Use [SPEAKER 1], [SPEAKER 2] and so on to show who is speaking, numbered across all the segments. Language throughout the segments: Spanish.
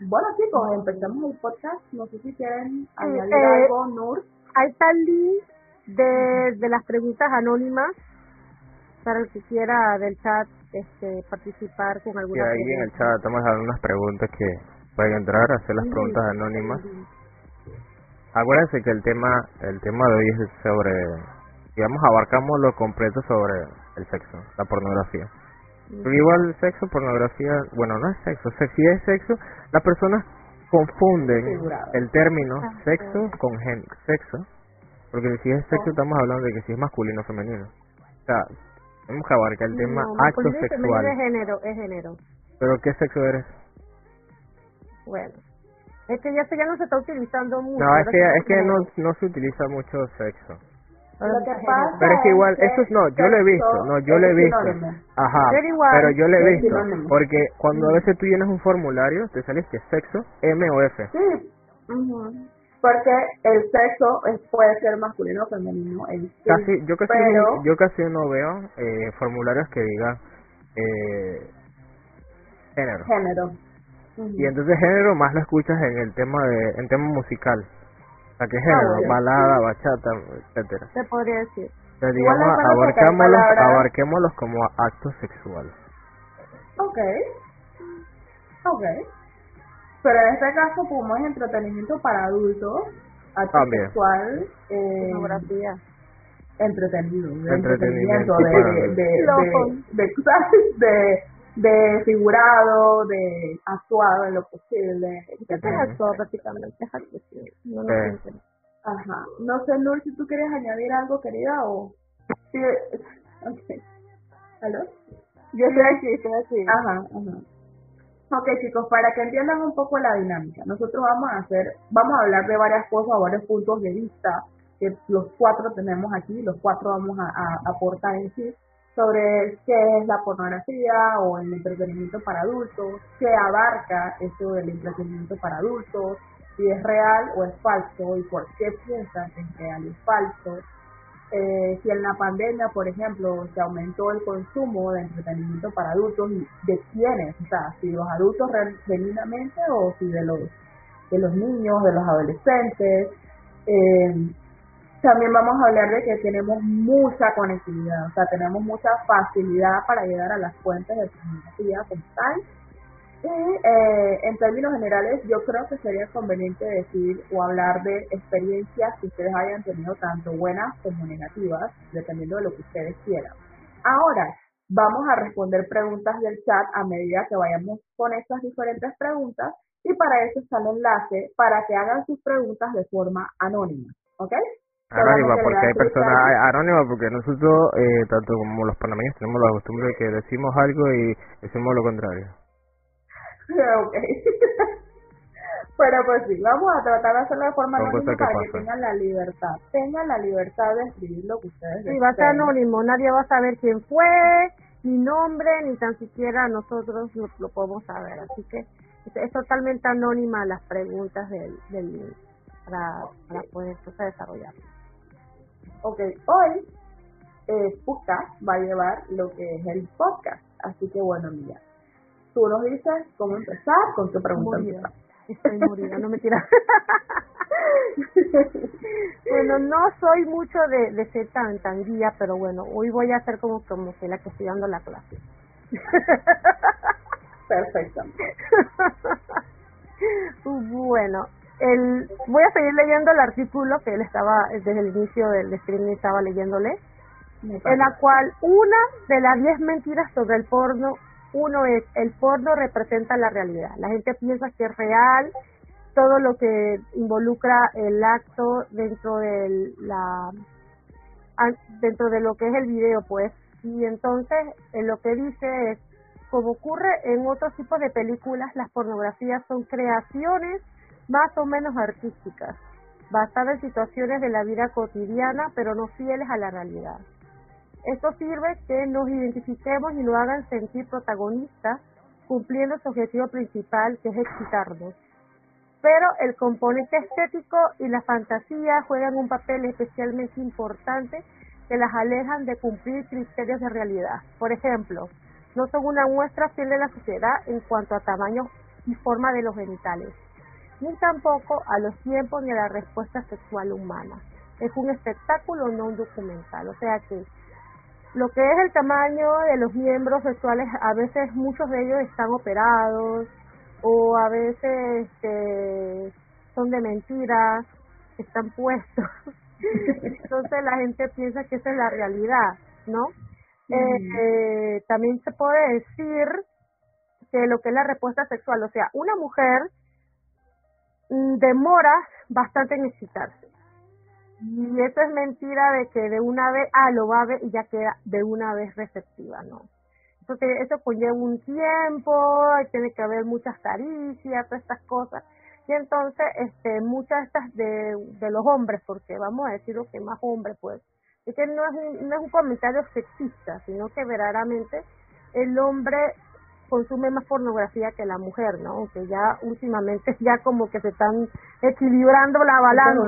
[SPEAKER 1] Bueno chicos, empezamos el podcast. No sé si quieren añadir
[SPEAKER 2] eh,
[SPEAKER 1] algo, Nur.
[SPEAKER 2] Ahí está el link de, de las preguntas anónimas para el que quiera del chat este, participar con
[SPEAKER 3] Y
[SPEAKER 2] alguna
[SPEAKER 3] ahí en el
[SPEAKER 2] pregunta.
[SPEAKER 3] chat estamos dando unas preguntas que pueden entrar a hacer las preguntas anónimas. Acuérdense que el tema el tema de hoy es sobre, digamos, abarcamos lo completo sobre el sexo, la pornografía. Porque igual sexo, pornografía, bueno, no es sexo, se- si es sexo, las personas confunden
[SPEAKER 1] Figurado.
[SPEAKER 3] el término
[SPEAKER 2] Ah,
[SPEAKER 3] sexo con gen, sexo, porque si es sexo estamos hablando de que si es masculino o femenino. O sea, tenemos que abarcar el tema
[SPEAKER 2] No,
[SPEAKER 3] acto sexual.
[SPEAKER 2] Es género, es género.
[SPEAKER 3] Pero ¿qué sexo eres?
[SPEAKER 2] Bueno. Es que ya, ya no se está utilizando mucho.
[SPEAKER 3] No, es que es que no no se utiliza mucho sexo.
[SPEAKER 1] Lo que pasa.
[SPEAKER 3] Pero es que igual, eso es no, yo lo he visto, no, yo lo he visto.
[SPEAKER 1] sinónimo.
[SPEAKER 3] Ajá,
[SPEAKER 2] Pero igual,
[SPEAKER 3] pero yo lo he visto.
[SPEAKER 1] sinónimo.
[SPEAKER 3] Porque cuando a veces tú llenas un formulario, te sale que sexo, M o F.
[SPEAKER 1] Sí, porque el sexo es- puede ser masculino o femenino.
[SPEAKER 3] Casi, yo casi,
[SPEAKER 1] pero,
[SPEAKER 3] no, yo casi no veo eh, formularios que digan eh, género.
[SPEAKER 1] género.
[SPEAKER 3] Y entonces género más lo escuchas en el tema de, en tema musical. O sea, que género,
[SPEAKER 1] bueno,
[SPEAKER 3] balada, bachata, etcétera.
[SPEAKER 2] Se podría decir.
[SPEAKER 3] Pero digamos, abarquémoslos, abarquémoslos como acto sexual.
[SPEAKER 1] Ok. Ok. Pero en este caso, como es entretenimiento para adultos, acto
[SPEAKER 3] También.
[SPEAKER 1] sexual, eh,
[SPEAKER 2] Pornografía.
[SPEAKER 1] entretenido, de
[SPEAKER 3] Entretenimiento,
[SPEAKER 1] entretenimiento,
[SPEAKER 3] sí,
[SPEAKER 1] de, de, de,
[SPEAKER 2] Loco.
[SPEAKER 1] de, de, ¿sabes? de, de figurado, de actuado en lo posible,
[SPEAKER 2] ¿Qué te actuó prácticamente? Es actuación. No lo siento.
[SPEAKER 1] Ajá. No sé, Nur, si tú quieres añadir algo, querida, o... Sí, ok. ¿Aló?
[SPEAKER 2] Yo estoy aquí, estoy aquí.
[SPEAKER 1] Ajá, ajá. Ok, chicos, para que entiendan un poco la dinámica, nosotros vamos a hacer, vamos a hablar de varias cosas, varios puntos de vista que los cuatro tenemos aquí, los cuatro vamos a, a aportar en sí sobre qué es la pornografía o el entretenimiento para adultos, qué abarca esto del entretenimiento para adultos, si es real o es falso y por qué piensan que es real y falso, eh, si en la pandemia, por ejemplo, se aumentó el consumo de entretenimiento para adultos de quiénes, o sea, si los adultos genuinamente o si de los de los niños, de los adolescentes. Eh, también vamos a hablar de que tenemos mucha conectividad, o sea, tenemos mucha facilidad para llegar a las fuentes de pornografía como tal. Y eh, en términos generales, yo creo que sería conveniente decir o hablar de experiencias que ustedes hayan tenido, tanto buenas como negativas, dependiendo de lo que ustedes quieran. Ahora, vamos a responder preguntas del chat a medida que vayamos con estas diferentes preguntas y para eso está el enlace para que hagan sus preguntas de forma anónima, ¿ok?
[SPEAKER 3] Anónima, porque hay personas anónimas, porque nosotros, eh, tanto como los panameños, tenemos la costumbre de que decimos algo y decimos lo contrario.
[SPEAKER 1] Ok. Pero pues sí, vamos a tratar de hacerlo de forma
[SPEAKER 3] Son
[SPEAKER 1] anónima
[SPEAKER 3] que
[SPEAKER 1] para que
[SPEAKER 3] pasan.
[SPEAKER 1] tengan la libertad. Tengan la libertad de escribir lo que ustedes
[SPEAKER 2] Sí, va a ser anónimo, nadie va a saber quién fue, ni nombre, ni tan siquiera nosotros lo, lo podemos saber. Así que es, es totalmente anónima las preguntas del, del para, para poder entonces desarrollar.
[SPEAKER 1] Ok, hoy eh, Puka va a llevar lo que es el podcast. Así que bueno, mira, tú nos dices cómo empezar con tu pregunta.
[SPEAKER 2] Morida. Estoy morida, no me tiras. bueno, no soy mucho de, de ser tan, tan guía, pero bueno, hoy voy a hacer como, como que la que estoy dando la clase.
[SPEAKER 1] Perfecto.
[SPEAKER 2] bueno, el, seguir leyendo el artículo que él estaba, desde el inicio del streaming estaba leyéndole, en la cual una de las diez mentiras sobre el porno, uno es, el porno representa la realidad. La gente piensa que es real, todo lo que involucra el acto dentro de la dentro de lo que es el video pues y entonces eh, lo que dice es como ocurre en otros tipos de películas las pornografías son creaciones más o menos artísticas basadas en situaciones de la vida cotidiana pero no fieles a la realidad. Esto sirve que nos identifiquemos y nos hagan sentir protagonistas cumpliendo su objetivo principal que es excitarnos. Pero el componente estético y la fantasía juegan un papel especialmente importante que las alejan de cumplir criterios de realidad. Por ejemplo, no son una muestra fiel de la sociedad en cuanto a tamaño y forma de los genitales, ni tampoco a los tiempos ni a la respuesta sexual humana. Es un espectáculo, no un documental. O sea que lo que es el tamaño de los miembros sexuales, a veces muchos de ellos están operados o a veces este, son de mentira, están puestos. Entonces la gente piensa que esa es la realidad, ¿no? eh, también se puede decir que lo que es la respuesta sexual, o sea, una mujer demora bastante en excitarse. Y eso es mentira de que de una vez, ah, lo va a ver y ya queda de una vez receptiva, ¿no? Porque eso conlleva un tiempo, tiene que haber muchas caricias, todas estas cosas. Y entonces, este, muchas de estas de, de los hombres, porque vamos a decir lo que más hombres, pues, es que no es un, no es un comentario sexista, sino que verdaderamente el hombre consume más pornografía que la mujer, ¿no? Aunque ya últimamente ya como que se están equilibrando la balanza.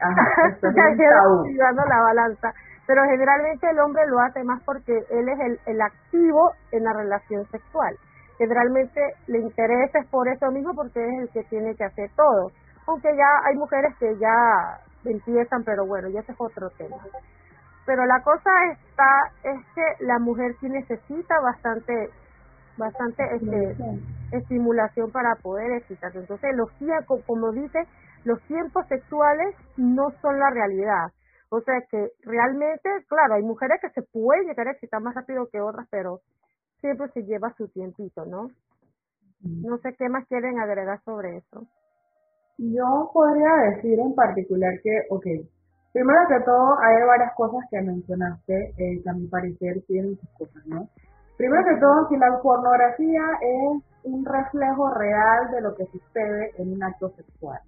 [SPEAKER 2] equilibrando la balanza. Pero generalmente el hombre lo hace más porque él es el, el activo en la relación sexual. Generalmente le interesa es por eso mismo porque es el que tiene que hacer todo. Aunque ya hay mujeres que ya empiezan, pero bueno, ya ese es otro tema. Pero la cosa está es que la mujer sí necesita bastante bastante este, estimulación para poder excitarse. Entonces, los tiempos, como dice, los tiempos sexuales no son la realidad. O sea que realmente, claro, hay mujeres que se pueden llegar a excitar más rápido que otras, pero siempre se lleva su tiempito, ¿no? No sé qué más quieren agregar sobre eso.
[SPEAKER 1] Yo podría decir en particular que, ok, primero que todo hay varias cosas que mencionaste eh, que a mi parecer tienen sus cosas, ¿no? Primero que todo, si la pornografía es un reflejo real de lo que sucede en un acto sexual.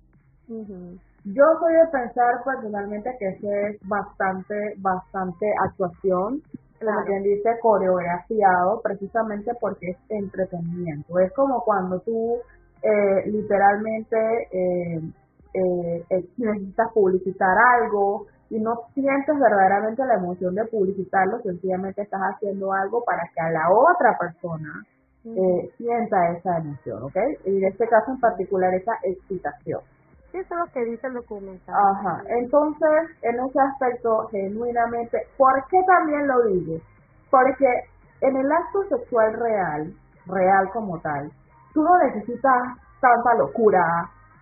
[SPEAKER 1] Yo soy de pensar personalmente que ese es bastante, bastante actuación, como quien dice, coreografiado, precisamente porque es entretenimiento. Es como cuando tú eh, literalmente eh, eh, eh, necesitas publicitar algo y no sientes verdaderamente la emoción de publicitarlo, sencillamente estás haciendo algo para que a la otra persona eh, sienta esa emoción, ¿ok? Y en este caso en particular esa excitación.
[SPEAKER 2] Sí, eso es lo que dice el documental.
[SPEAKER 1] Ajá, entonces en ese aspecto genuinamente, ¿por qué también lo digo? Porque en el acto sexual real, real como tal, tú no necesitas tanta locura,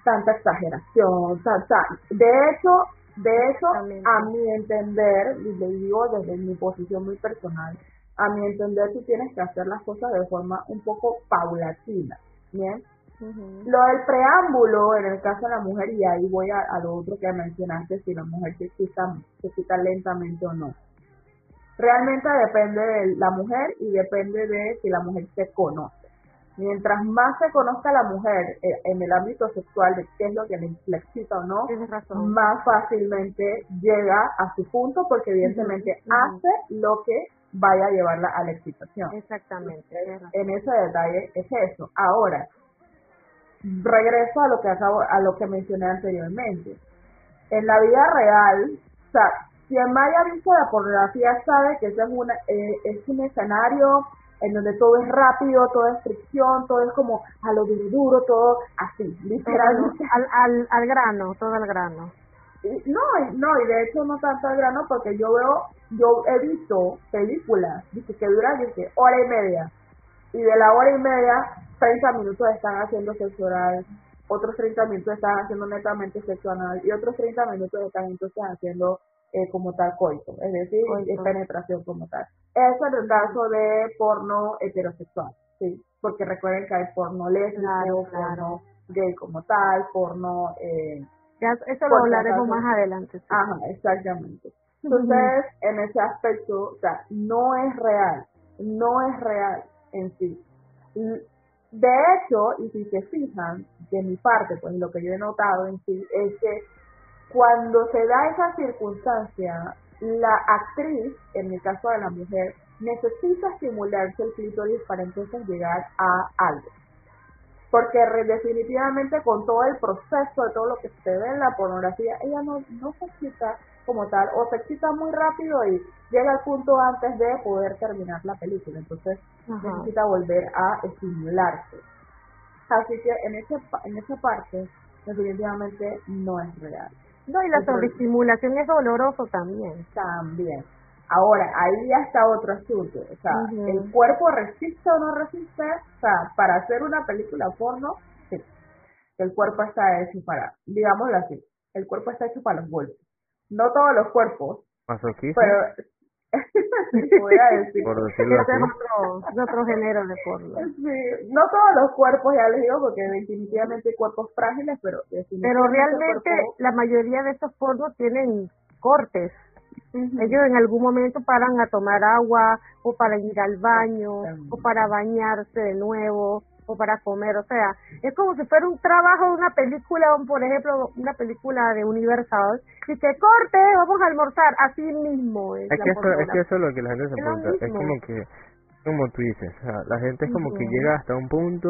[SPEAKER 1] tanta exageración, tanta... De hecho, de hecho, a mi entender, y le digo desde mi posición muy personal, a mi entender tú tienes que hacer las cosas de forma un poco paulatina, ¿bien? Lo del preámbulo, en el caso de la mujer, y ahí voy a, lo otro que mencionaste, si la mujer se quita, se quita lentamente o no. Realmente depende de la mujer y depende de si la mujer se conoce. Mientras más se conozca a la mujer eh, en el ámbito sexual de qué es lo que le, excita o no, más fácilmente llega a su punto porque evidentemente hace lo que vaya a llevarla a la excitación.
[SPEAKER 2] Exactamente.
[SPEAKER 1] En ese detalle es eso. Ahora, regreso a lo que acabo, a lo que mencioné anteriormente. En la vida real, o sea, quien vaya visto la pornografía sabe que ese es, una, eh, es un escenario en donde todo es rápido, todo es fricción, todo es como a lo duro, duro todo así, literalmente.
[SPEAKER 2] Al, al, al grano, todo al grano.
[SPEAKER 1] no, no, y de hecho no tanto al grano porque yo veo, yo he visto películas dice, que duran dice, hora y media, y de la hora y media, 30 minutos están haciendo sexo oral, otros 30 minutos están haciendo netamente sexo anal, y otros 30 minutos están entonces haciendo eh, como tal coito, es decir, penetración como tal. Eso en el caso de porno heterosexual, sí, porque recuerden que hay porno lésbico, porno gay como tal, porno... Eh,
[SPEAKER 2] eso lo hablaremos más adelante.
[SPEAKER 1] Ajá, exactamente. Entonces, en ese aspecto, o sea, no es real, no es real en sí. De hecho, y si se fijan, de mi parte, pues lo que yo he notado en sí es que cuando se da esa circunstancia, la actriz, en el caso de la mujer, necesita estimularse el clítoris para entonces llegar a algo. Porque definitivamente con todo el proceso de todo lo que se ve en la pornografía, ella no, no se excita como tal, o se excita muy rápido y llega al punto antes de poder terminar la película. Entonces necesita volver a estimularse. Así que en, ese, en esa parte, definitivamente no es real.
[SPEAKER 2] No, y la sobreestimulación es doloroso también.
[SPEAKER 1] También. Ahora, ahí ya está otro asunto. O sea, ¿el cuerpo resiste o no resiste? O sea, para hacer una película porno, sí. El cuerpo está hecho para, digámoslo así, el cuerpo está hecho para los golpes. No todos los cuerpos. Pero
[SPEAKER 2] decir. Por decirlo así. Es otro, género de porno.
[SPEAKER 1] Sí, no todos los cuerpos, ya les digo, porque definitivamente hay cuerpos frágiles, pero
[SPEAKER 2] Pero realmente la mayoría de estos pornos tienen cortes. Ellos en algún momento paran a tomar agua o para ir al baño o para bañarse de nuevo o para comer, o sea, es como si fuera un trabajo de una película, por ejemplo, una película de Universal, y que corte, vamos a almorzar, así mismo.
[SPEAKER 3] Es, que, eso, es que eso es lo que la gente se pregunta, es como que, como tú dices, o sea, la gente es como que llega hasta un punto,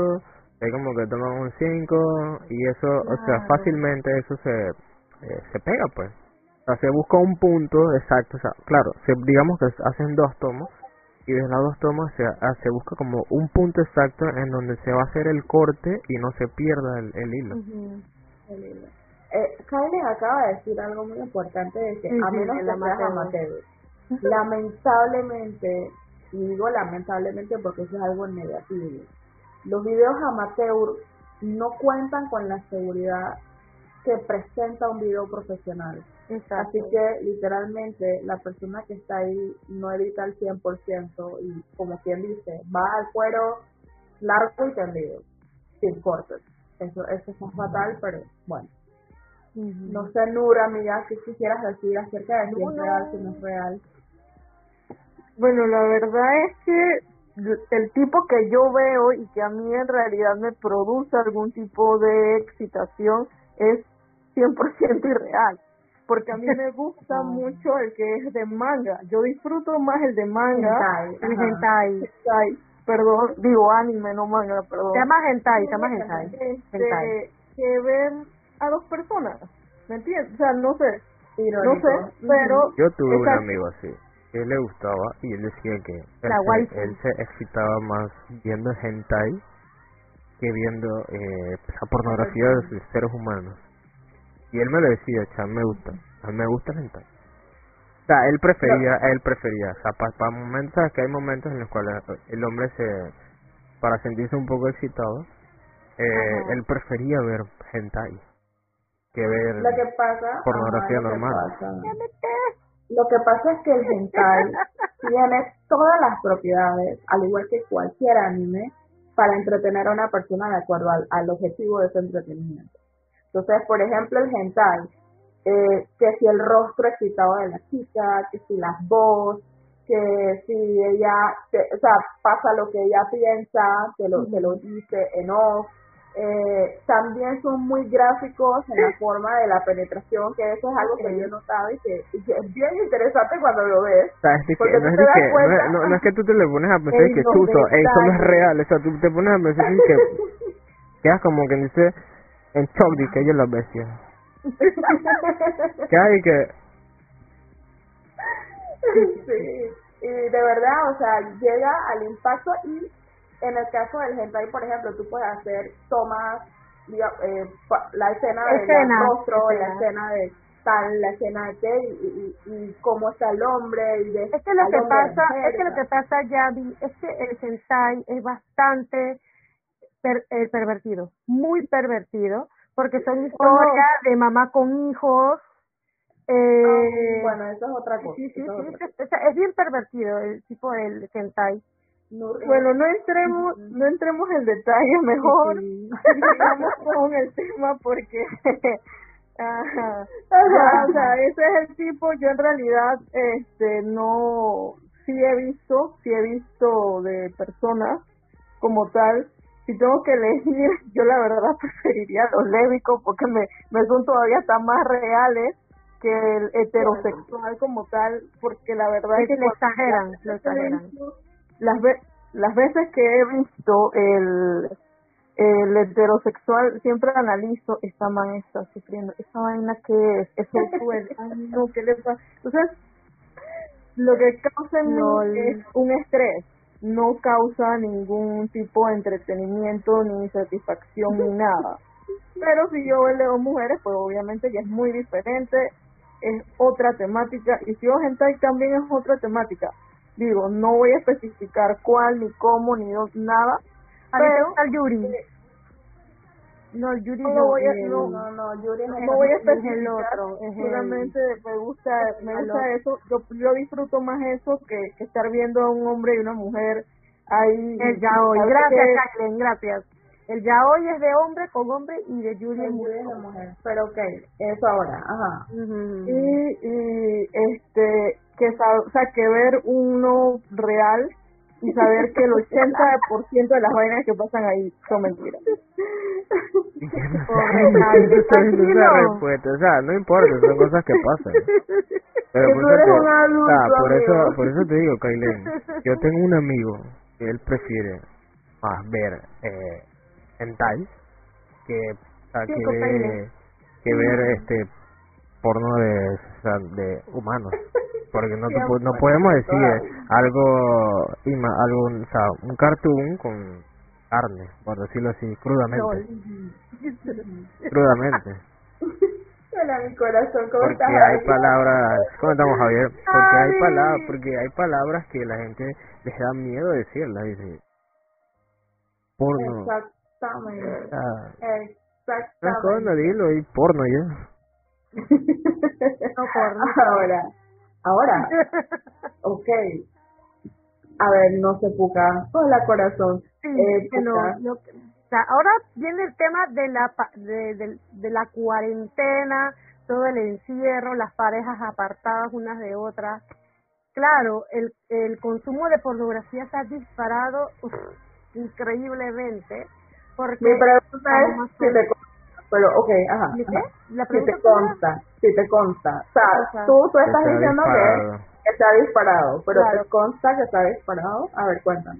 [SPEAKER 3] es como que toman un 5 y eso, o sea, fácilmente eso se, eh, se pega pues. O sea, se busca un punto exacto, o sea, claro, se, digamos que hacen dos tomos y de las dos tomas se, ah, se busca como un punto exacto en donde se va a hacer el corte y no se pierda el, el hilo.
[SPEAKER 1] el hilo. Eh, acaba de decir algo muy importante de que a menos que seas amateur, lamentablemente, y digo lamentablemente porque eso es algo negativo, los videos amateur no cuentan con la seguridad que presenta un video profesional. Así que literalmente la persona que está ahí no edita al 100% y como quien dice, va al cuero largo y tendido, sin cortes. Eso, eso es fatal, pero bueno. No sé, Nura, amiga, ¿qué quisieras decir acerca de si es real, si no es real?
[SPEAKER 4] Bueno, la verdad es que el tipo que yo veo y que a mí en realidad me produce algún tipo de excitación es 100% irreal porque a mí me gusta mucho el que es de manga. Yo disfruto más el de manga.
[SPEAKER 2] El hentai.
[SPEAKER 4] Perdón, digo anime, no manga, perdón.
[SPEAKER 2] Se llama hentai, se llama hentai.
[SPEAKER 4] Este, que ver a dos personas, ¿me entiendes? O sea, no sé, no sé, pero...
[SPEAKER 3] Yo tuve un amigo así, que él le gustaba y él decía que él, él se excitaba más viendo hentai que viendo eh, la pornografía de seres humanos. Y él me lo decía, cha, me gusta, a mí me gusta el hentai. O sea, él prefería, él prefería, o sea, para, momentos, que hay momentos en los cuales el hombre se, para sentirse un poco excitado, eh, él prefería ver hentai que ver
[SPEAKER 1] lo que pasa,
[SPEAKER 3] pornografía normal.
[SPEAKER 1] lo que pasa es que el hentai tiene todas las propiedades, al igual que cualquier anime, para entretener a una persona de acuerdo al, al objetivo de ese entretenimiento. Entonces, por ejemplo, el hentai, eh, que si el rostro excitado de la chica, que si las voz, que si ella, o sea, pasa lo que ella piensa, te lo, te lo dice en off. Eh, también son muy gráficos en la forma de la penetración, que eso es algo que yo he notado y que, es bien interesante cuando lo ves.
[SPEAKER 3] porque no, es que, no, no, es que tú te le pones a pensar que chuzo, eso no es real, o sea, tú te pones a pensar que quedas como que dice en shock de que ellos las bestias. ¿Qué hay que...?
[SPEAKER 1] Sí, y de verdad, o sea, llega al impacto y en el caso del hentai, por ejemplo, tú puedes hacer tomas, eh, la escena del rostro, la escena de tal, la escena de qué, y, y, cómo está el hombre, y de
[SPEAKER 2] es que lo que pasa, es que lo que pasa, Yavi, es que el hentai es bastante eh, pervertido, muy pervertido, porque son historias de mamá con hijos.
[SPEAKER 1] Eh, bueno, eso es otra cosa. Sí, sí, sí,
[SPEAKER 2] es, bien pervertido el tipo del hentai.
[SPEAKER 4] bueno, no entremos, no entremos en detalle, mejor sigamos con el tema porque Ajá. o sea, ese es el tipo, yo en realidad este no sí he visto, sí he visto de personas como tal si tengo que elegir, yo la verdad preferiría los lésbicos porque me, me son todavía hasta más reales que el heterosexual como tal, porque la verdad
[SPEAKER 2] es, que le exageran,
[SPEAKER 4] Las, las veces que he visto el, el heterosexual, siempre analizo, esta man está sufriendo, esa vaina que es, es el ay no, ¿qué le pasa? Entonces, lo que causa en es un estrés, no causa ningún tipo de entretenimiento ni satisfacción ni nada. Pero si yo leo mujeres, pues obviamente ya es muy diferente, es otra temática, y si yo hentai también es otra temática. Digo, no voy a especificar cuál, ni cómo, ni nada, pero...
[SPEAKER 2] Al Yuri. No, Yuri
[SPEAKER 4] no, voy a,
[SPEAKER 1] no, no, no, Yuri
[SPEAKER 4] no, voy a especificar, el otro, solamente me gusta, me gusta eso, yo, yo disfruto más eso que, que estar viendo a un hombre y una mujer ahí.
[SPEAKER 2] El yaoi, gracias Kathleen, gracias. El yaoi es de hombre con hombre y de Yuri es mujer.
[SPEAKER 1] mujer. Pero ok, eso ahora, ajá.
[SPEAKER 4] y, y este, que, o sea, que ver uno real y saber que el 80% de las vainas que pasan ahí son mentiras.
[SPEAKER 3] respuesta, o sea, no importa, son cosas que pasan. Pero por, eso por eso, por eso te digo, Kailen, yo tengo un amigo que él prefiere más ver eh, hentai que, que, que ver este porno de, de humanos porque no, no podemos decir algo, algo o sea, un cartoon con carne, por decirlo así, crudamente. crudamente.
[SPEAKER 1] Hola, mi corazón, ¿cómo
[SPEAKER 3] porque hay palabras, ¿cómo estamos Javier? Porque hay palabras, porque hay palabras que la gente les da miedo decirlas, dice. Porno.
[SPEAKER 1] Exactamente. Ah,
[SPEAKER 3] Exactamente. No, dilo, y porno ya.
[SPEAKER 1] No. Ahora, Ahora, ok. A ver, no se puca. Hola, corazón.
[SPEAKER 2] Sí, eh, ahora viene el tema de la, de, de, la cuarentena, todo el encierro, las parejas apartadas unas de otras. Claro, el, el consumo de pornografía se ha disparado increíblemente. Porque
[SPEAKER 1] Mi pregunta es si te pero ok, ajá. si te consta, si te consta. O sea, tú, tú estás diciendo que, está disparado, pero te consta que está disparado. A ver, cuéntame.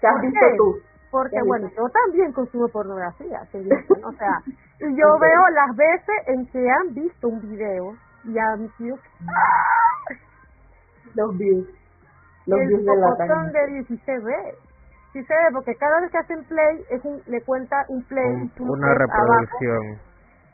[SPEAKER 1] ¿Qué has visto tú?
[SPEAKER 2] Porque, bueno, yo también consumo pornografía, o sea, y yo veo las veces en que han visto un video y han visto
[SPEAKER 1] los views, los
[SPEAKER 2] el
[SPEAKER 1] views de la
[SPEAKER 2] de 16 veces Sí se ve, porque cada vez que hacen play, es un, le cuenta un play.
[SPEAKER 3] una reproducción.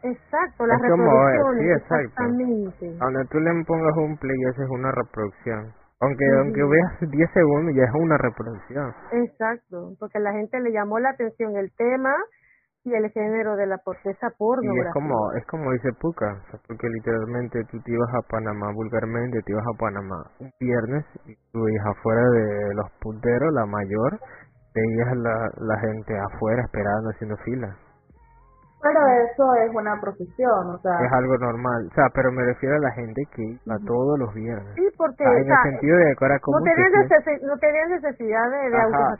[SPEAKER 2] Exacto, la reproducción.
[SPEAKER 3] sí, exactamente. Donde tú le pongas un play, esa es una reproducción. Aunque, aunque veas 10 segundos, ya es una reproducción.
[SPEAKER 2] Exacto, porque la gente le llamó la atención el tema y el género de la portesa porno.
[SPEAKER 3] Y es como, es como dice Puka, porque literalmente tú te ibas a Panamá, vulgarmente te ibas a Panamá un viernes y tú ibas afuera de los punteros, la mayor, veías la, la gente afuera esperando, haciendo fila.
[SPEAKER 1] Pero eso es una profesión, o sea...
[SPEAKER 3] Es algo normal, o sea, pero me refiero a la gente que iba todos los viernes.
[SPEAKER 2] Sí, porque...
[SPEAKER 3] en el sentido de ahora cómo
[SPEAKER 2] no tenían, no tenían necesidad de, de Ajá,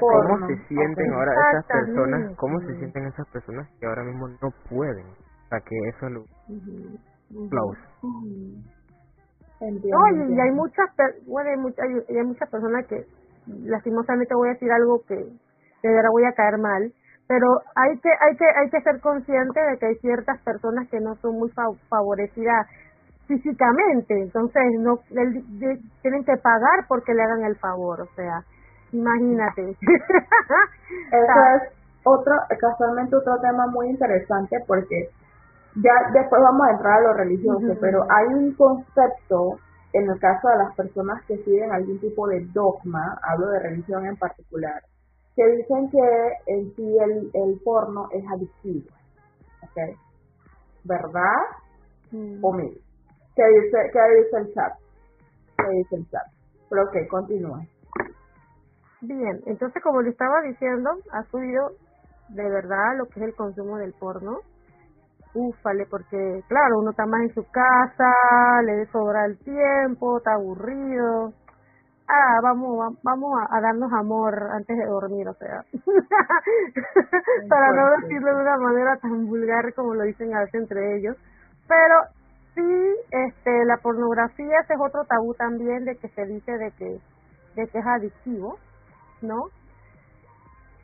[SPEAKER 3] ¿cómo, se sienten ahora esas personas? ¿Cómo se sienten esas personas que ahora mismo no pueden? O sea, que eso es lo...
[SPEAKER 2] Uh No, y, hay muchas, bueno, hay, muchas, hay muchas personas que lastimosamente voy a decir algo que de verdad voy a caer mal, pero hay que hay que hay que ser consciente de que hay ciertas personas que no son muy favorecidas físicamente, entonces no tienen que pagar porque le hagan el favor, o sea, imagínate.
[SPEAKER 1] Eso es otro casualmente otro tema muy interesante porque ya después vamos a entrar a lo religioso, pero hay un concepto en el caso de las personas que siguen algún tipo de dogma, hablo de religión en particular, que dicen que en sí el, el porno es adictivo. ¿Ok? ¿Verdad? Mm. ¿O mí? ¿Qué dice, ¿Qué dice el chat? ¿Qué dice el chat? Pero ok, continúa.
[SPEAKER 2] Bien, entonces como le estaba diciendo, ha subido de verdad lo que es el consumo del porno ufale, porque claro, uno está más en su casa, le sobra el tiempo, está aburrido. Ah, vamos, vamos a, darnos amor antes de dormir, o sea, para no decirlo de una manera tan vulgar como lo dicen a veces entre ellos. Pero sí, este, la pornografía ese es otro tabú también de que se dice de que, de que es adictivo, ¿no?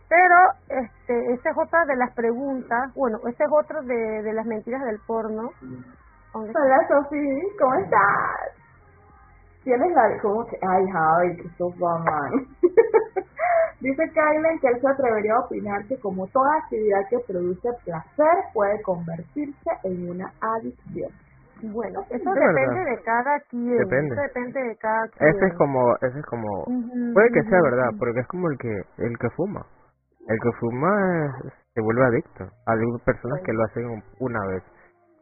[SPEAKER 2] Pero este, esa es otra de las preguntas, bueno, ese es otro de, de las mentiras del porno.
[SPEAKER 1] Hola Sofía, ¿cómo estás? tienes la, como que, ay, Javi, que sos man. Dice Kylen que él se atrevería a opinar que como toda actividad que produce placer puede convertirse en una adicción.
[SPEAKER 2] Bueno, eso depende de cada quien.
[SPEAKER 3] Depende.
[SPEAKER 2] Eso depende de cada quien.
[SPEAKER 3] Ese es como, ese es como, puede que sea verdad, porque es como el que, el que fuma. El que fuma se vuelve adicto. Hay personas que lo hacen una vez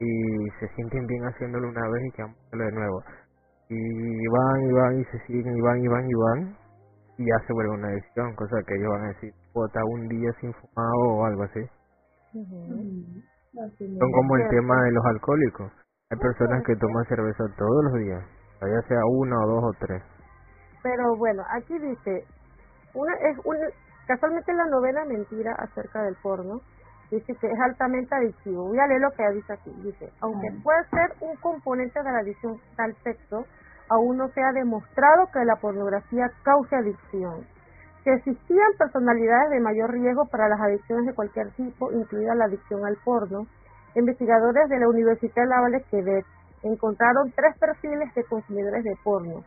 [SPEAKER 3] y se sienten bien haciéndolo una vez y que hacerlo de nuevo. Y van y van y se siguen y van y van y van y ya se vuelve una adicción, cosa que ellos van a decir, puta, un día sin fumado o algo así. Son como el tema de los alcohólicos. Hay personas que toman cerveza todos los días, ya sea una o dos o tres.
[SPEAKER 2] Pero bueno, aquí dice, una es una, casualmente la novena mentira acerca del porno dice que es altamente adictivo. Voy a leer lo que dice aquí. Dice, aunque puede ser un componente de la adicción al sexo, aún no se ha demostrado que la pornografía cause adicción. Que existían personalidades de mayor riesgo para las adicciones de cualquier tipo, incluida la adicción al porno, investigadores de la Universidad Laval de Quebec encontraron tres perfiles de consumidores de porno.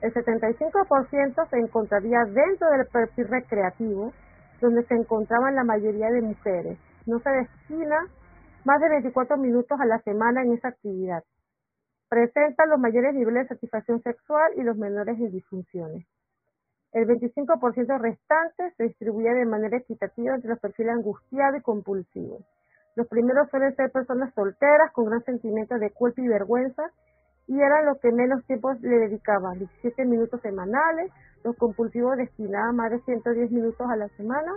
[SPEAKER 2] El 75% se encontraría dentro del perfil recreativo, donde se encontraban la mayoría de mujeres. No se destina más de 24 minutos a la semana en esa actividad. Presenta los mayores niveles de satisfacción sexual y los menores de disfunciones. El 25% restante se distribuye de manera equitativa entre los perfiles angustiados y compulsivos. Los primeros suelen ser personas solteras con gran sentimiento de culpa y vergüenza y eran los que menos tiempo le dedicaban, 17 minutos semanales. Los compulsivos destinaban más de 110 minutos a la semana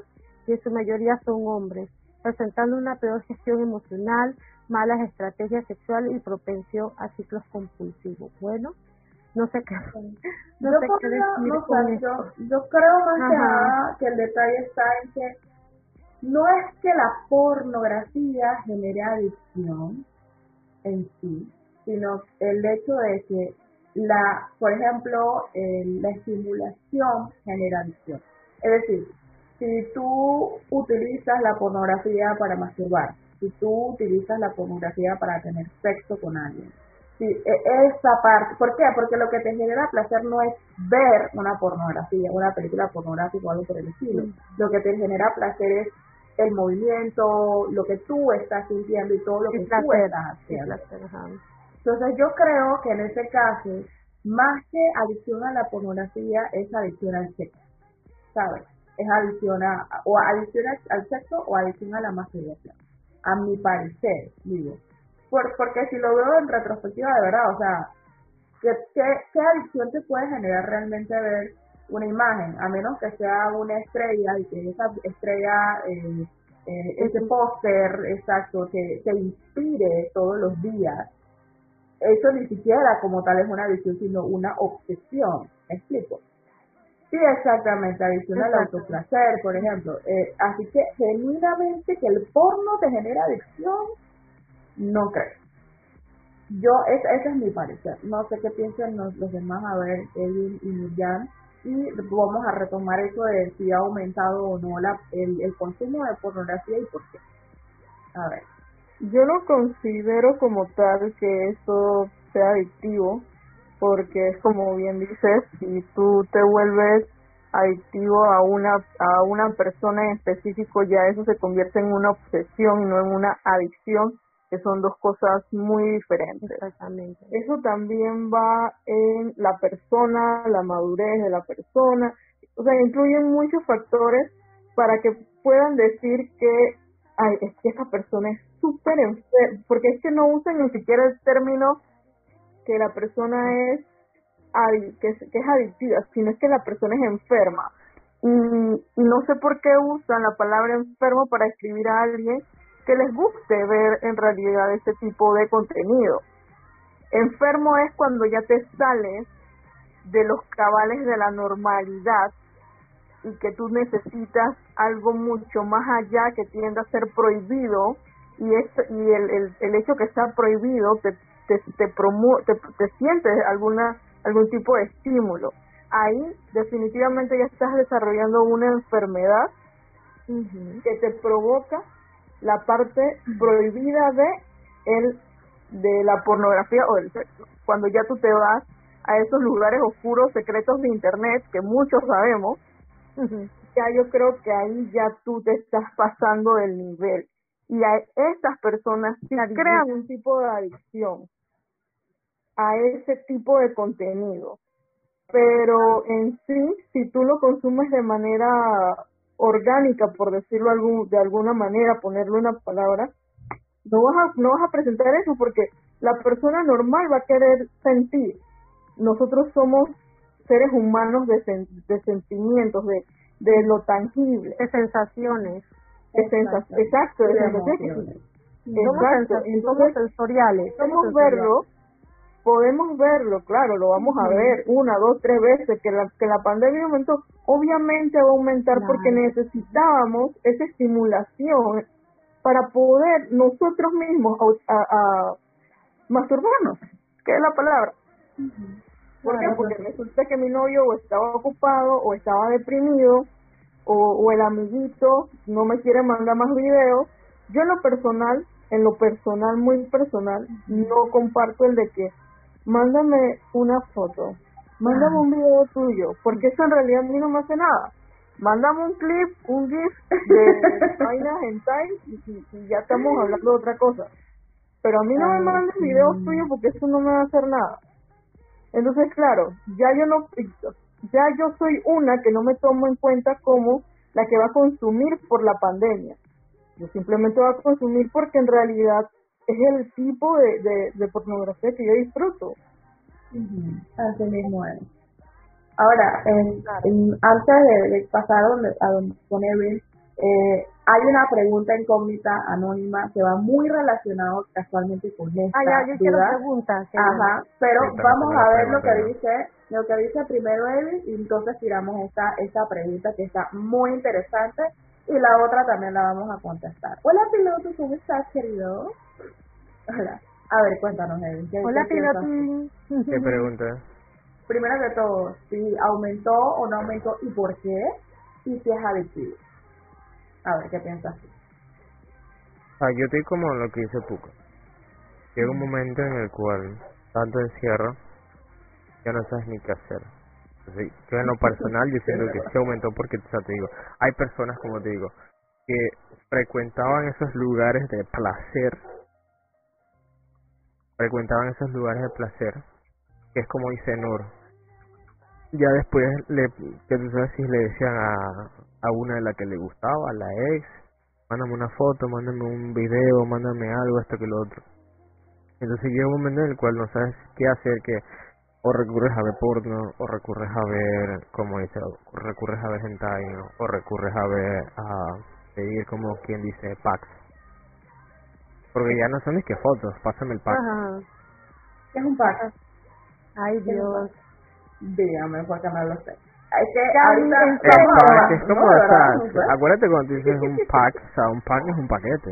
[SPEAKER 2] y en su mayoría son hombres, presentando una peor gestión emocional, malas estrategias sexuales y propensión a ciclos compulsivos. Bueno, no sé qué,
[SPEAKER 1] no yo sé qué decir yo, yo, creo más que nada que el detalle está en que no es que la pornografía genere adicción en sí, sino el hecho de que la, por ejemplo, la estimulación genera adicción. Es decir, si tú utilizas la pornografía para masturbar, si tú utilizas la pornografía para tener sexo con alguien. Si e, esa parte, ¿por qué? Porque lo que te genera placer no es ver una pornografía, una película pornográfica o algo por el estilo. Lo que te genera placer es el movimiento, lo que tú estás sintiendo y todo lo que tú estás haciendo. Entonces yo creo que en ese caso, más que adicción a la pornografía, es adicción al sexo, ¿sabes? Es adicción a, o adicción al sexo o adicción a la masturbación a mi parecer, digo. Por, porque si lo veo en retrospectiva, de verdad, o sea, ¿qué, qué, adicción te puede generar realmente ver una imagen? A menos que sea una estrella y que esa estrella, eh, eh, ese póster exacto, que te inspire todos los días. Eso ni siquiera como tal es una adicción, sino una obsesión. ¿Me explico? Sí, exactamente, adicional al autoplacer, por ejemplo. Eh, así que genuinamente que el porno te genera adicción, no creo. Yo, es, ese es mi parecer. No sé qué piensan los, demás, a ver, Edwin y Miriam. Y vamos a retomar eso de si ha aumentado o no la, el, el consumo de pornografía y por qué. A ver.
[SPEAKER 4] Yo no considero como tal que eso sea adictivo porque es como bien dices, si tú te vuelves adictivo a una a una persona en específico, ya eso se convierte en una obsesión y no en una adicción, que son dos cosas muy diferentes.
[SPEAKER 2] Exactamente.
[SPEAKER 4] Eso también va en la persona, la madurez de la persona, o sea, influyen muchos factores para que puedan decir que ay, es que esta persona es súper enferma, porque es que no usan ni siquiera el término que la persona es que, es, que es adictiva, sino es que la persona es enferma. Y, no sé por qué usan la palabra enfermo para escribir a alguien que les guste ver en realidad ese tipo de contenido. Enfermo es cuando ya te sales de los cabales de la normalidad y que tú necesitas algo mucho más allá que tienda a ser prohibido y, es, y el, el, el hecho que está prohibido te, te, te, te, sientes alguna, algún tipo de estímulo. Ahí definitivamente ya estás desarrollando una enfermedad que te provoca la parte prohibida de el de la pornografía o del sexo. Cuando ya tú te vas a esos lugares oscuros, secretos de Internet, que muchos sabemos, ya yo creo que ahí ya tú te estás pasando del nivel. Y a esas personas sí crean un tipo de adicción a ese tipo de contenido. Pero en sí, si tú lo consumes de manera orgánica, por decirlo de alguna manera, ponerle una palabra, no vas a, no vas a presentar eso porque la persona normal va a querer sentir. Nosotros somos seres humanos de, de sentimientos, de, de lo tangible.
[SPEAKER 2] De sensaciones.
[SPEAKER 4] De exacto, de, sensaciones.
[SPEAKER 2] Exacto. Entonces, sensoriales.
[SPEAKER 4] Podemos verlo, podemos verlo, claro, lo vamos a ver una, dos, tres veces, que la, que la pandemia aumentó, obviamente va a aumentar porque necesitábamos esa estimulación para poder nosotros mismos a, a, masturbarnos, que es la palabra. ¿Por qué? Porque resulta que mi novio o estaba ocupado o estaba deprimido o, o el amiguito no me quiere mandar más videos. Yo en lo personal, en lo personal, muy personal, no comparto el de que mándame una foto, mándame un video tuyo, porque eso en realidad a mí no me hace nada mándame un clip, un GIF de vainas en y, y ya estamos hablando de otra cosa. Pero a mí no me mandes videos tuyos porque eso no me va a hacer nada. Entonces, claro, ya yo no, ya yo soy una que no me tomo en cuenta como la que va a consumir por la pandemia. Yo simplemente voy a consumir porque en realidad es el tipo de, de, de pornografía que yo disfruto.
[SPEAKER 1] Así mismo es. Ahora, antes de, pasar a donde, a donde pone Bill, eh, hay una pregunta incógnita anónima que va muy relacionado casualmente con esta
[SPEAKER 2] ah, ya, yo quiero preguntas.
[SPEAKER 1] Ajá, pero vamos a ver lo que dice lo que dice primero Evi y entonces tiramos esta, esta pregunta que está muy interesante y la otra también la vamos a contestar. Hola piloto, ¿cómo estás querido? Hola. A ver, cuéntanos Evi.
[SPEAKER 2] Hola piloto.
[SPEAKER 3] ¿Qué pregunta?
[SPEAKER 1] primero de todo, si aumentó o no aumentó y por qué, y si es adictivo. A ver, ¿qué piensas
[SPEAKER 3] Ah, yo estoy como lo que dice Puka. Llega un momento en el cual tanto encierro, ya no sabes ni qué hacer. yo en lo personal yo siento que sí aumentó porque, o te digo, hay personas, como te digo, que frecuentaban esos lugares de placer, frecuentaban esos lugares de placer, que es como dice Nur, ya después le que tú sabes si le decían a, a una de la que le gustaba a la ex mándame una foto mándame un video mándame algo esto que lo otro. Entonces llega un momento en el cual no sabes qué hacer que o recurres a ver porno o recurres a ver como dice recurres a ver hentai o recurres a ver a pedir como quien dice packs. Porque ya no son ni que fotos pásame el pack.
[SPEAKER 1] Es un pack.
[SPEAKER 2] Ay Dios
[SPEAKER 1] Dígame, porque no lo sé. Es que
[SPEAKER 3] ahorita el pack es como, sea, acuérdate cuando dices un pack, o sea, un pack es un paquete.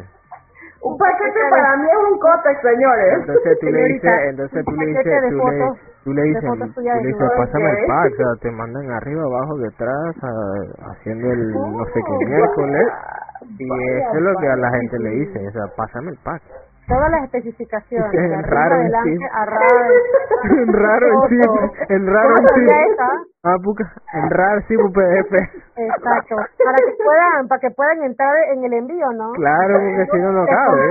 [SPEAKER 1] Un paquete para mí es un cótex, señores.
[SPEAKER 3] Entonces tú le dices, entonces tú le dices, tú le, tú le dices, tú le dices, pásame el pack, o sea, te mandan arriba, abajo, detrás, haciendo el no sé qué miércoles, y eso es lo que a la gente le dice, o sea, pásame el pack
[SPEAKER 2] todas las especificaciones.
[SPEAKER 3] Es raro
[SPEAKER 2] adelante,
[SPEAKER 3] en sí.
[SPEAKER 2] A raro,
[SPEAKER 3] en raro en sí. En raro en sí. Ah, en raro sí PDF.
[SPEAKER 2] Exacto. Para que puedan, para que puedan entrar en el envío, ¿no?
[SPEAKER 3] Claro, porque si no no cabe.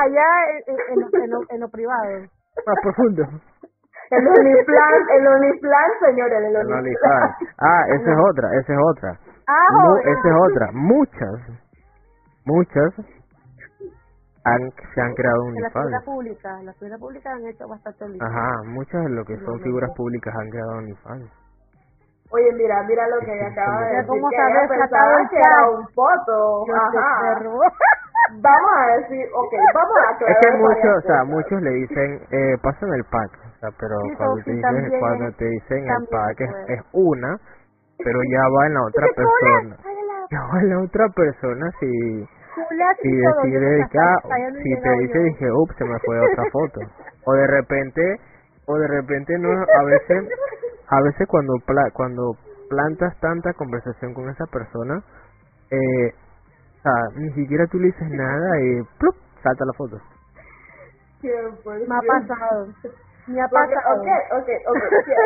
[SPEAKER 2] allá en, en, en, lo, en, lo, privado.
[SPEAKER 3] Más profundo.
[SPEAKER 1] El Uniplan, el Uniplan, señores, el Uniplan.
[SPEAKER 3] Ah, esa es otra, esa es otra.
[SPEAKER 2] Ah,
[SPEAKER 3] esa es otra. Muchas, muchas han, se han creado un
[SPEAKER 2] La figura pública, las figuras públicas han hecho bastante
[SPEAKER 3] Ajá, muchas de lo que son figuras públicas han creado OnlyFans.
[SPEAKER 1] Oye, mira, mira lo que acaba de decir. ¿Cómo sabes pensaba que era un foto? Ajá. vamos a decir, ok, vamos a
[SPEAKER 3] aclarar. Es que muchos, o sea, muchos le dicen, eh, pasan el pack, o sea, pero cuando, te dicen, cuando te dicen el pack es, es, una, pero ya va en la otra persona. Ya va en la otra persona si si decide si te dice dije ups se me fue otra foto o de repente o de repente no a veces a veces cuando cuando plantas tanta conversación con esa persona eh, o sea, ni siquiera tú le dices nada y ¡plup! salta la foto
[SPEAKER 2] me ha pasado Me ha pasado.
[SPEAKER 1] Ok, ok, ok.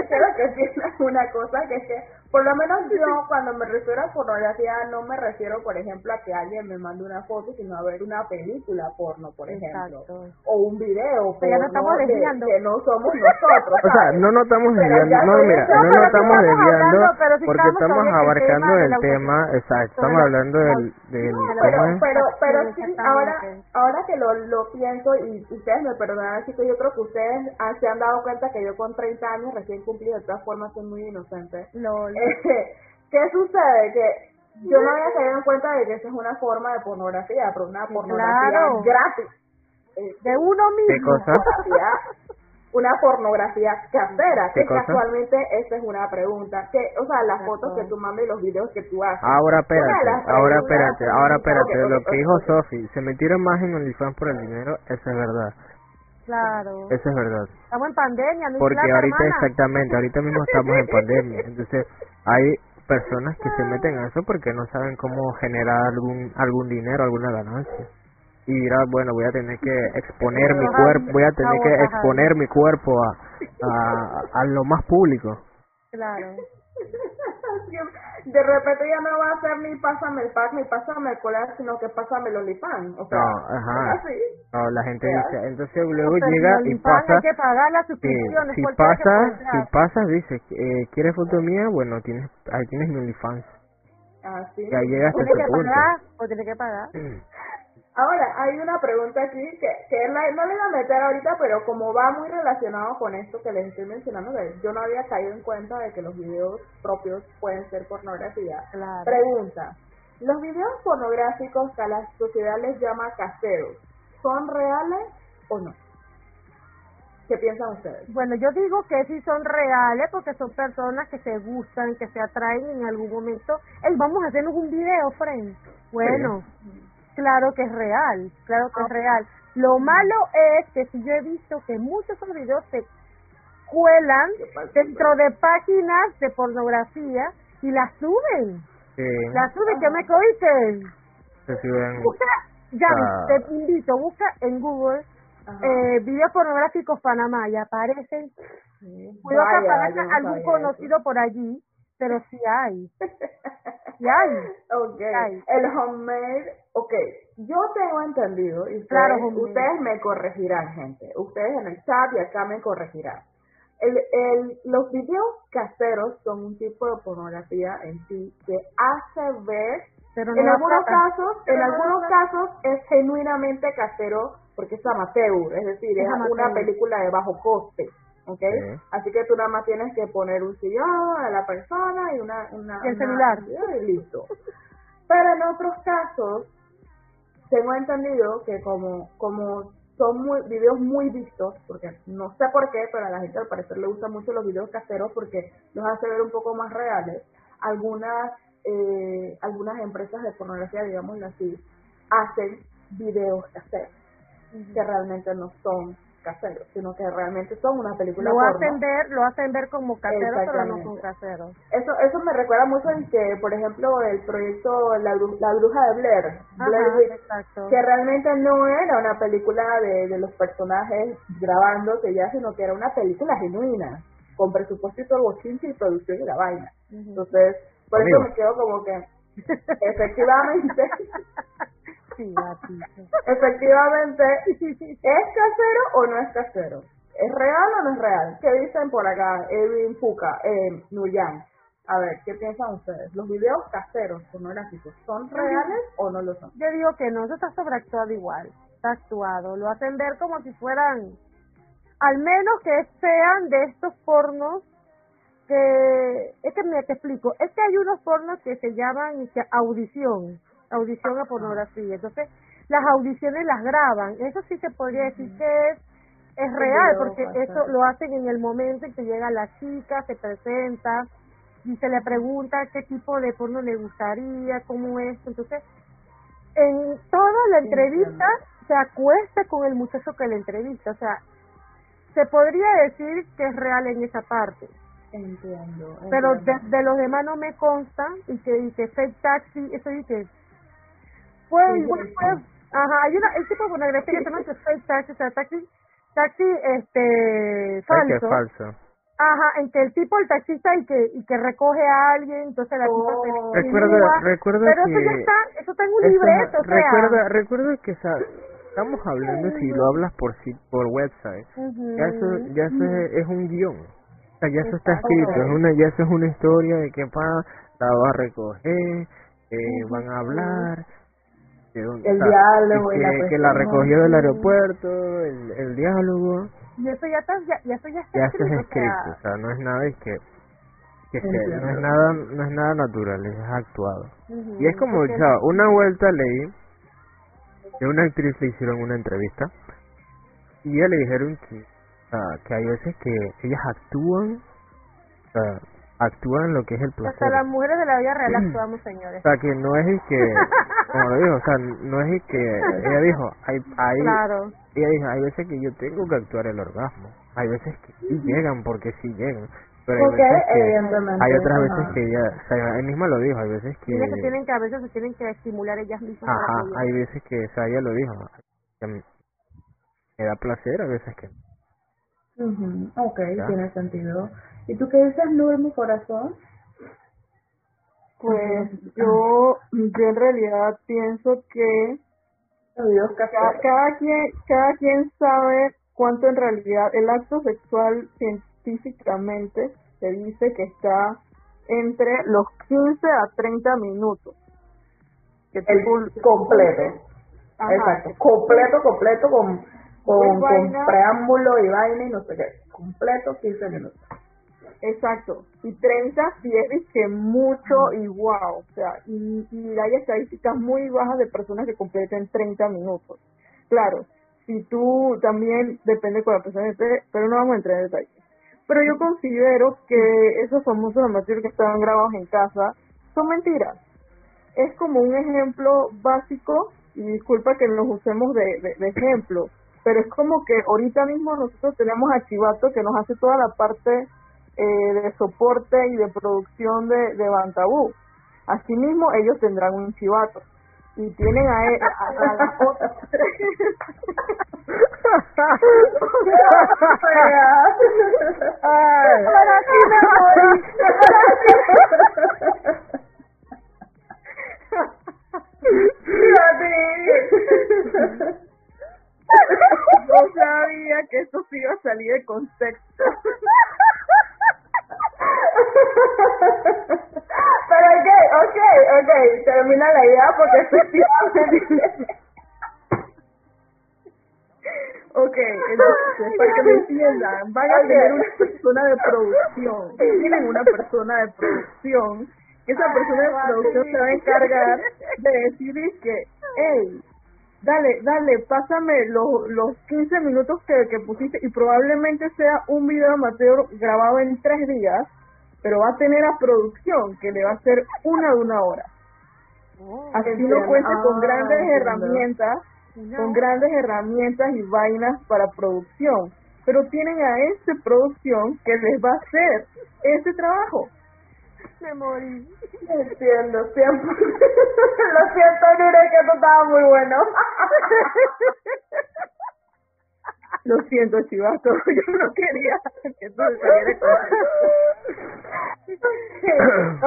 [SPEAKER 1] Quiero que entiendas una cosa, que es que por lo menos yo cuando me refiero a pornografía no me refiero, por ejemplo, a que alguien me mande una foto, sino a ver una película porno, por ejemplo, o un video porno no estamos desviando. Que, no somos nosotros.
[SPEAKER 3] O sea, no nos estamos desviando, no, mira, no, nos estamos desviando porque estamos abarcando el tema, exacto, estamos hablando del, del
[SPEAKER 1] pero, pero, pero sí, ahora, ahora que lo, lo pienso y ustedes me perdonan, así que yo creo que ustedes se han dado cuenta que yo con 30 años recién cumplido de todas formas soy muy inocente.
[SPEAKER 2] No,
[SPEAKER 1] ¿Qué sucede? Que yo no había caído en cuenta de que esa es una forma de pornografía, pero una pornografía gratis.
[SPEAKER 2] de uno mismo.
[SPEAKER 3] ¿Qué cosa?
[SPEAKER 1] Una pornografía casera, que casualmente esa es una pregunta. que O sea, las fotos que tú mandas y los videos que tú haces.
[SPEAKER 3] Ahora espérate, ahora espérate, ahora espérate. lo que dijo Sofi, se metieron más en OnlyFans por el dinero, eso es verdad.
[SPEAKER 2] Claro.
[SPEAKER 3] Eso es verdad.
[SPEAKER 2] Estamos en pandemia, no
[SPEAKER 3] Porque ahorita, exactamente, ahorita mismo estamos en pandemia. Entonces, hay personas que se meten a eso porque no saben cómo generar algún algún dinero, alguna ganancia. Y dirá, bueno, voy a tener que exponer mi cuerpo, voy a tener que exponer mi cuerpo a, a, a lo más público.
[SPEAKER 2] Claro.
[SPEAKER 1] de repente ya no va a ser ni pásame el pack ni pásame el colar, sino que pásame el OnlyFans. O sea,
[SPEAKER 3] no, ajá. No, la gente dice, entonces luego llega y pasa.
[SPEAKER 2] Hay que pagar la suscripción.
[SPEAKER 3] si pasa, si pasa, dice, eh, ¿quieres foto mía? Bueno, tienes, ahí tienes mi OnlyFans.
[SPEAKER 1] Ah, sí.
[SPEAKER 3] Ya llegas a ese punto.
[SPEAKER 2] O tienes que pagar.
[SPEAKER 1] Ahora, hay una pregunta aquí que, que no le iba a meter ahorita, pero como va muy relacionado con esto que les estoy mencionando, yo no había caído en cuenta de que los videos propios pueden ser pornografía. Pregunta, ¿los videos pornográficos que a la sociedad les llama caseros, son reales o no? ¿Qué piensan ustedes?
[SPEAKER 2] Bueno, yo digo que sí son reales porque son personas que se gustan, que se atraen en algún momento. Hey, vamos a hacernos un video, friend. Bueno, claro que es real, claro que es real. Lo malo es que si yo he visto que muchos de videos se cuelan dentro de páginas de pornografía y las suben. Las suben, que me coiten. Busca, ya, te invito, busca en Google eh, videos pornográficos Panamá y aparecen. Cuidado que aparezca algún conocido por allí, pero sí hay. Sí hay.
[SPEAKER 1] Okay. El homemade Ok, yo tengo entendido, y ustedes, ustedes me corregirán, gente. Ustedes en el chat y acá me corregirán. El, el, los videos caseros son un tipo de pornografía en sí que hace ver, Pero en algunos casos, en algunos casos es genuinamente casero porque es amateur, es decir, es, una película de bajo coste. ¿Ok? Así que tú nada más tienes que poner un sillón a la persona y una... una
[SPEAKER 2] el celular.
[SPEAKER 1] Y listo. Pero en otros casos, tengo entendido que como, como son muy, videos muy vistos, porque no sé por qué, pero a la gente al parecer le gustan mucho los videos caseros porque los hace ver un poco más reales. Algunas, eh, algunas empresas de pornografía, digámoslo así, hacen videos caseros, que realmente no son caseros, sino que realmente son una película
[SPEAKER 2] lo hacen ver lo hacen ver como caseros pero no son caseros.
[SPEAKER 1] Eso eso me recuerda mucho en que por ejemplo el proyecto la, la bruja de Blair, Blair que realmente no era una película de, de los personajes grabándose ya sino que era una película genuina con presupuesto y todo y producción y la vaina. Entonces por eso me quedo como que efectivamente Efectivamente, ¿es casero o no es casero? ¿Es real o no es real? ¿Qué dicen por acá? Edwin Fuca, eh, Nuyan. A ver, ¿qué piensan ustedes? ¿Los videos caseros pornográficos son reales o no lo son?
[SPEAKER 2] Yo digo que no, eso está sobreactuado igual. Está actuado. Lo hacen ver como si fueran, al menos que sean de estos pornos que, es que me te explico, es que hay unos pornos que se llaman audición audición a pornografía. Entonces, las audiciones las graban. Eso sí se podría decir que es, es real, porque eso lo hacen en el momento en que llega la chica, se presenta y se le pregunta qué tipo de porno le gustaría, cómo es. Entonces, en toda la entrevista se acuesta con el muchacho que le entrevista. O sea, se podría decir que es real en esa parte.
[SPEAKER 1] Entiendo.
[SPEAKER 2] Pero de, los demás no me consta y que, y que fake taxi, eso dice igual, pues, ajá, hay una, el tipo de pornografía que se llama fake taxi, o sea, taxi taxi este falso.
[SPEAKER 3] falso.
[SPEAKER 2] Ajá, en que el tipo, el taxista, y que y que recoge a alguien, entonces la tipa se
[SPEAKER 3] oh. recuerda, recuerda
[SPEAKER 2] Pero eso ya está, eso está en un libreto, o sea.
[SPEAKER 3] Recuerda, recuerda que estamos hablando si lo hablas por por website, ya eso, ya eso es, un guion, o sea, ya eso está escrito, es una, ya eso es una historia de que pa, la va a recoger, eh, van a hablar,
[SPEAKER 1] el diálogo
[SPEAKER 3] que, la que la recogió del aeropuerto, el, el diálogo.
[SPEAKER 2] Y eso ya está, ya, ya eso ya está
[SPEAKER 3] ya escrito, es escrito, o sea, no es nada que que no es nada no es nada natural, es actuado. y es como, o sea, una vuelta leí de una actriz le hicieron una entrevista y ella le dijeron que, que hay veces que ellas actúan, o actúan lo que es el placer.
[SPEAKER 2] Hasta las mujeres de la vida real actuamos, señores.
[SPEAKER 3] O sea, que no es que, como lo dijo, o sea, no es que, ella dijo, hay, hay,
[SPEAKER 2] claro.
[SPEAKER 3] ella dijo, hay veces que yo tengo que actuar el orgasmo, hay veces que sí llegan porque sí llegan, pero hay, veces que, hay otras veces que ella, o sea, ella misma lo dijo, hay veces que...
[SPEAKER 2] que tienen que, a veces se tienen que estimular ellas mismas.
[SPEAKER 3] Ajá, hay veces que, o sea, ella lo dijo, me da placer, a veces que...
[SPEAKER 1] mhm Ok, tiene sentido. ¿Y tú qué dices, Nur, mi corazón?
[SPEAKER 4] Pues yo, yo en realidad pienso que cada, cada, quien, cada quien sabe cuánto en realidad el acto sexual científicamente se dice que está entre los 15 a 30 minutos.
[SPEAKER 1] Que el completo. Exacto. Completo, completo, con, con, con preámbulo y vaina y no sé qué. Completo 15 minutos.
[SPEAKER 4] Exacto, y 30 si es que mucho y wow, o sea, y, y hay estadísticas muy bajas de personas que completen 30 minutos. Claro, si tú también depende con la persona esté, pero no vamos a entrar en detalle. Pero yo considero que esos famosos amateurs que estaban grabados en casa son mentiras. Es como un ejemplo básico, y disculpa que nos usemos de, de, de ejemplo, pero es como que ahorita mismo nosotros tenemos a Chivato que nos hace toda la parte eh, de soporte y de producción de, de Bantabú. Asimismo, ellos tendrán un chivato. Y tienen a, él, a, a las otras
[SPEAKER 2] Para ti
[SPEAKER 4] No sabía que esto se iba a salir de contexto.
[SPEAKER 1] Pero ok, ok, ok, termina la idea porque efectivamente...
[SPEAKER 4] ok, entonces, para que me entiendan, van a tener una persona de producción, tienen una persona de producción, esa persona de producción se va a encargar de decir que, hey, dale, dale, pásame los, los 15 minutos que, que pusiste y probablemente sea un video amateur grabado en tres días pero va a tener a producción que le va a hacer una de una hora. Oh, Así no cuente con grandes herramientas, con grandes herramientas y vainas para producción, pero tienen a esa producción que les va a hacer ese trabajo.
[SPEAKER 2] Me morí.
[SPEAKER 1] Entiendo, siempre. Lo siento, Nure, que esto estaba muy bueno.
[SPEAKER 4] Lo siento, chivato, yo no quería que esto saliera con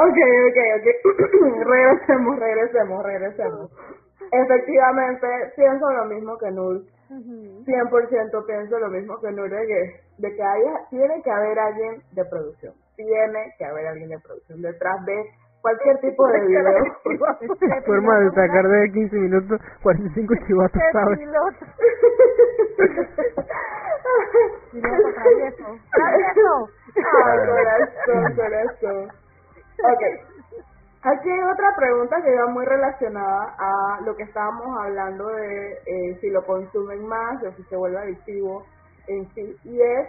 [SPEAKER 1] Ok, ok, ok. regresemos, regresemos, regresemos. Efectivamente, pienso lo mismo que Nur. 100% pienso lo mismo que Nur de que, de que haya, tiene que haber alguien de producción. Tiene que haber alguien de producción detrás de cualquier tipo de video.
[SPEAKER 3] Forma de sacar de 15 minutos 45 chivatos, ¿sabes?
[SPEAKER 2] Piloto travieso. ¡Travieso!
[SPEAKER 1] Ay, corazón, corazón. Ok. Aquí hay otra pregunta que va muy relacionada a lo que estábamos hablando de eh, si lo consumen más o si se vuelve adictivo en sí. Y es,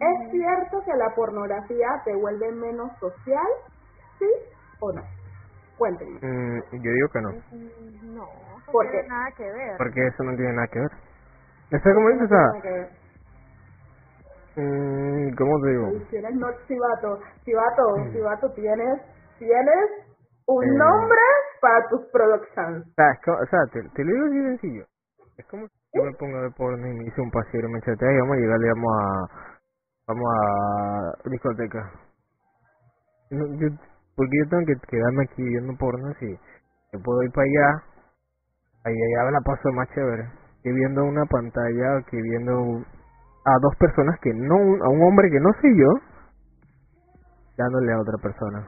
[SPEAKER 1] ¿es cierto que la pornografía te vuelve menos social? ¿Sí o no? Cuéntenme.
[SPEAKER 3] Mm, yo digo que no.
[SPEAKER 2] Mm, no, no
[SPEAKER 1] ¿Por
[SPEAKER 2] tiene
[SPEAKER 1] qué?
[SPEAKER 2] nada que ver.
[SPEAKER 3] Porque eso no tiene nada que ver. ¿Eso cómo dices? Mm, ¿Cómo te digo?
[SPEAKER 1] Tienes no, Chivato, Chivato, Chivato, tienes, tienes un eh. nombre para tus productions.
[SPEAKER 3] O sea, o sea te, te, lo digo así sencillo. Es como si yo me pongo de porno y me hice un paseo y me chatea y vamos a llegar, digamos, a... Vamos a discoteca. No, yo, porque yo tengo que quedarme aquí viendo porno si yo puedo ir para allá, allá la paso más chévere, que viendo una pantalla, que viendo a dos personas que no, a un hombre que no soy yo, dándole a otra persona.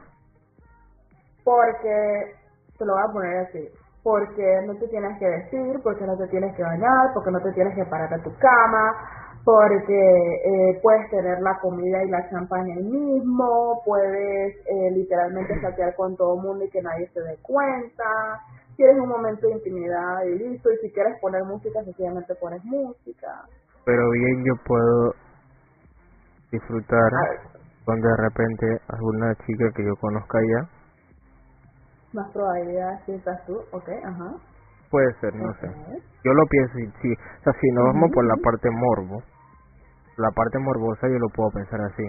[SPEAKER 1] Porque, te lo voy a poner así, porque no te tienes que vestir, porque no te tienes que bañar, porque no te tienes que parar a tu cama, porque eh, puedes tener la comida y la champaña ahí mismo, puedes eh, literalmente saquear con todo el mundo y que nadie se dé cuenta, quieres un momento de intimidad y listo, y si quieres poner música, sencillamente pones música.
[SPEAKER 3] Pero bien yo puedo disfrutar cuando de repente alguna chica que yo conozca ya.
[SPEAKER 1] Más probabilidad si estás tú, ok, ajá.
[SPEAKER 3] Puede ser, no sé. Yo lo pienso, si, o sea, si nos vamos por la parte morbo, la parte morbosa yo lo puedo pensar así.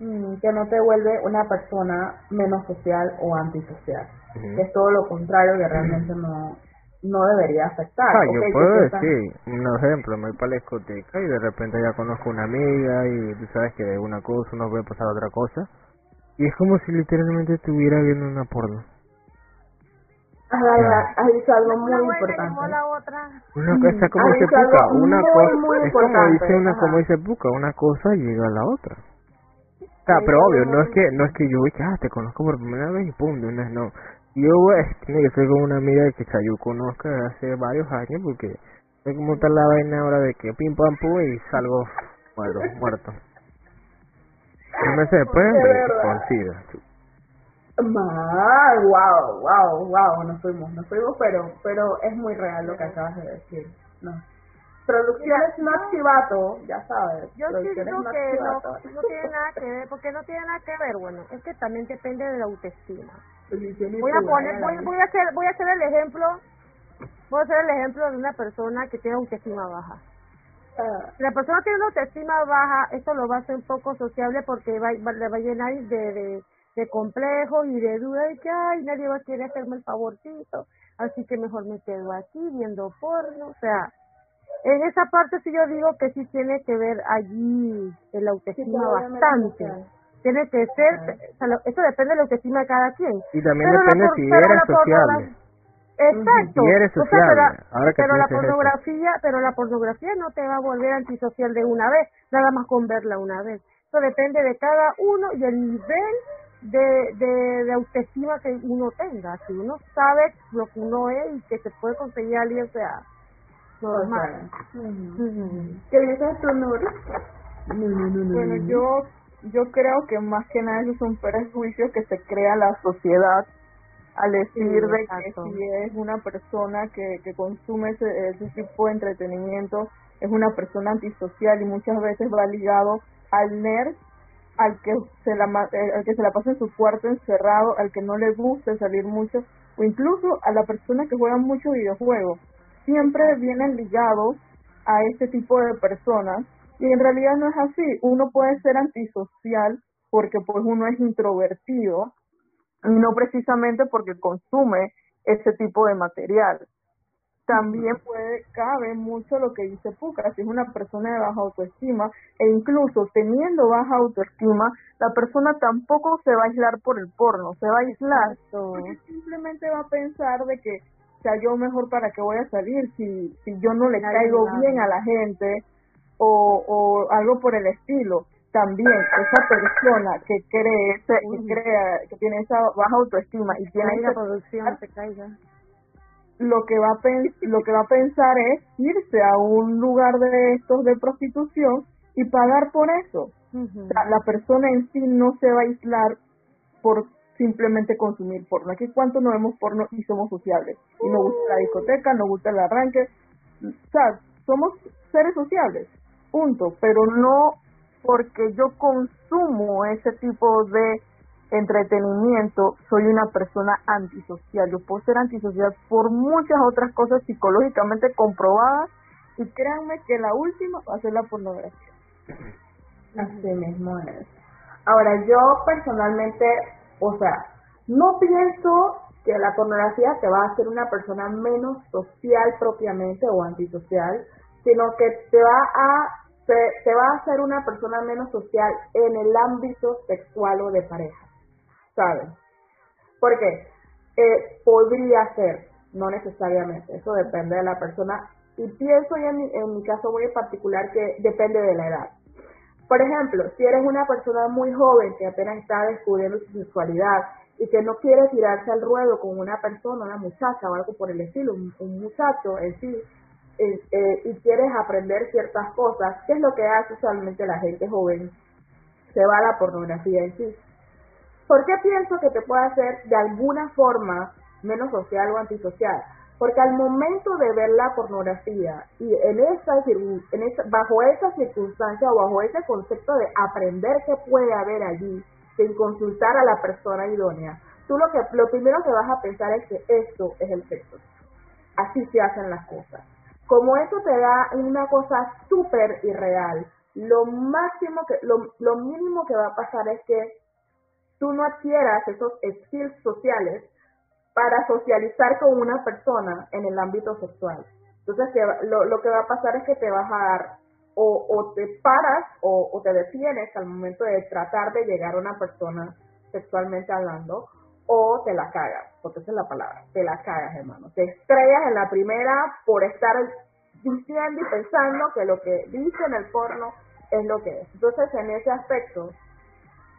[SPEAKER 1] Mm, que no te vuelve una persona menos social o antisocial. Que es todo lo contrario que realmente no no debería afectar.
[SPEAKER 3] Ah, yo puedo decir, un ejemplo, me voy para la discoteca y de repente ya conozco una amiga y tú sabes que de una cosa uno puede pasar a otra cosa. Y es como si literalmente estuviera viendo una porno.
[SPEAKER 1] Has dicho algo muy importante.
[SPEAKER 3] Una cosa como dice Puka, una cosa, es como dice una como dice Puka, una cosa llega a la otra. O sea, pero obvio, no es que no es que yo ah, te conozco por primera vez y pum, no es no. Yo, tiene que ser con una amiga que yo conozco hace varios años porque sé cómo está la vaina ahora de que pim pam pum y salgo muerto. muerto. Un mes después me consigo.
[SPEAKER 1] Wow, wow, wow, nos fuimos, nos fuimos, pero, pero es muy real lo que acabas de decir. No. Producciones no activato, ya sabes.
[SPEAKER 2] Yo siento que no, no tiene nada que ver, porque no tiene nada que ver, bueno, es que también depende de la autoestima. Voy a poner, voy, voy a hacer, voy a hacer el ejemplo, voy a hacer el ejemplo de una persona que tiene autoestima baja. Ah. Si la persona tiene una autoestima baja, esto lo va a hacer un poco sociable porque va, le va a llenar de, de, de complejos y de dudas y que, ay, nadie va a querer hacerme el favorcito, así que mejor me quedo aquí viendo porno, o sea, en esa parte sí yo digo que sí tiene que ver allí el autoestima bastante. Tiene que ser, eso depende de la autoestima de cada quien.
[SPEAKER 3] Y también depende si eres sociable.
[SPEAKER 2] Exacto.
[SPEAKER 3] Si eres sociable.
[SPEAKER 2] pero, la pornografía, pero la pornografía no te va a volver antisocial de una vez, nada más con verla una vez. Eso depende de cada uno y el nivel de, de, de autoestima que uno tenga. Si uno sabe lo que uno es y que se puede conseguir alguien, o sea, normal.
[SPEAKER 1] ¿Qué dices tú, Nur?
[SPEAKER 4] Bueno, yo, yo creo que más que nada esos son prejuicios que se crea la sociedad al decir de que si es una persona que, que consume ese, ese tipo de entretenimiento, es una persona antisocial y muchas veces va ligado al nerd al que se la eh, al que se la pasa en su cuarto encerrado, al que no le gusta salir mucho o incluso a la persona que juega mucho videojuegos siempre vienen ligados a este tipo de personas y en realidad no es así. Uno puede ser antisocial porque pues uno es introvertido y no precisamente porque consume ese tipo de material. También puede, cabe mucho lo que dice Puca, si es una persona de baja autoestima e incluso teniendo baja autoestima, la persona tampoco se va a aislar por el porno, se va a aislar. Porque simplemente va a pensar de que o sea, yo mejor para qué voy a salir si, si yo no le caigo bien a la gente o, o algo por el estilo. También esa persona que cree, que crea, que tiene esa baja autoestima y tiene
[SPEAKER 2] esa producción
[SPEAKER 4] lo que va a lo que va a pensar es irse a un lugar de estos de prostitución y pagar por eso. la persona en sí no se va a aislar por simplemente consumir porno. Aquí cuánto no vemos porno y somos sociables. Y nos gusta la discoteca, nos gusta el arranque. O sea, somos seres sociables, punto. Pero no porque yo consumo ese tipo de entretenimiento, soy una persona antisocial. Yo puedo ser antisocial por muchas otras cosas psicológicamente comprobadas y créanme que la última va a ser la pornografía.
[SPEAKER 1] Así mismo es. Ahora, yo personalmente o sea, no pienso que la pornografía te va a hacer una persona menos social propiamente o antisocial, sino que te va a te, va a hacer una persona menos social en el ámbito sexual o de pareja, ¿sabes? Porque eh, podría ser, no necesariamente, eso depende de la persona y pienso en mi, en mi caso muy particular que depende de la edad. Por ejemplo, si eres una persona muy joven que apenas está descubriendo su sexualidad y que no quiere tirarse al ruedo con una persona, una muchacha o algo por el estilo, un, muchacho en sí, eh, y quieres aprender ciertas cosas, ¿qué es lo que hace usualmente la gente joven? Se va a la pornografía en sí. ¿Por qué pienso que te puede hacer de alguna forma menos social o antisocial? Porque al momento de ver la pornografía y en esa, en esa, bajo esa circunstancia o bajo ese concepto de aprender qué puede haber allí, sin consultar a la persona idónea, tú lo que lo primero que vas a pensar es que esto es el sexo. Así se hacen las cosas. Como eso te da una cosa súper irreal, lo máximo que lo, lo mínimo que va a pasar es que tú no adquieras esos skills sociales para socializar con una persona en el ámbito sexual. Entonces, lo, lo que va a pasar es que te vas a dar o, o te paras o, o, te detienes al momento de tratar de llegar a una persona sexualmente hablando o te la cagas, porque esa es la palabra, te la cagas, hermano. Te estrellas en la primera por estar diciendo y pensando que lo que dice en el porno es lo que es. Entonces, en ese aspecto,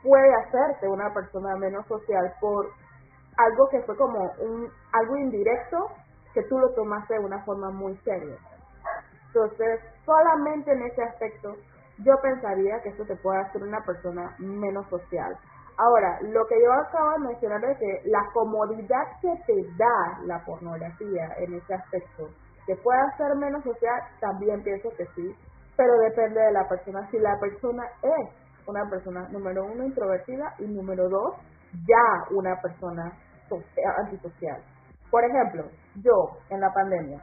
[SPEAKER 1] puede hacerte una persona menos social por algo que fue como un algo indirecto que tú lo tomaste de una forma muy seria. Entonces, solamente en ese aspecto yo pensaría que eso te puede hacer una persona menos social. Ahora, lo que yo acabo de mencionar es que la comodidad que te da la pornografía en ese aspecto, que puede hacer menos social, también pienso que sí, pero depende de la persona. Si la persona es una persona, número uno, introvertida y número dos, ya una persona antisocial. Por ejemplo, yo en la pandemia,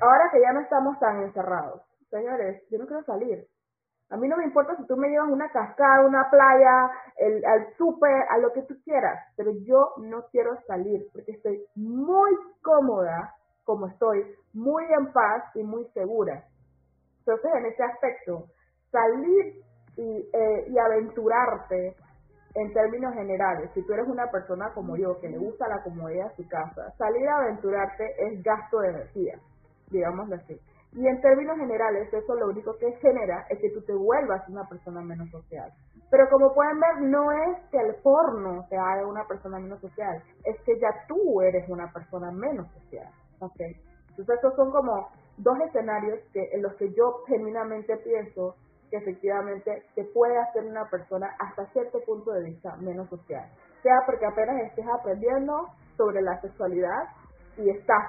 [SPEAKER 1] ahora que ya no estamos tan encerrados, señores, yo no quiero salir. A mí no me importa si tú me llevas una cascada, una playa, el, al súper, a lo que tú quieras, pero yo no quiero salir porque estoy muy cómoda como estoy, muy en paz y muy segura. Entonces, en ese aspecto, salir y, eh, y aventurarte en términos generales, si tú eres una persona como yo que le gusta la comodidad de su casa, salir a aventurarte es gasto de energía, digámoslo así. Y en términos generales, eso lo único que genera es que tú te vuelvas una persona menos social. Pero como pueden ver, no es que el porno te haga una persona menos social, es que ya tú eres una persona menos social. ¿okay? Entonces, estos son como dos escenarios que, en los que yo genuinamente pienso que efectivamente te puede hacer una persona hasta cierto punto de vista menos social. Sea porque apenas estés aprendiendo sobre la sexualidad y estás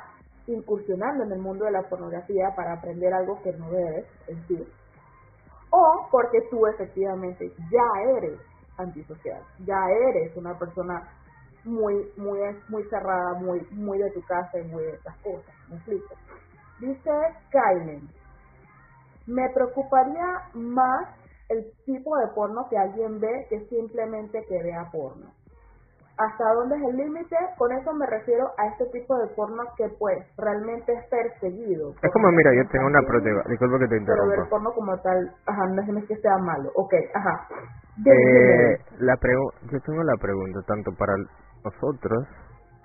[SPEAKER 1] incursionando en el mundo de la pornografía para aprender algo que no debes en sí. O porque tú efectivamente ya eres antisocial, ya eres una persona muy, muy, muy cerrada, muy, muy de tu casa y muy de estas cosas. ¿Me explico? Dice Kylen, me preocuparía más el tipo de porno que alguien ve que simplemente que vea porno. ¿Hasta dónde es el límite? Con eso me refiero a este tipo de porno que pues realmente es perseguido.
[SPEAKER 3] Es como, mira, yo tengo una prueba, disculpa que te interrumpa.
[SPEAKER 1] Pero ver porno como tal, ajá, no es que sea malo. Ok, ajá.
[SPEAKER 3] Eh, la yo tengo la pregunta tanto para nosotros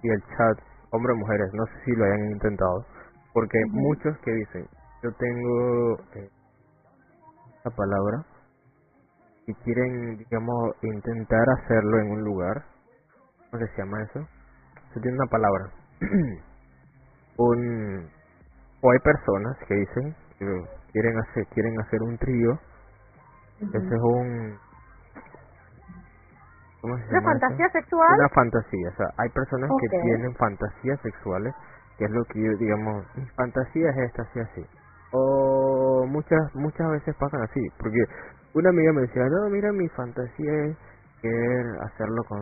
[SPEAKER 3] y el chat, hombres mujeres, no sé si lo hayan intentado, porque muchos que dicen, yo tengo eh, la palabra y quieren, digamos, intentar hacerlo en un lugar, ¿cómo se llama eso? Se tiene una palabra. un o hay personas que dicen que quieren hacer quieren hacer un trío. Ese es un
[SPEAKER 2] ¿cómo se llama ¿Una fantasía sexual?
[SPEAKER 3] Una fantasía, o sea, hay personas que tienen fantasías sexuales, que es lo que yo, digamos, mi fantasía es esta, así, así o muchas muchas veces pasan así porque una amiga me decía no mira mi fantasía es querer hacerlo con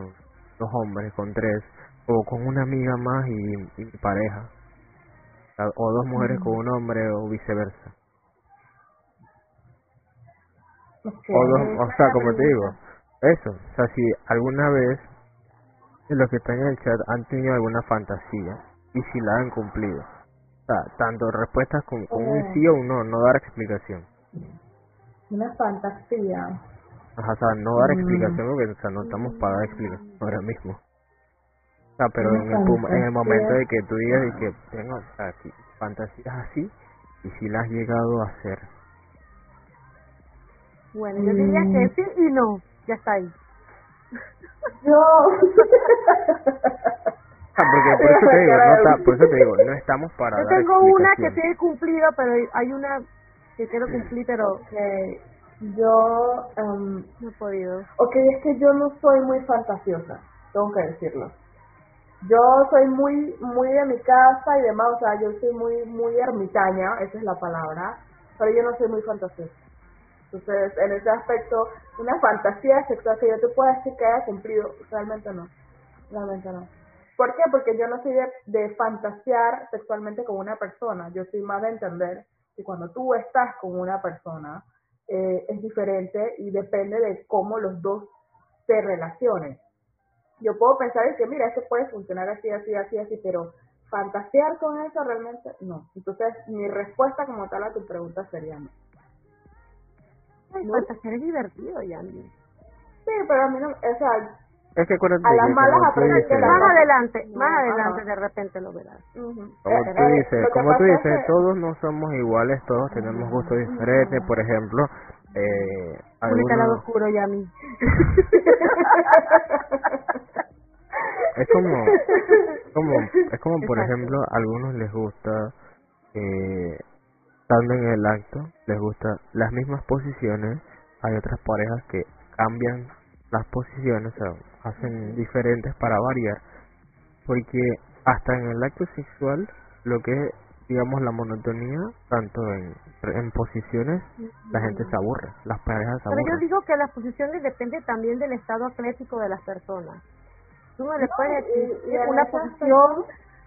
[SPEAKER 3] dos hombres con tres o con una amiga más y, mi pareja o dos mujeres con un hombre o viceversa o dos o sea como te digo eso o sea si alguna vez los que están en el chat han tenido alguna fantasía y si la han cumplido. O sea, tanto respuestas como, un
[SPEAKER 1] Oh.
[SPEAKER 3] sí o un no, no dar explicación.
[SPEAKER 1] Una fantasía.
[SPEAKER 3] Ajá, o sea, no dar
[SPEAKER 1] Mm.
[SPEAKER 3] explicación porque o sea, no estamos para dar explicación ahora mismo. O sea, pero en el, en el momento de que tú digas y que tengo o sea, sí, fantasías así y si las has llegado a hacer.
[SPEAKER 2] Bueno, yo diría que sí y no. Ya está ahí.
[SPEAKER 1] Yo.
[SPEAKER 3] Ah, porque por eso te digo, no está, por eso te digo, no estamos para
[SPEAKER 2] Yo
[SPEAKER 3] dar
[SPEAKER 2] tengo una que sí he cumplido, pero hay una que quiero cumplir, pero
[SPEAKER 1] Ok, yo. em,
[SPEAKER 2] no he podido.
[SPEAKER 1] ok, es que yo no soy muy fantasiosa, tengo que decirlo. Yo soy muy muy de mi casa y demás, o sea, yo soy muy muy ermitaña, esa es la palabra, pero yo no soy muy fantasiosa. Entonces, en ese aspecto, una fantasía sexual que yo te pueda decir que haya cumplido, realmente no. Realmente no. ¿Por qué? Porque yo no soy de, de fantasear sexualmente con una persona. Yo soy más de entender que cuando tú estás con una persona eh, es diferente y depende de cómo los dos se relacionen. Yo puedo pensar en que, mira, esto puede funcionar así, así, así, así, pero fantasear con eso realmente no. Entonces, mi respuesta como tal a tu pregunta sería no.
[SPEAKER 2] Ay, fantasear es divertido, Yandy.
[SPEAKER 1] Sí, pero a mí no, o sea,
[SPEAKER 3] Es que acuérdate
[SPEAKER 1] A las
[SPEAKER 3] que
[SPEAKER 1] malas aprendes
[SPEAKER 2] Más adelante,
[SPEAKER 1] No,
[SPEAKER 2] más
[SPEAKER 1] ajá.
[SPEAKER 2] adelante de repente lo verás.
[SPEAKER 1] ujú.
[SPEAKER 3] Como
[SPEAKER 1] Eh,
[SPEAKER 3] tú
[SPEAKER 1] eh,
[SPEAKER 3] dices, como tú dices,
[SPEAKER 1] que-
[SPEAKER 3] todos no somos iguales, todos tenemos gustos diferentes. Por ejemplo, eh,
[SPEAKER 2] Únete al lado
[SPEAKER 3] algunos,
[SPEAKER 2] oscuro, Yami.
[SPEAKER 3] es como, como, es como por
[SPEAKER 2] Exacto.
[SPEAKER 3] ejemplo, a algunos les gusta, eh, estando en el acto, les gusta las mismas posiciones. Hay otras parejas que cambian las posiciones, o sea, hacen diferentes para variar, porque hasta en el acto sexual, lo que es, digamos, la monotonía, tanto en, en posiciones, la gente se aburre, las parejas se
[SPEAKER 2] Pero yo
[SPEAKER 3] aburren.
[SPEAKER 2] digo que las posiciones depende también del estado atlético de las personas. Tú no le puedes decir una posición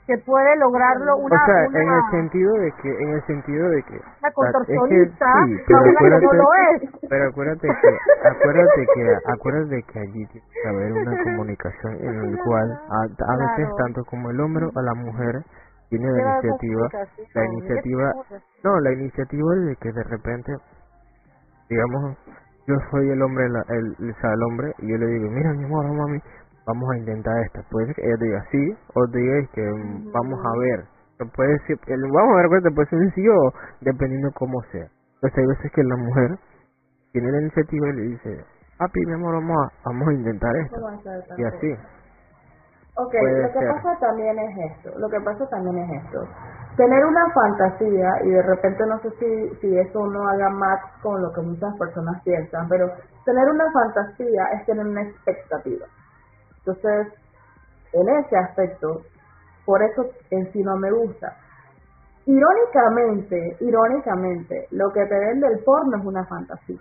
[SPEAKER 2] que puede lograrlo una,
[SPEAKER 3] o sea,
[SPEAKER 2] una,
[SPEAKER 3] en el sentido de que, en el sentido de que, o sea, es que
[SPEAKER 2] contorsionista,
[SPEAKER 3] sí, pero acuérdate,
[SPEAKER 2] no lo es.
[SPEAKER 3] pero acuérdate que, acuérdate que, acuérdate que allí tiene que haber una comunicación en el cual a, a veces
[SPEAKER 2] Claro.
[SPEAKER 3] tanto como el hombre o la mujer tiene la iniciativa, la
[SPEAKER 2] ¿qué
[SPEAKER 3] iniciativa, no, la iniciativa de que de repente, digamos, yo soy el hombre, la- el, o sea, el hombre, y yo le digo, mira mi amor, mami, vamos a intentar esto. Puede ser que ella diga sí, o diga que mm, vamos a ver. Puede ser, el vamos a ver, acuérdate, puede ser un sí o dependiendo cómo sea. Entonces hay veces que la mujer tiene la iniciativa y le dice, papi, mi amor, vamos a, vamos a intentar esto.
[SPEAKER 1] A
[SPEAKER 3] Y así.
[SPEAKER 1] Ok,
[SPEAKER 3] Puede
[SPEAKER 1] lo que
[SPEAKER 3] ser.
[SPEAKER 1] pasa también es esto, lo que pasa también es esto. Tener una fantasía, y de repente no sé si, si eso no haga match con lo que muchas personas piensan, pero tener una fantasía es tener una expectativa. Entonces, en ese aspecto, por eso en sí no me gusta. Irónicamente, irónicamente, lo que te vende el porno es una fantasía.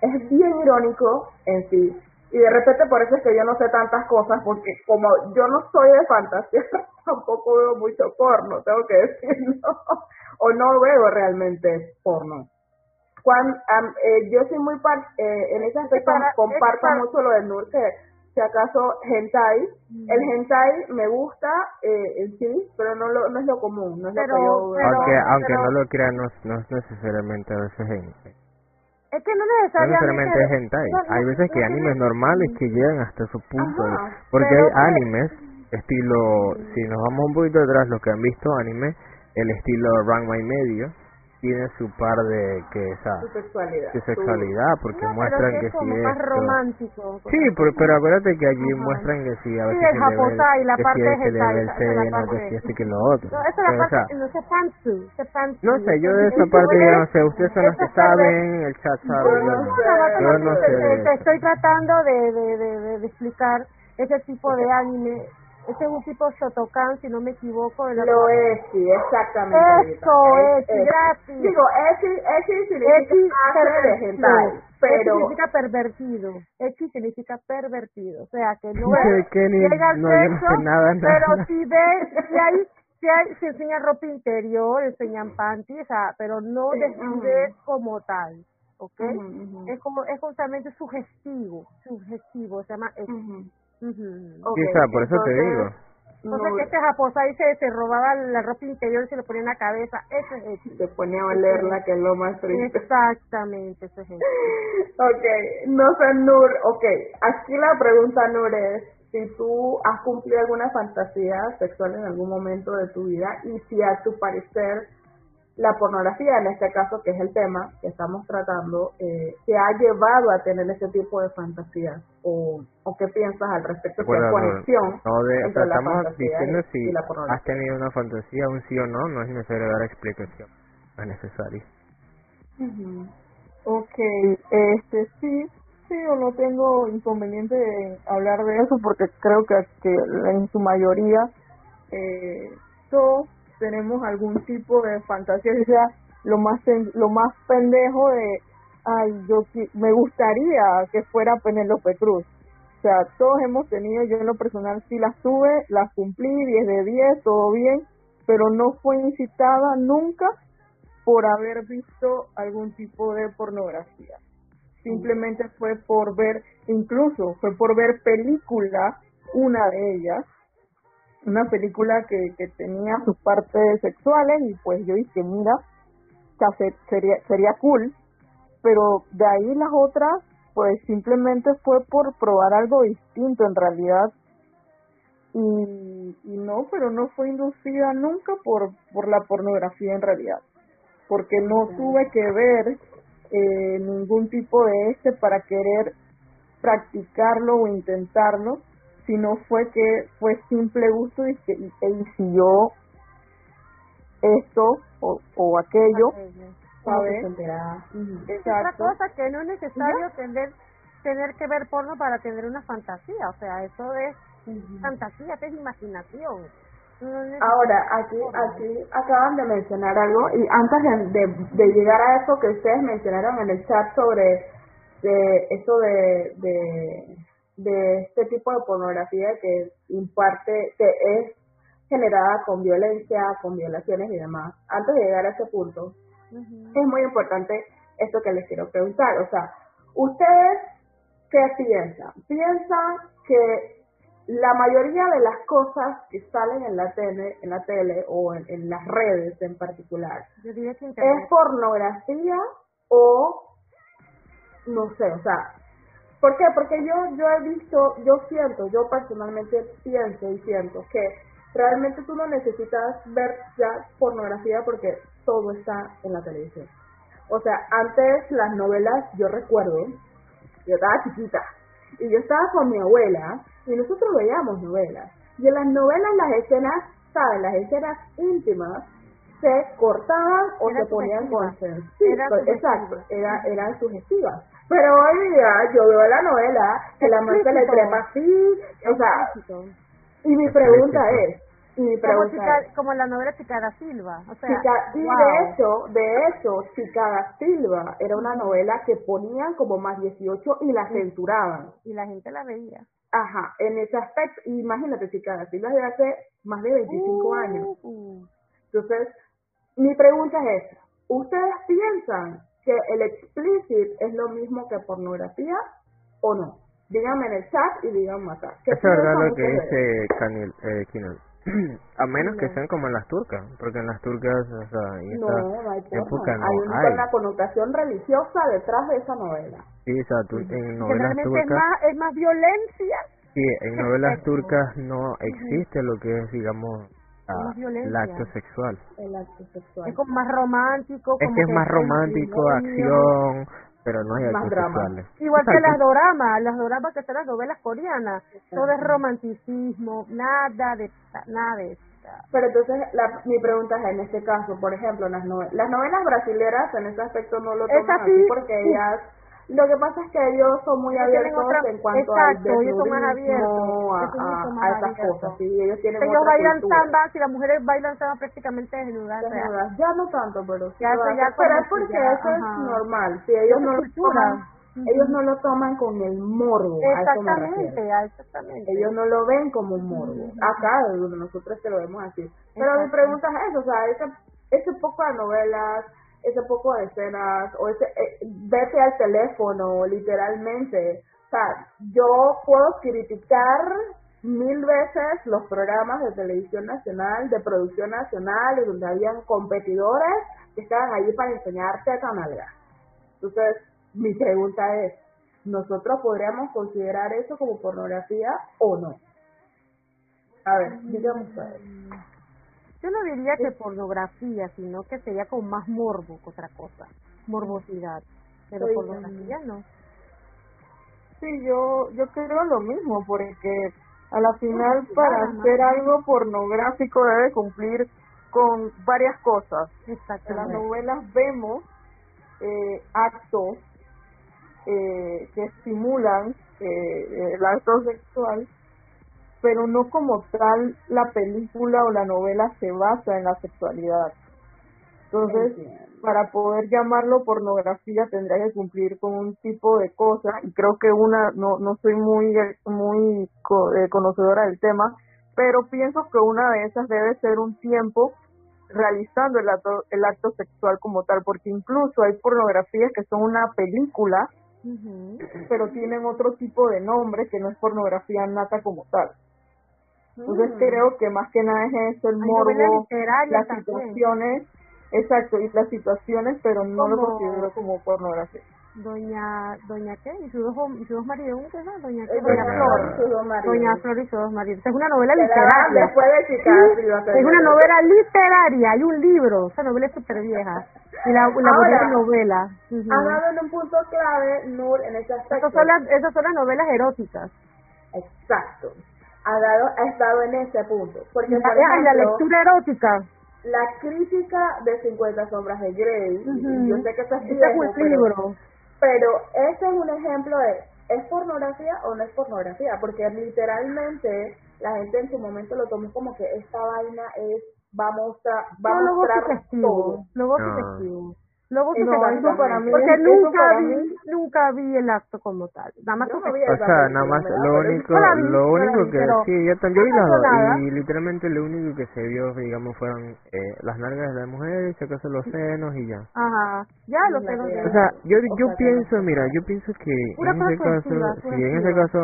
[SPEAKER 1] Es bien irónico en sí. Y de repente por eso es que yo no sé tantas cosas, porque como yo no soy de fantasía, tampoco veo mucho porno, tengo que decirlo. O no veo realmente porno. Cuando, am- eh, yo soy muy par eh, en ese aspecto comparto mucho lo del Nur, que si acaso hentai, el hentai me gusta eh, en sí, pero no lo, no es lo común, no es
[SPEAKER 2] Pero-
[SPEAKER 1] lo que yo veo.
[SPEAKER 2] pero-
[SPEAKER 3] aunque no lo crean, no, no es necesariamente a veces en,
[SPEAKER 2] Es que no
[SPEAKER 3] no
[SPEAKER 2] necesariamente...
[SPEAKER 3] necesariamente es hentai.
[SPEAKER 2] no-
[SPEAKER 3] Hay veces que
[SPEAKER 2] no-
[SPEAKER 3] animes normales que llegan hasta su punto.
[SPEAKER 1] Ajá,
[SPEAKER 3] porque hay
[SPEAKER 2] que-
[SPEAKER 3] animes, estilo, si nos vamos un poquito atrás, los que han visto anime, el estilo Ranma y medio, tiene su par de que, o sea,
[SPEAKER 1] su sexualidad. su-
[SPEAKER 3] sexualidad, porque
[SPEAKER 2] No, pero
[SPEAKER 3] muestran
[SPEAKER 2] que
[SPEAKER 3] que
[SPEAKER 2] es
[SPEAKER 3] si
[SPEAKER 2] como más
[SPEAKER 3] esto...
[SPEAKER 2] romántico.
[SPEAKER 3] Sí, pero, pero acuérdate que allí
[SPEAKER 2] Ajá.
[SPEAKER 3] muestran que si a
[SPEAKER 2] Sí,
[SPEAKER 3] veces ve el,
[SPEAKER 2] japosai, la
[SPEAKER 3] que
[SPEAKER 2] parte
[SPEAKER 3] ve el
[SPEAKER 2] esa
[SPEAKER 3] seno, que si este que lo otro.
[SPEAKER 2] No, esa es
[SPEAKER 3] Pero,
[SPEAKER 2] la parte, no sé pantsu,
[SPEAKER 3] no sé, yo de esa parte, yo no sé, ustedes son los que saben, el chat sabe,
[SPEAKER 1] Yo no sé.
[SPEAKER 2] Estoy tratando de, de- de explicar ese tipo de anime. Ese es un tipo Shotokan, si no me equivoco. de la-
[SPEAKER 1] Lo es, sí, exactamente.
[SPEAKER 2] Eso es, gracias.
[SPEAKER 1] Digo, esi, esi
[SPEAKER 2] Echi
[SPEAKER 1] significa hace de pero
[SPEAKER 2] significa pervertido. Echi significa pervertido. O sea, que no es
[SPEAKER 3] que ni-
[SPEAKER 2] llega al
[SPEAKER 3] no,
[SPEAKER 2] sexo,
[SPEAKER 3] nada, nada.
[SPEAKER 2] pero si ves, si hay, si hay, se enseña ropa interior, enseñan panties, o sea, pero no
[SPEAKER 1] Sí,
[SPEAKER 2] describe como tal. ¿Ok?
[SPEAKER 1] Ujú, ujú.
[SPEAKER 2] Es como, es justamente sugestivo, sugestivo, se llama Echi.
[SPEAKER 1] Ujú.
[SPEAKER 3] por eso te digo.
[SPEAKER 2] Entonces que este japosa ahí se, se robaba la ropa interior y se lo ponía en la cabeza, eso es
[SPEAKER 1] Se ponía a olerla, que es lo más triste.
[SPEAKER 2] Exactamente, eso es eso.
[SPEAKER 1] ok, no sé, Nur, ok, aquí la pregunta, Nur, es si tú has cumplido alguna fantasía sexual en algún momento de tu vida y si a tu parecer la pornografía, en este caso, que es el tema que estamos tratando, eh, te ha llevado a tener ese tipo de fantasías o, o qué piensas al respecto de la conexión
[SPEAKER 3] no de, entre la estamos diciendo si has tenido una fantasía, un sí o no, no es necesario dar explicación, no es necesario.
[SPEAKER 4] Ok, este sí, sí, o no tengo inconveniente de hablar de eso porque creo que, que en su mayoría eh, todos tenemos algún tipo de fantasía, o sea, lo más lo más pendejo de, ay, yo me gustaría que fuera Penélope Cruz. O sea, todos hemos tenido, yo en lo personal sí las tuve, las cumplí, 10 de 10, todo bien, pero no fue incitada nunca por haber visto algún tipo de pornografía. Simplemente fue por ver, incluso fue por ver película, una de ellas, una película que, que tenía sus partes sexuales y pues yo dije, mira, sería, sería cool, pero de ahí las otras pues simplemente fue por probar algo distinto en realidad. Y, y no, pero no fue inducida nunca por, por la pornografía en realidad, porque no tuve que ver eh, ningún tipo de este para querer practicarlo o intentarlo, sino fue que fue simple gusto y que y, yo esto o, o aquello, ¿sabes?
[SPEAKER 2] Otra cosa que no es necesario tener tener que ver porno para tener una fantasía, o sea, eso es fantasía, que es imaginación.
[SPEAKER 1] Ahora, aquí, aquí acaban de mencionar algo y antes de, de, llegar a eso que ustedes mencionaron en el chat sobre de eso de, de de este tipo de pornografía que imparte, que es generada con violencia, con violaciones y demás. Antes de llegar a ese punto, es muy importante esto que les quiero preguntar. O sea, ¿ustedes qué piensan? ¿Piensan que la mayoría de las cosas que salen en la tele, en la tele o en, las redes en particular, es pornografía o no sé, o sea, ¿Por qué? Porque yo, yo he visto, yo siento, yo personalmente pienso y siento que realmente tú no necesitas ver ya pornografía porque todo está en la televisión. O sea, antes las novelas, yo recuerdo, yo estaba chiquita y yo estaba con mi abuela y nosotros veíamos novelas. Y en las novelas las escenas, ¿sabes? Las escenas íntimas se cortaban o se ponían con sí, exacto, era, eran sugestivas. Pero hoy día yo veo la novela que la muerte le trepa así, o sea, y mi pregunta es, y mi pregunta
[SPEAKER 2] es, como la novela Chicada Silva, o sea,
[SPEAKER 1] y de hecho, de hecho, Chicada Silva era una novela que ponían como más 18 y la censuraban.
[SPEAKER 2] Y la gente la veía.
[SPEAKER 1] Ajá, en ese aspecto, imagínate, Chicada Silva de hace más de 25 uh. años. Entonces, mi pregunta es ¿ustedes piensan que el explicit es lo mismo que pornografía o no? Díganme en el chat y díganme acá.
[SPEAKER 3] Es verdad lo que dice Canil, eh, A menos que sean como en las turcas, porque en las turcas, o sea, en
[SPEAKER 1] no, no hay época no hay, una, una connotación religiosa detrás de esa novela.
[SPEAKER 3] Sí, o sea, en novelas turcas...
[SPEAKER 2] Es más, es más violencia.
[SPEAKER 3] Sí, en novelas turcas no existe lo que es, digamos, el acto sexual.
[SPEAKER 1] El acto sexual.
[SPEAKER 2] Es como más romántico.
[SPEAKER 3] Es que es más romántico, acción, pero no hay actos sexuales.
[SPEAKER 2] Igual que las doramas, las doramas que son las novelas coreanas, todo es romanticismo, nada de nada de
[SPEAKER 1] pero entonces la, mi pregunta es en este caso, por ejemplo, las novelas, las novelas brasileras en ese aspecto no lo toman así porque ellas lo que pasa es que ellos son muy abiertos en cuanto al desnudismo, a, a, esas cosas. ¿sí? Ellos tienen
[SPEAKER 2] ellos bailan samba, si las mujeres bailan samba prácticamente desnudas.
[SPEAKER 1] desnudas. Ya no tanto, pero sí. Ya, ya pero es porque eso es normal. Si ellos no lo toman, ellos no lo toman con el morbo.
[SPEAKER 2] Exactamente, a eso exactamente.
[SPEAKER 1] Ellos no lo ven como un morbo. Acá nosotros te lo vemos así. Pero mi pregunta es eso, o sea, ese, ese poco de novelas ese poco de escenas o ese eh, vete al teléfono literalmente sea, yo puedo criticar mil veces los programas de televisión nacional, de producción nacional, y donde habían competidores que estaban allí para enseñarte a nalga. Entonces, mi pregunta es, ¿nosotros podríamos considerar eso como pornografía o no? A ver, digamos ustedes.
[SPEAKER 2] Yo no diría que pornografía, sino que sería como más morbo que otra cosa, morbosidad, pero pornografía no.
[SPEAKER 4] Sí, yo yo creo lo mismo, porque a la final para hacer algo pornográfico debe cumplir con varias cosas. En las novelas vemos eh, actos eh, que estimulan eh, el acto sexual pero no como tal la película o la novela se basa en la sexualidad. Entonces, para poder llamarlo pornografía tendría que cumplir con un tipo de cosas y creo que una no no soy muy muy eh, conocedora del tema, pero pienso que una de esas debe ser un tiempo realizando el acto, el acto sexual como tal, porque incluso hay pornografías que son una película, pero tienen otro tipo de nombre que no es pornografía nata como tal. Entonces mm. creo que más que nada es eso, el morbo, las situaciones, exacto, y las situaciones, pero no lo considero como pornografía.
[SPEAKER 2] Doña, doña qué, y sus dos, y sus dos maridos, ¿qué es Doña qué, doña, Flor, doña Flor y sus dos maridos. Es una novela literaria. es una novela literaria, hay un libro, esa novela es súper vieja. Y la, la Ahora, novela.
[SPEAKER 1] Uh Ha dado en un punto clave, Nur, en ese aspecto.
[SPEAKER 2] Esas son las, esas son las novelas eróticas.
[SPEAKER 1] Exacto ha, dado, ha estado en ese punto. Porque,
[SPEAKER 2] por ejemplo, la lectura erótica.
[SPEAKER 1] La crítica de 50 sombras de Grey, yo sé que eso es
[SPEAKER 2] viejo, un libro.
[SPEAKER 1] pero ese es un ejemplo de, ¿es pornografía o no es pornografía? Porque literalmente la gente en su momento lo tomó como que esta vaina es, va a mostrar, va a mostrar todo.
[SPEAKER 2] Luego no. Luego no, para mí porque nunca vi, nunca vi el acto como tal. Nada más
[SPEAKER 3] o sea, nada más lo único, lo único que sí, yo vi las y literalmente lo único que se vio, digamos, fueron eh, las nalgas de la mujer, y se acaso los senos y ya.
[SPEAKER 2] Ajá, ya los senos.
[SPEAKER 3] O sea, yo yo pienso, mira, yo pienso que en ese caso, si en ese caso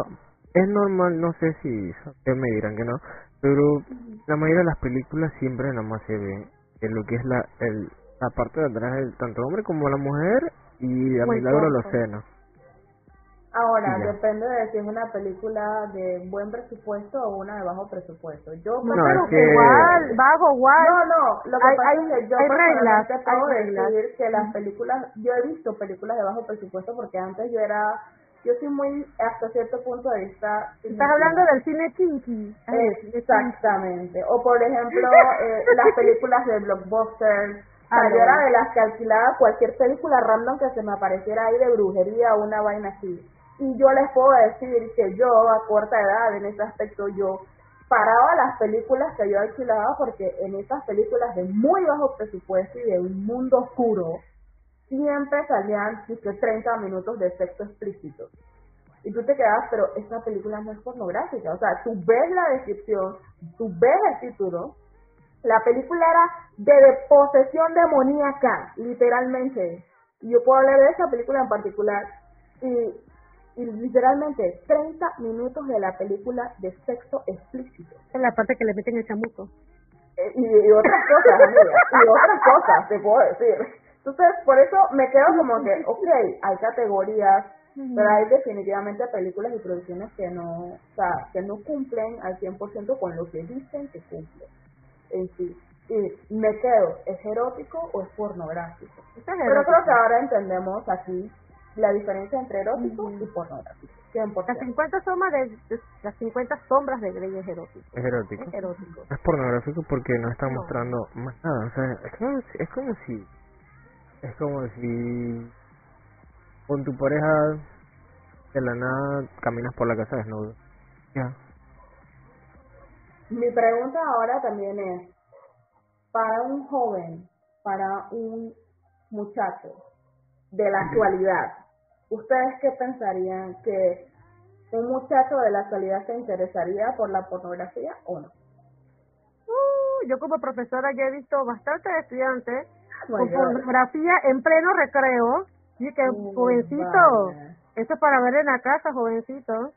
[SPEAKER 3] es normal, no sé si ustedes me dirán que no, pero la mayoría de las películas siempre nada más se ve en lo que es la el la parte de atrás del tanto hombre como la mujer y a milagro los senos.
[SPEAKER 1] Ahora, depende de si es una película de buen presupuesto o una de bajo presupuesto. Yo
[SPEAKER 2] no, pero que... igual, bajo igual.
[SPEAKER 1] No, no, lo que pasa es que yo hay reglas, puedo decir que las películas, yo he visto películas de bajo presupuesto porque antes yo era yo soy muy, hasta cierto punto de vista...
[SPEAKER 2] Estás hablando del cine kinky.
[SPEAKER 1] Exactamente. O por ejemplo, eh, las películas de blockbuster, Ah, yo era de las que alquilaba cualquier película random que se me apareciera ahí de brujería o una vaina así. Y yo les puedo decir que yo, a corta edad, en ese aspecto, yo paraba las películas que yo alquilaba porque en esas películas de muy bajo presupuesto y de un mundo oscuro, siempre salían 30 minutos de sexo explícito. Y tú te quedas, pero esta película no es pornográfica. O sea, tú ves la descripción, tú ves el título, la película era de posesión demoníaca, literalmente. Y yo puedo hablar de esa película en particular. Y, y literalmente 30 minutos de la película de sexo explícito.
[SPEAKER 2] En la parte que le meten el chamuco.
[SPEAKER 1] Eh, y, otras cosas, amiga. Y otras cosas, te puedo decir. Entonces, por eso me quedo como que, ok, hay categorías, pero hay definitivamente películas y producciones que no, o sea, que no cumplen al 100% con lo que dicen que cumplen en sí. Y me quedo, ¿es erótico o es pornográfico? Pero creo que ahora entendemos aquí la diferencia entre erótico y pornográfico.
[SPEAKER 2] Las 50 sombras de, las 50 sombras de Grey es erótico.
[SPEAKER 3] Es erótico.
[SPEAKER 2] Es erótico.
[SPEAKER 3] Es pornográfico porque no está mostrando más nada. O sea, es como, es como si es como si con tu pareja de la nada caminas por la casa desnudo. Ya.
[SPEAKER 1] Mi pregunta ahora también es, para un joven, para un muchacho de la actualidad, ¿ustedes qué pensarían? ¿Que un muchacho de la actualidad se interesaría por la pornografía o no?
[SPEAKER 2] Uh, yo como profesora ya he visto bastantes estudiantes con pornografía en pleno recreo. Y que jovencito, Eso es para ver en la casa, jovencito.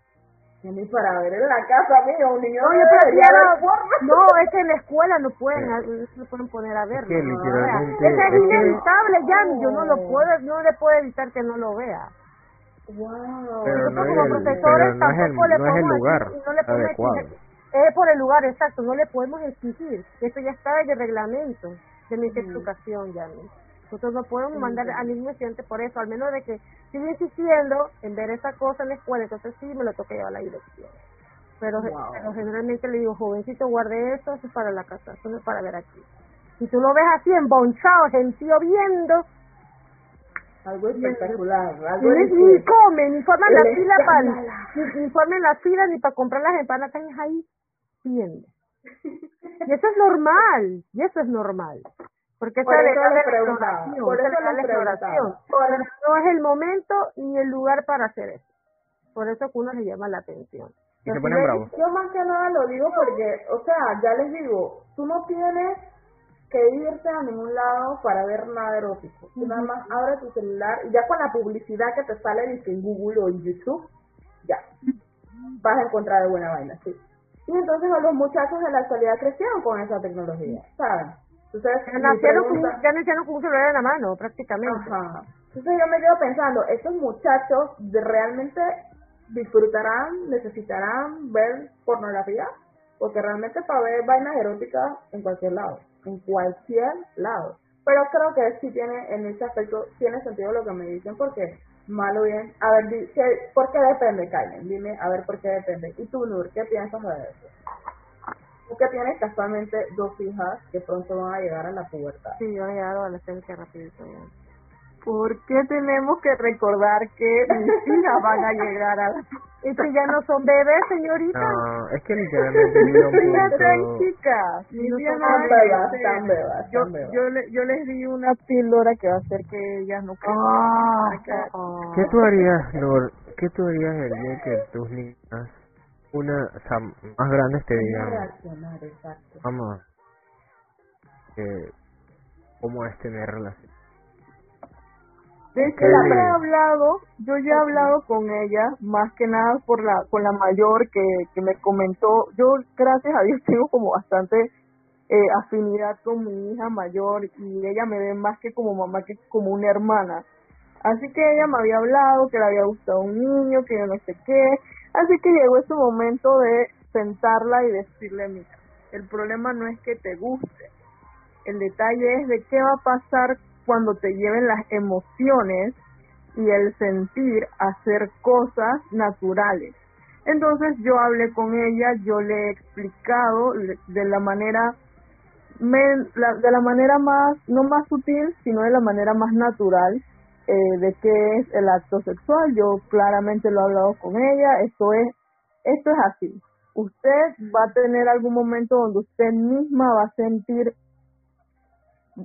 [SPEAKER 1] Ni para ver en la casa, mío, un niño
[SPEAKER 2] no, no, es que en la escuela no pueden, no se pueden poner a verlo.
[SPEAKER 3] Es que literalmente...
[SPEAKER 2] Eso es, inevitable, ya, yo no lo puedo, no le puedo evitar que no lo vea.
[SPEAKER 1] Wow.
[SPEAKER 3] Pero no, como es el, pero no es el, no es el lugar no le adecuado.
[SPEAKER 2] es por el lugar exacto, no le podemos exigir. Eso ya está en el reglamento de mi educación, ya. Nosotros no podemos mandar a ningún estudiante por eso, al menos de que siga insistiendo en ver esa cosa en la escuela, entonces sí me lo toca llevar a la dirección. Pero, generalmente le digo, jovencito, guarde eso, eso es para la casa, eso no es para ver aquí. Si tú lo ves así, embonchado, gentío viendo,
[SPEAKER 1] algo espectacular.
[SPEAKER 2] Algo ni, comen, ni forman la fila para ni, ni, forman la fila ni para comprar las empanadas ahí viendo. Y eso es normal, y eso es normal. Porque
[SPEAKER 1] por
[SPEAKER 2] eso
[SPEAKER 1] es la por eso
[SPEAKER 2] la no es el momento ni el lugar para hacer eso. Por eso que uno le llama la atención.
[SPEAKER 3] Y se ponen bravos.
[SPEAKER 1] Yo más que nada lo digo porque, o sea, ya les digo, tú no tienes que irte a ningún lado para ver nada erótico. Tú nada más abres tu celular y ya con la publicidad que te sale en Google o en YouTube, ya, vas a encontrar de buena vaina, sí. Y entonces los muchachos de la actualidad crecieron con esa tecnología, ¿saben?
[SPEAKER 2] Entonces, ya nacieron, con, ya nacieron con un celular en la mano, prácticamente.
[SPEAKER 1] Ajá. Entonces yo me quedo pensando, estos muchachos realmente disfrutarán, necesitarán ver pornografía, porque realmente para ver vainas eróticas en cualquier lado, en cualquier lado. Pero creo que sí tiene, en ese aspecto, tiene sentido lo que me dicen, porque malo bien. A ver, ¿por qué depende, Kailen? Dime, a ver, ¿por qué depende? ¿Y tú, Nur, qué piensas de eso? Que tienes casualmente dos hijas que pronto van a llegar a la pubertad.
[SPEAKER 2] Sí, van a llegar a la adolescencia rapidito.
[SPEAKER 4] ¿Por qué tenemos que recordar que mis hijas van a llegar a la
[SPEAKER 2] Es que ya no son bebés, señorita.
[SPEAKER 3] No, es que literalmente
[SPEAKER 4] mis hijas están chicas. Mis hijas
[SPEAKER 1] están bebas, están bebas.
[SPEAKER 4] Yo, yo, le, yo les di una píldora que va a hacer que ellas no
[SPEAKER 3] ah, ¿Qué tú harías, Nor? ¿Qué tú harías el día que tus niñas una, o sea, más grandes te digan, vamos, que, ¿cómo es tener relación?
[SPEAKER 4] De hecho, ya he hablado, yo ya he hablado con ella, más que nada por la, con la mayor que, que me comentó, yo gracias a Dios tengo como bastante eh, afinidad con mi hija mayor y ella me ve más que como mamá que como una hermana. Así que ella me había hablado que le había gustado un niño, que yo no sé qué, Así que llegó ese momento de sentarla y decirle, mira, el problema no es que te guste, el detalle es de qué va a pasar cuando te lleven las emociones y el sentir hacer cosas naturales. Entonces yo hablé con ella, yo le he explicado de la manera de la manera más no más sutil, sino de la manera más natural eh, de qué es el acto sexual. Yo claramente lo he hablado con ella. Esto es, esto es así. Usted va a tener algún momento donde usted misma va a sentir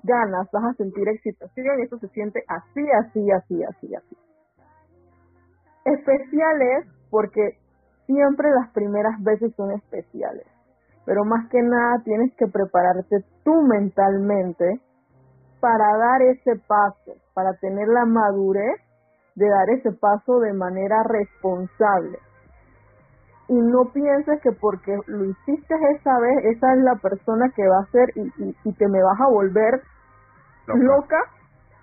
[SPEAKER 4] ganas, vas a sentir excitación y eso se siente así, así, así, así, así. Especiales porque siempre las primeras veces son especiales, pero más que nada tienes que prepararte tú mentalmente para dar ese paso, para tener la madurez de dar ese paso de manera responsable. Y no pienses que porque lo hiciste esa vez, esa es la persona que va a ser y, y, te me vas a volver loca.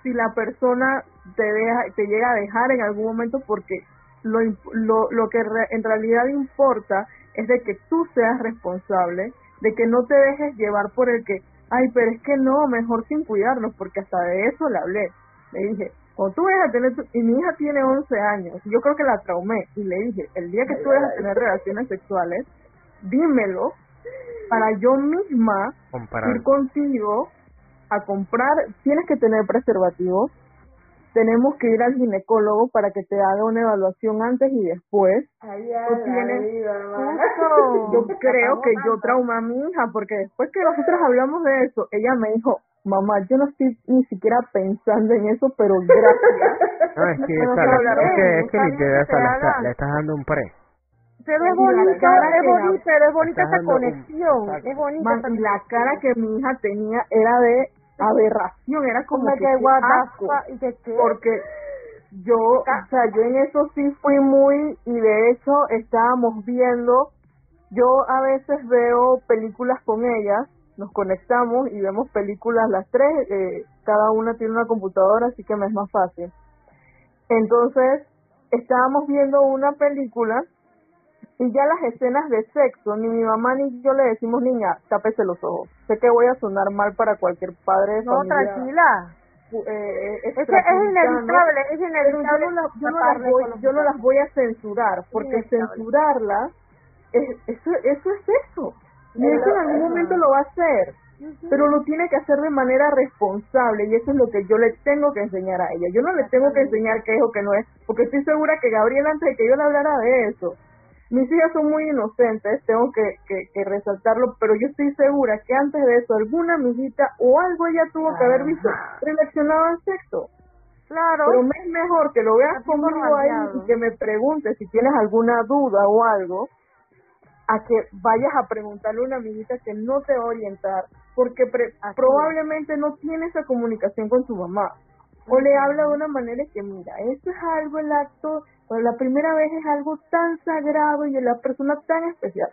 [SPEAKER 4] si la persona te, deja, te llega a dejar en algún momento porque lo, lo, lo que en realidad importa es de que tú seas responsable, de que no te dejes llevar por el que ay, pero es que no, mejor sin cuidarnos, porque hasta de eso le hablé. Le dije, cuando tú vayas a tener, y mi hija tiene 11 años, yo creo que la traumé, y le dije, el día que tú vayas a tener relaciones sexuales, dímelo, para yo misma ir contigo a comprar, tienes que tener preservativos, tenemos que ir al ginecólogo para que te haga una evaluación antes y después. yo creo que yo trauma a mi hija porque después que nosotros hablamos de eso, ella me dijo, mamá, yo no estoy ni siquiera pensando en eso, pero gracias.
[SPEAKER 3] No, es que, es que, es que ni te das, le, estás dando un pre.
[SPEAKER 2] Pero es bonita, es bonita, es bonita esa conexión, es bonita.
[SPEAKER 4] la cara que mi hija tenía era de aberración, era como que, asco, porque yo, o sea, yo en eso sí fui muy, y de hecho estábamos viendo, yo a veces veo películas con ellas, nos conectamos y vemos películas las tres, eh, cada una tiene una computadora, así que me es más fácil. Entonces, estábamos viendo una película y ya las escenas de sexo, ni mi mamá ni yo le decimos, niña, tápese los ojos. Sé que voy a sonar mal para cualquier padre de
[SPEAKER 2] no, tranquila.
[SPEAKER 4] Eh,
[SPEAKER 2] es, es, inevitable, es inevitable.
[SPEAKER 4] Yo no, las voy, yo no las voy a censurar, porque censurarlas, es, eso, eso es eso. Y eso en algún momento lo va a hacer, pero lo tiene que hacer de manera responsable y eso es lo que yo le tengo que enseñar a ella. Yo no le tengo que enseñar qué es o qué no es, porque estoy segura que Gabriel antes de que yo le hablara de eso, mis hijas son muy inocentes, tengo que, que, resaltarlo, pero yo estoy segura que antes de eso alguna amiguita o algo ella tuvo que haber visto relacionado al sexo.
[SPEAKER 2] Claro.
[SPEAKER 4] Pero es mejor que lo veas conmigo ahí y que me preguntes si tienes alguna duda o algo, a que vayas a preguntarle a una amiguita que no te va a orientar, porque probablemente no tiene esa comunicación con su mamá. O le habla de una manera que, mira, esto es algo, el acto, o la primera vez es algo tan sagrado y de la persona tan especial.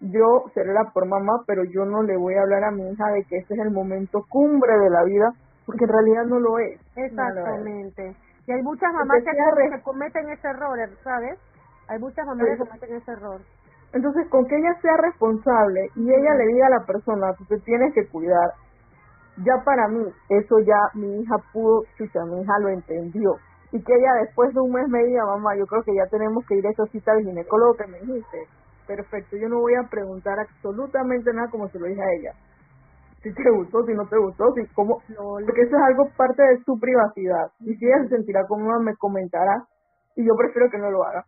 [SPEAKER 4] Yo seré la por mamá, pero yo no le voy a hablar a mi hija de que ese es el momento cumbre de la vida, porque en realidad no lo es.
[SPEAKER 2] Exactamente. Y hay muchas mamás que, que cometen ese error, ¿sabes? Hay muchas mamás que cometen ese error.
[SPEAKER 4] Entonces, con que ella sea responsable y ella le diga a la persona, tú te tienes que cuidar, ya para mí, eso ya mi hija pudo, chucha, mi hija lo entendió. Y que ella después de un mes me diga, mamá, yo creo que ya tenemos que ir a esa cita al ginecólogo que me dijiste. Perfecto, yo no voy a preguntar absolutamente nada como se lo dije a ella. Si te gustó, si no te gustó, si cómo, porque eso es algo parte de su privacidad. Y si ella se sentirá cómoda, me comentará. Y yo prefiero que no lo haga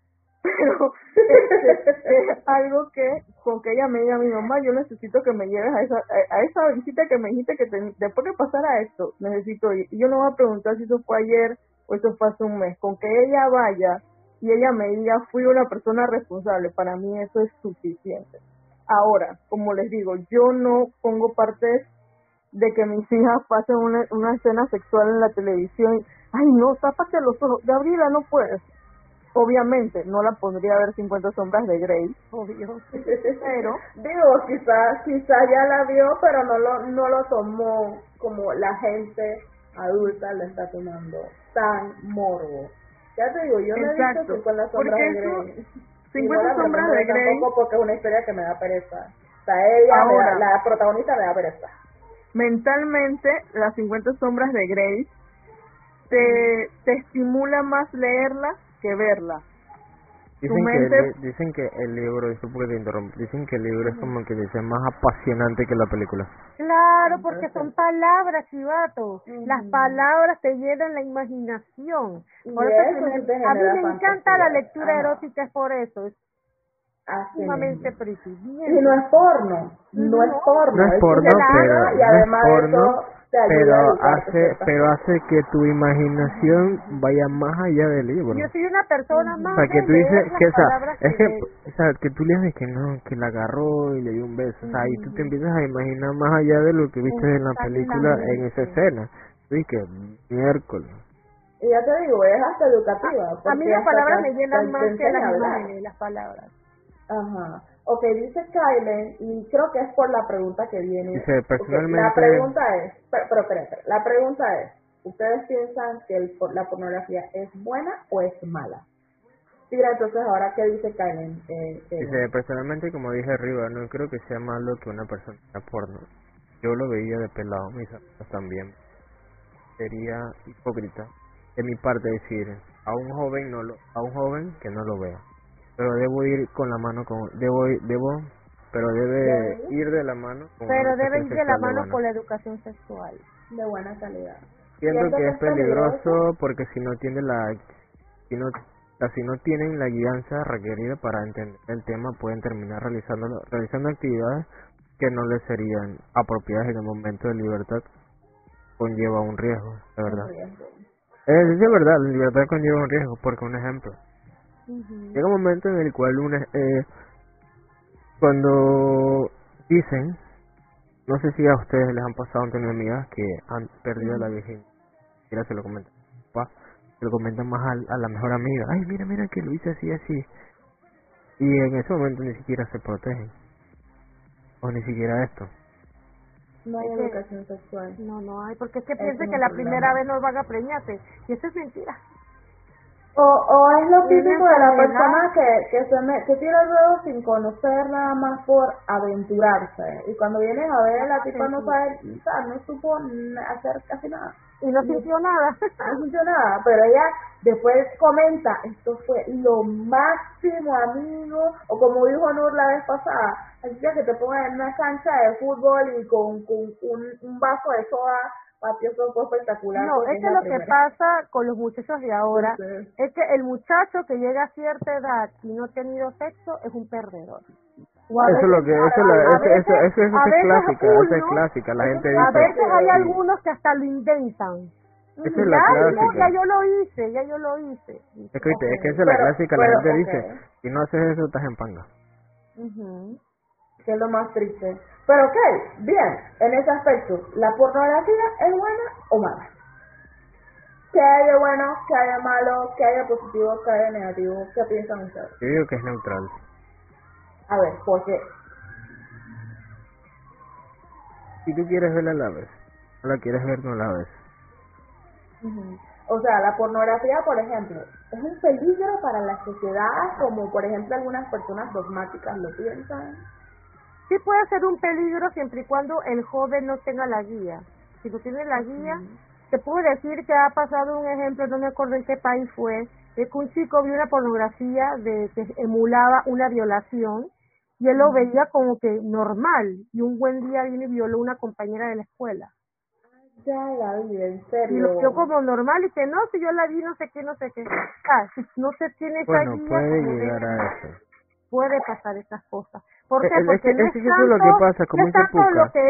[SPEAKER 4] pero es algo que con que ella me diga a mi mamá yo necesito que me lleves a esa a esa visita que me dijiste que después que pasara esto necesito ir y yo no voy a preguntar si eso fue ayer o eso fue hace un mes con que ella vaya y ella me diga fui una persona responsable para mí eso es suficiente. Ahora como les digo yo no pongo partes de que mis hijas pasen una, una escena sexual en la televisión ay no tápate los ojos Gabriela no puedes. Obviamente, no la pondría a ver 50 sombras de Grey, obvio, pero...
[SPEAKER 1] Digo, quizás quizá ya la vio, pero no lo, no lo tomó como la gente adulta le está tomando tan morbo. Ya te digo, yo no he visto 50 sombras de Grey.
[SPEAKER 4] 50 sombras de Grey...
[SPEAKER 1] Tampoco porque es una historia que me da pereza. O sea, ella, la protagonista me da pereza.
[SPEAKER 4] Mentalmente, las 50 sombras de Grey te, te estimula más leerla que verla.
[SPEAKER 3] Dicen, que, dicen que el libro, disculpe que te dicen que el libro es como que dice más apasionante que la película.
[SPEAKER 2] Claro, porque son palabras, chivato. Las palabras te llenan la imaginación. Por eso a mí me encanta la lectura erótica, es por eso. Es sumamente.
[SPEAKER 1] Y no es porno, no, es porno.
[SPEAKER 3] No es porno, pero, y además no es porno, pero hace pero hace que tu imaginación vaya más allá del libro.
[SPEAKER 2] Yo soy una persona más
[SPEAKER 3] o sea que tú dices que o sea es que o sea que tú le dices que no que la agarró y le dio un beso o sea y tú te empiezas a imaginar más allá de lo que viste en la película en esa escena. Sí que miércoles.
[SPEAKER 1] Y ya te digo es hasta educativa
[SPEAKER 2] a mí las palabras me llenan más que las imágenes las palabras.
[SPEAKER 1] Ajá Ok, dice Kylen, y creo que es por la pregunta que viene.
[SPEAKER 3] Dice, personalmente...
[SPEAKER 1] la pregunta es, pero, espérate, la pregunta es, ¿ustedes piensan que el, la pornografía es buena o es mala? Mira, entonces ahora, ¿qué dice Kylen? Eh,
[SPEAKER 3] dice, personalmente, como dije arriba, no creo que sea malo que una persona sea porno. Yo lo veía de pelado, mis amigos también. Sería hipócrita de mi parte decir a un joven no lo, a un joven que no lo vea pero debo ir con la mano con debo debo pero debe ir de la mano
[SPEAKER 2] pero debe ir de la mano con la educación sexual.
[SPEAKER 1] De buena calidad.
[SPEAKER 3] Siento que es peligroso porque si no tiene la si no si no tienen la guianza requerida para entender el tema pueden terminar realizando realizando actividades que no les serían apropiadas en el momento de libertad. Conlleva un riesgo de verdad. Es, es verdad la libertad conlleva un riesgo porque un ejemplo Llega un momento en el cual una, eh, cuando dicen, no sé si a ustedes les han pasado ante amigas que han perdido la virginidad, se lo comento. papá, lo comentan más a, la mejor amiga. Ay, mira, mira que lo hice así, así. Y en ese momento ni siquiera se protegen. O ni siquiera esto.
[SPEAKER 1] No hay educación sexual.
[SPEAKER 2] No, no hay, porque es que piense que la primera vez nos van a preñarte. Y eso es mentira.
[SPEAKER 1] O, o es lo típico de la persona que, que, se me, que tira el dedo sin conocer nada más por aventurarse. Y cuando vienes a ver, la tipa no sabe, no supo hacer casi nada.
[SPEAKER 2] Y no sintió nada.
[SPEAKER 1] No sintió nada, pero ella después comenta, esto fue lo máximo, amigo. O como dijo Nur la vez pasada, así que te pongan en una cancha de fútbol y con, con un, un vaso de soda espectacular.
[SPEAKER 2] No, es que lo que pasa con los muchachos de ahora es que el muchacho que llega a cierta edad y no ha tenido sexo es un perdedor.
[SPEAKER 3] Eso es lo que, eso, es, eso, es clásica, eso es clásica, la gente dice.
[SPEAKER 2] A veces hay algunos que hasta lo inventan.
[SPEAKER 3] Esa es la clásica.
[SPEAKER 2] ya yo lo hice, ya yo lo hice.
[SPEAKER 3] Es que, es que esa es la clásica, la gente dice, si no haces eso estás en panga.
[SPEAKER 1] Uh Que es lo más triste. Pero ok, bien, en ese aspecto, ¿la pornografía es buena o mala? ¿Qué hay de bueno, qué hay de malo, qué hay de positivo, qué hay de negativo? ¿Qué piensan ustedes?
[SPEAKER 3] Yo digo que es neutral.
[SPEAKER 1] A ver, ¿por qué?
[SPEAKER 3] Si tú quieres verla a la vez, no la quieres ver, no la ves.
[SPEAKER 1] O sea, la pornografía, por ejemplo, es un peligro para la sociedad, como por ejemplo algunas personas dogmáticas lo piensan
[SPEAKER 2] sí puede ser un peligro siempre y cuando el joven no tenga la guía. Si no tiene la guía, te puedo decir que ha pasado un ejemplo, no me acuerdo en qué país fue, es que un chico vio una pornografía de que emulaba una violación y él lo veía como que normal y un buen día vino y violó a una compañera de la escuela.
[SPEAKER 1] Ya la vi, en serio.
[SPEAKER 2] Y lo vio como normal y que no, si yo la vi, no sé qué, no sé qué. Ah, si no se tiene esa
[SPEAKER 3] bueno, puede llegar a eso.
[SPEAKER 2] Puede pasar esas cosas. ¿Por qué?
[SPEAKER 3] Porque es, es, eso es lo que pasa, como dice Puka.
[SPEAKER 2] lo que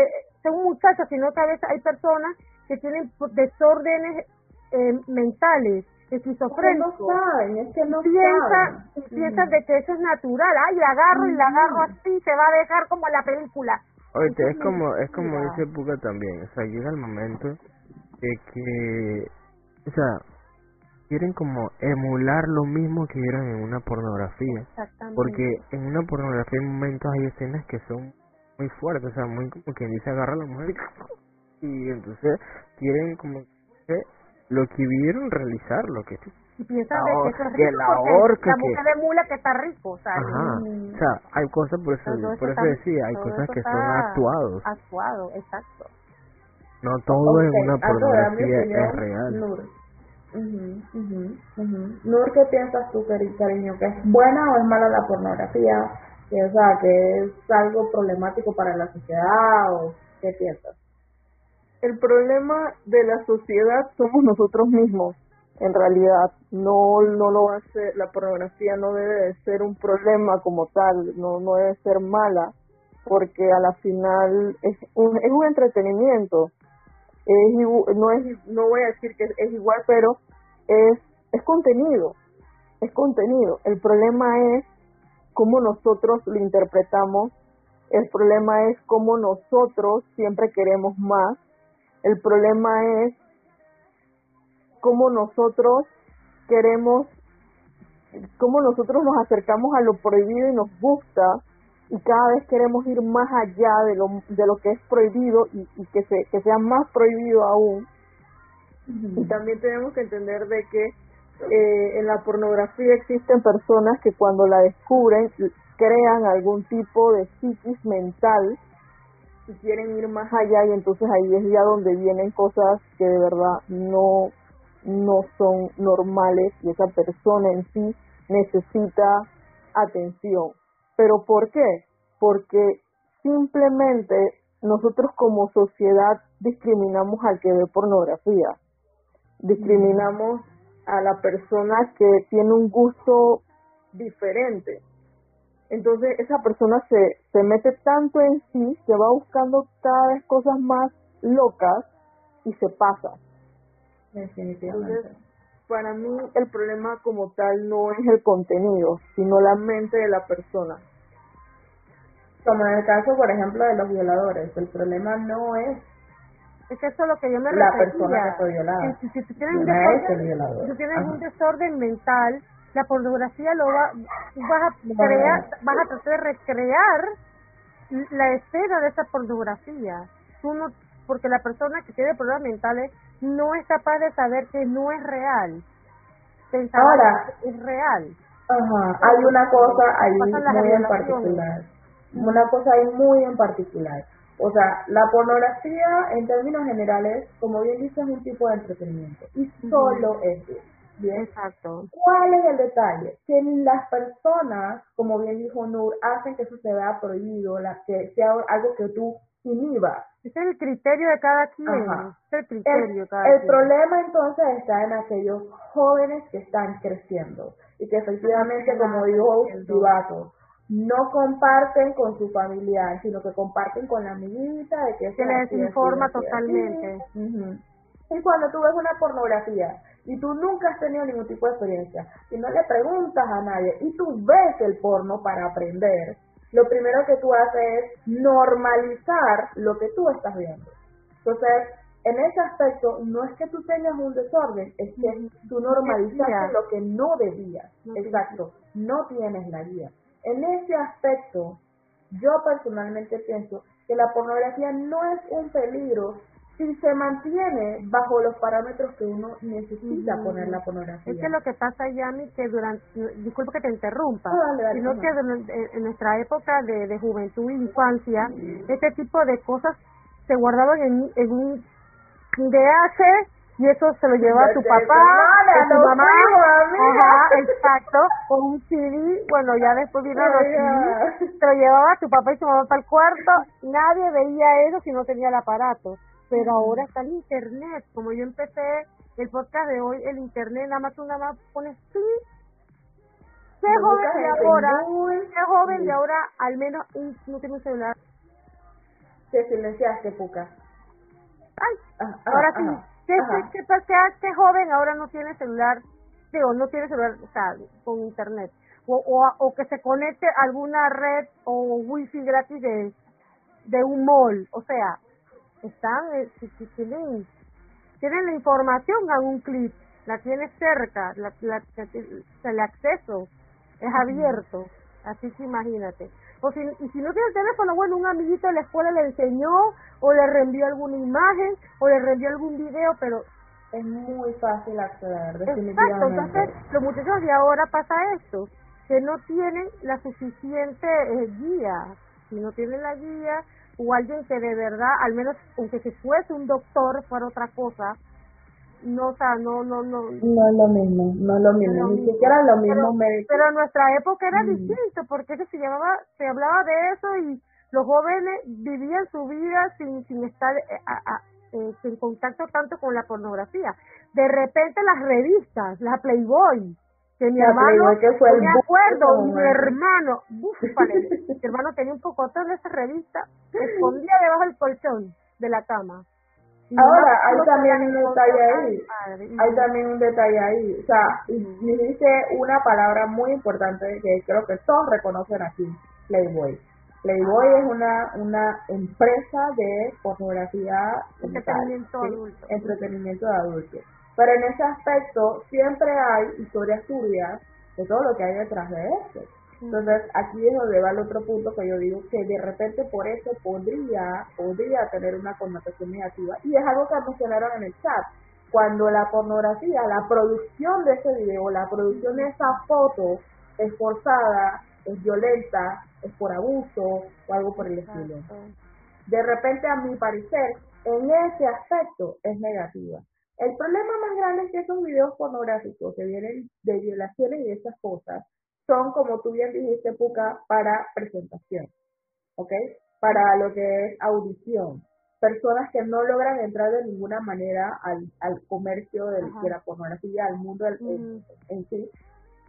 [SPEAKER 2] son muchachos, sino que a veces hay personas que tienen desórdenes eh, mentales, esquizofrénicos.
[SPEAKER 1] No saben, es que no
[SPEAKER 2] piensan, piensan de que eso es natural. Ay, la agarro y la agarro así, se va a dejar como la película.
[SPEAKER 3] Oye, es, como, es como dice Puka también, o sea, llega el momento de que, o sea, quieren como emular lo mismo que vieron en una pornografía. Porque en una pornografía en momentos hay escenas que son muy fuertes, o sea, muy como quien dice agarra a la mujer y, entonces quieren como que lo que vieron realizar, lo que
[SPEAKER 2] y piensan de que, es rico la, horca la mujer de mula que está rico, o sea,
[SPEAKER 3] Ajá, o sea, hay cosas, por eso, por eso decía, hay cosas que son actuados.
[SPEAKER 2] Actuado, exacto.
[SPEAKER 3] No todo en una pornografía es real.
[SPEAKER 1] Nur, ¿qué piensas tú, cariño? ¿Que es buena o es mala la pornografía? Que, sea, que es algo problemático para la sociedad o qué piensas?
[SPEAKER 4] El problema de la sociedad somos nosotros mismos, en realidad. No, no lo hace, la pornografía no debe de ser un problema como tal, no, no debe ser mala, porque a la final es un, es un entretenimiento es no es no voy a decir que es igual pero es es contenido es contenido. El problema es cómo nosotros lo interpretamos el problema es cómo nosotros siempre queremos más el problema es cómo nosotros queremos cómo nosotros nos acercamos a lo prohibido y nos gusta y cada vez queremos ir más allá de lo, de lo que es prohibido y, y que, se, que sea más prohibido aún. Y también tenemos que entender de que eh, en la pornografía existen personas que cuando la descubren crean algún tipo de psiquis mental y quieren ir más allá y entonces ahí es ya donde vienen cosas que de verdad no no son normales y esa persona en sí necesita atención. ¿Pero por qué? Porque simplemente nosotros como sociedad discriminamos al que ve pornografía, discriminamos a la persona que tiene un gusto diferente. Entonces esa persona se, se mete tanto en sí, se va buscando cada vez cosas más locas y se pasa.
[SPEAKER 1] Definitivamente
[SPEAKER 4] para mí el problema como tal no es el contenido, sino la mente de la persona.
[SPEAKER 1] Como en el caso, por ejemplo, de los violadores, el problema no es
[SPEAKER 2] Es que eso es lo que yo me
[SPEAKER 1] La persona que fue violada.
[SPEAKER 2] Si, tú tienes, un desorden, tú tienes un desorden mental, la pornografía lo va, vas a crear, vas a tratar de recrear la escena de esa pornografía. Tú no, porque la persona que tiene problemas mentales no es capaz de saber que no es real.
[SPEAKER 1] Ahora,
[SPEAKER 2] que es real.
[SPEAKER 1] Ajá, hay una cosa ahí muy en particular. Una cosa ahí muy en particular. O sea, la pornografía en términos generales, como bien dice, es un tipo de entretenimiento. Y solo es Bien.
[SPEAKER 2] Exacto.
[SPEAKER 1] ¿Cuál es el detalle? Que las personas, como bien dijo Nur, hacen que eso se vea prohibido, la, que sea algo que tú
[SPEAKER 2] Es el criterio de cada quien. Es el criterio
[SPEAKER 1] de cada el problema entonces está en aquellos jóvenes que están creciendo y que efectivamente, como dijo Chivato, no comparten con su familiar, sino que comparten con la amiguita de que
[SPEAKER 2] se les informa totalmente.
[SPEAKER 1] Y cuando tú ves una pornografía y tú nunca has tenido ningún tipo de experiencia y no le preguntas a nadie y tú ves el porno para aprender, lo primero que tú haces es normalizar lo que tú estás viendo. Entonces, en ese aspecto, no es que tú tengas un desorden, es que tú normalizaste lo que no debías. Exacto, no tienes la guía. En ese aspecto, yo personalmente pienso que la pornografía no es un peligro si se mantiene bajo los parámetros que uno necesita poner la pornografía.
[SPEAKER 2] Es que lo que pasa, Yami, que durante, disculpa que te interrumpa, sino que en, nuestra época de, de juventud e infancia, este tipo de cosas se guardaban en, en un hace y eso se lo llevaba a tu papá, a tu mamá, ajá, exacto, o un CD, bueno, ya después vino los CD, te lo llevaba a tu papá y tu mamá para el cuarto, nadie veía eso si no tenía el aparato, pero ahora está el internet, como yo empecé el podcast de hoy, el internet, nada más tú nada más pones clic, qué joven de ahora, qué joven de ahora al menos no tiene un celular.
[SPEAKER 1] Te silenciaste, Puca.
[SPEAKER 2] Ay, ah, ah, ahora sí. ¿Qué, qué, qué, joven ahora no tiene celular? Digo, no tiene celular, o sea, con internet. O, o, o que se conecte a alguna red o wifi gratis de, de un mall. O sea, están, eh, si, tienen, tienen la información a un clic, la tienes cerca, la, la, el acceso es abierto. Así que imagínate. O si, y si no tiene teléfono, bueno, un amiguito de la escuela le enseñó o le reenvió alguna imagen o le reenvió algún video, pero
[SPEAKER 1] es muy fácil acceder,
[SPEAKER 2] definitivamente. Exacto, entonces los muchachos de ahora pasa esto, que no tienen la suficiente eh, guía, si no tienen la guía o alguien que de verdad, al menos aunque si fuese un doctor fuera otra cosa, no, o sea, no, no, no.
[SPEAKER 1] No es lo mismo, no es lo mismo, ni siquiera lo mismo
[SPEAKER 2] pero, en nuestra época era mm. distinto, porque se llamaba, se hablaba de eso y los jóvenes vivían su vida sin, sin estar eh, a, eh, en contacto tanto con la pornografía. De repente las revistas, la Playboy, que mi hermano, que fue me acuerdo, mi hermano, búfale, mi hermano tenía un poco de esa revista, escondía debajo del colchón de la cama
[SPEAKER 1] Ahora, hay también un detalle ahí. Hay también un detalle ahí. O sea, me dice una palabra muy importante que creo que todos reconocen aquí, Playboy. Playboy es una una empresa de pornografía
[SPEAKER 2] entretenimiento adulto.
[SPEAKER 1] Entretenimiento de adultos. Pero en ese aspecto siempre hay historias turbias de todo lo que hay detrás de eso. Entonces, aquí es donde va el otro punto que yo digo que de repente por eso podría, podría tener una connotación negativa. Y es algo que mencionaron en el chat. Cuando la pornografía, la producción de ese video, la producción de esa foto es forzada, es violenta, es por abuso o algo por el estilo. De repente, a mi parecer, en ese aspecto es negativa. El problema más grande es que esos videos pornográficos que vienen de violaciones y esas cosas son, como tú bien dijiste, Puka, para presentación, ¿ok? Para lo que es audición. Personas que no logran entrar de ninguna manera al, al comercio de la pornografía, al mundo en, sí,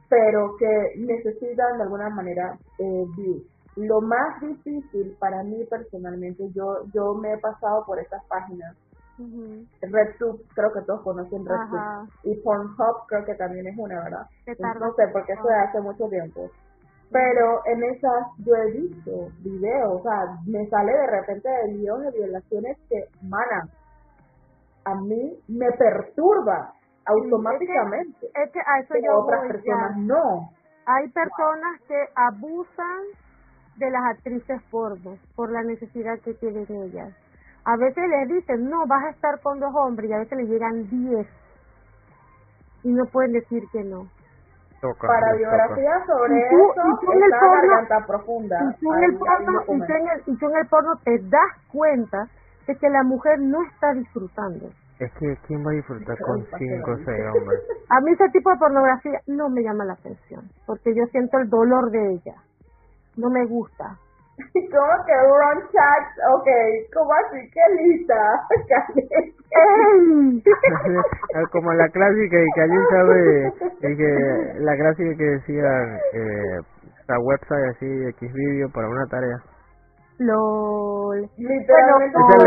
[SPEAKER 1] pero que necesitan de alguna manera eh, views. Lo más difícil para mí personalmente, yo, yo me he pasado por estas páginas RedTube, creo que todos conocen RedTube. Y Pornhub creo que también es una, ¿verdad? No sé, porque eso de hace mucho tiempo. Pero en esas yo he visto videos, o sea, me sale de repente de videos de violaciones que, mana, a mí me perturba automáticamente.
[SPEAKER 2] Es que, a eso yo
[SPEAKER 1] otras personas no.
[SPEAKER 2] Hay personas que abusan de las actrices porno por la necesidad que tienen ellas. A veces les dicen, no, vas a estar con dos hombres y a veces le llegan diez y no pueden decir que no.
[SPEAKER 1] Para biografía sobre eso, y en garganta profunda.
[SPEAKER 2] Y tú, en el porno, y, tú en el porno te das cuenta de que la mujer no está disfrutando.
[SPEAKER 3] Es que, ¿quién va a disfrutar con cinco o seis hombres?
[SPEAKER 2] A mí ese tipo de pornografía no me llama la atención, porque yo siento el dolor de ella. No me gusta.
[SPEAKER 1] ¿Cómo que run chat? Ok, ¿cómo así? ¡Qué lista!
[SPEAKER 3] Como la clásica y que alguien sabe, que la clásica que decía eh, la website así, X video para una tarea.
[SPEAKER 2] LOL.
[SPEAKER 1] Literalmente.
[SPEAKER 2] Bueno,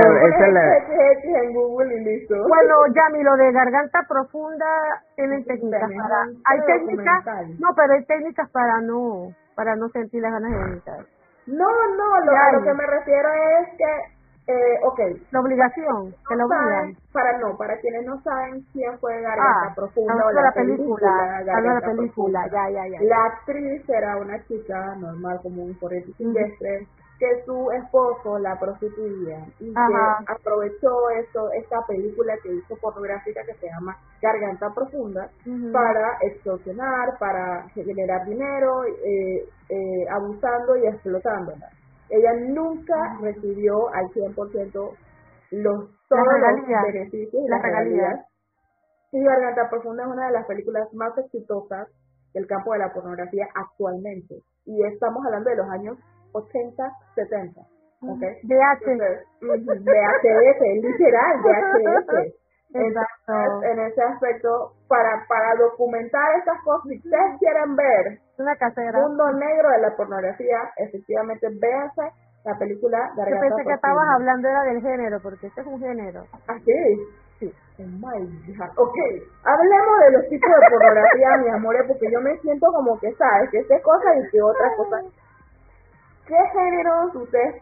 [SPEAKER 1] en Google y listo.
[SPEAKER 2] Bueno, Yami, lo de garganta profunda tienen técnicas para. Hay técnicas. No, pero hay técnicas para no para no sentir las ganas de vomitar.
[SPEAKER 1] No, no, lo, a lo que me refiero es que, eh, ok.
[SPEAKER 2] La obligación, que lo obligan.
[SPEAKER 1] Para no, para quienes no saben quién fue Garganta
[SPEAKER 2] ah,
[SPEAKER 1] Profunda
[SPEAKER 2] o
[SPEAKER 1] la,
[SPEAKER 2] la película, la película, ya, ya, ya.
[SPEAKER 1] La actriz era una chica normal, como un corriente silvestre, que su esposo la prostituía y que aprovechó eso, esta película que hizo pornográfica que se llama Garganta Profunda para extorsionar, para generar dinero, eh, eh, abusando y explotándola. Ella nunca recibió al 100% los, todos los beneficios y las regalías. Y Garganta Profunda es una de las películas más exitosas del campo de la pornografía actualmente. Y estamos hablando de los años 80, 70. ¿okay?
[SPEAKER 2] VHS.
[SPEAKER 1] VHS, literal, VHS. Entonces, en ese aspecto, para, para documentar esas cosas, si ustedes quieren ver
[SPEAKER 2] Una
[SPEAKER 1] el mundo negro de la pornografía, efectivamente, véanse la película
[SPEAKER 2] de Yo pensé que estabas hablando era del género, porque este es un género.
[SPEAKER 1] ¿Ah, sí? Sí. Oh ok, hablemos de los tipos de pornografía, mi amores, porque yo me siento como que, ¿sabes? Que esta cosa y que otra cosa. ¿Qué géneros ustedes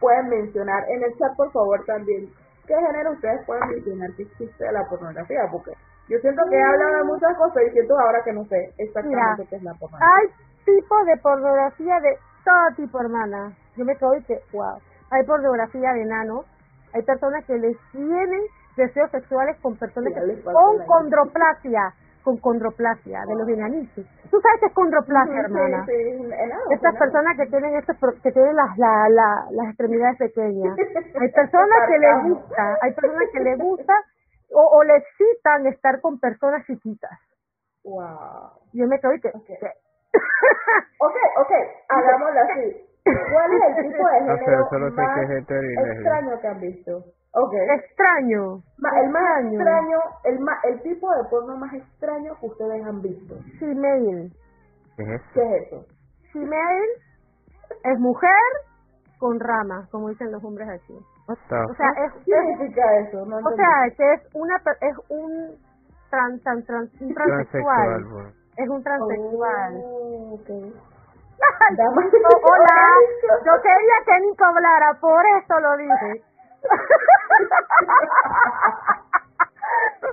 [SPEAKER 1] pueden mencionar? En el chat, por favor, también. ¿Qué género ustedes pueden mencionar que existe la pornografía? Porque yo siento que he hablado de muchas cosas y siento ahora que no sé exactamente qué es la pornografía.
[SPEAKER 2] Hay tipos de pornografía de todo tipo, hermana. Yo me quedo y que, wow. Hay pornografía de enanos. Hay personas que les tienen deseos sexuales con personas que, con condroplasia con condroplasia, de los enanitos. ¿Tú sabes qué es condroplasia, hermana? Estas personas que tienen este, que tienen las, la, la, las extremidades pequeñas. Hay personas que les gusta, hay personas que les gusta o, o les excitan estar con personas chiquitas.
[SPEAKER 1] Wow.
[SPEAKER 2] Yo me quedo y que...
[SPEAKER 1] Okay. ok, ok, hagámoslo así. ¿Cuál es el tipo de género más extraño que han visto? Okay.
[SPEAKER 2] Extraño.
[SPEAKER 1] el más extraño, el, más, el tipo de porno más extraño que ustedes han visto.
[SPEAKER 2] Female.
[SPEAKER 3] ¿Qué es,
[SPEAKER 1] ¿Qué es eso?
[SPEAKER 2] Female es mujer con ramas, como dicen los hombres aquí.
[SPEAKER 3] O
[SPEAKER 2] sea, es,
[SPEAKER 1] ¿Qué significa eso? No
[SPEAKER 2] o sea, que es una es un trans, trans, trans un transexual. Es un transexual.
[SPEAKER 1] Oh, okay.
[SPEAKER 2] hola, yo quería que Nico hablara, por eso lo dije.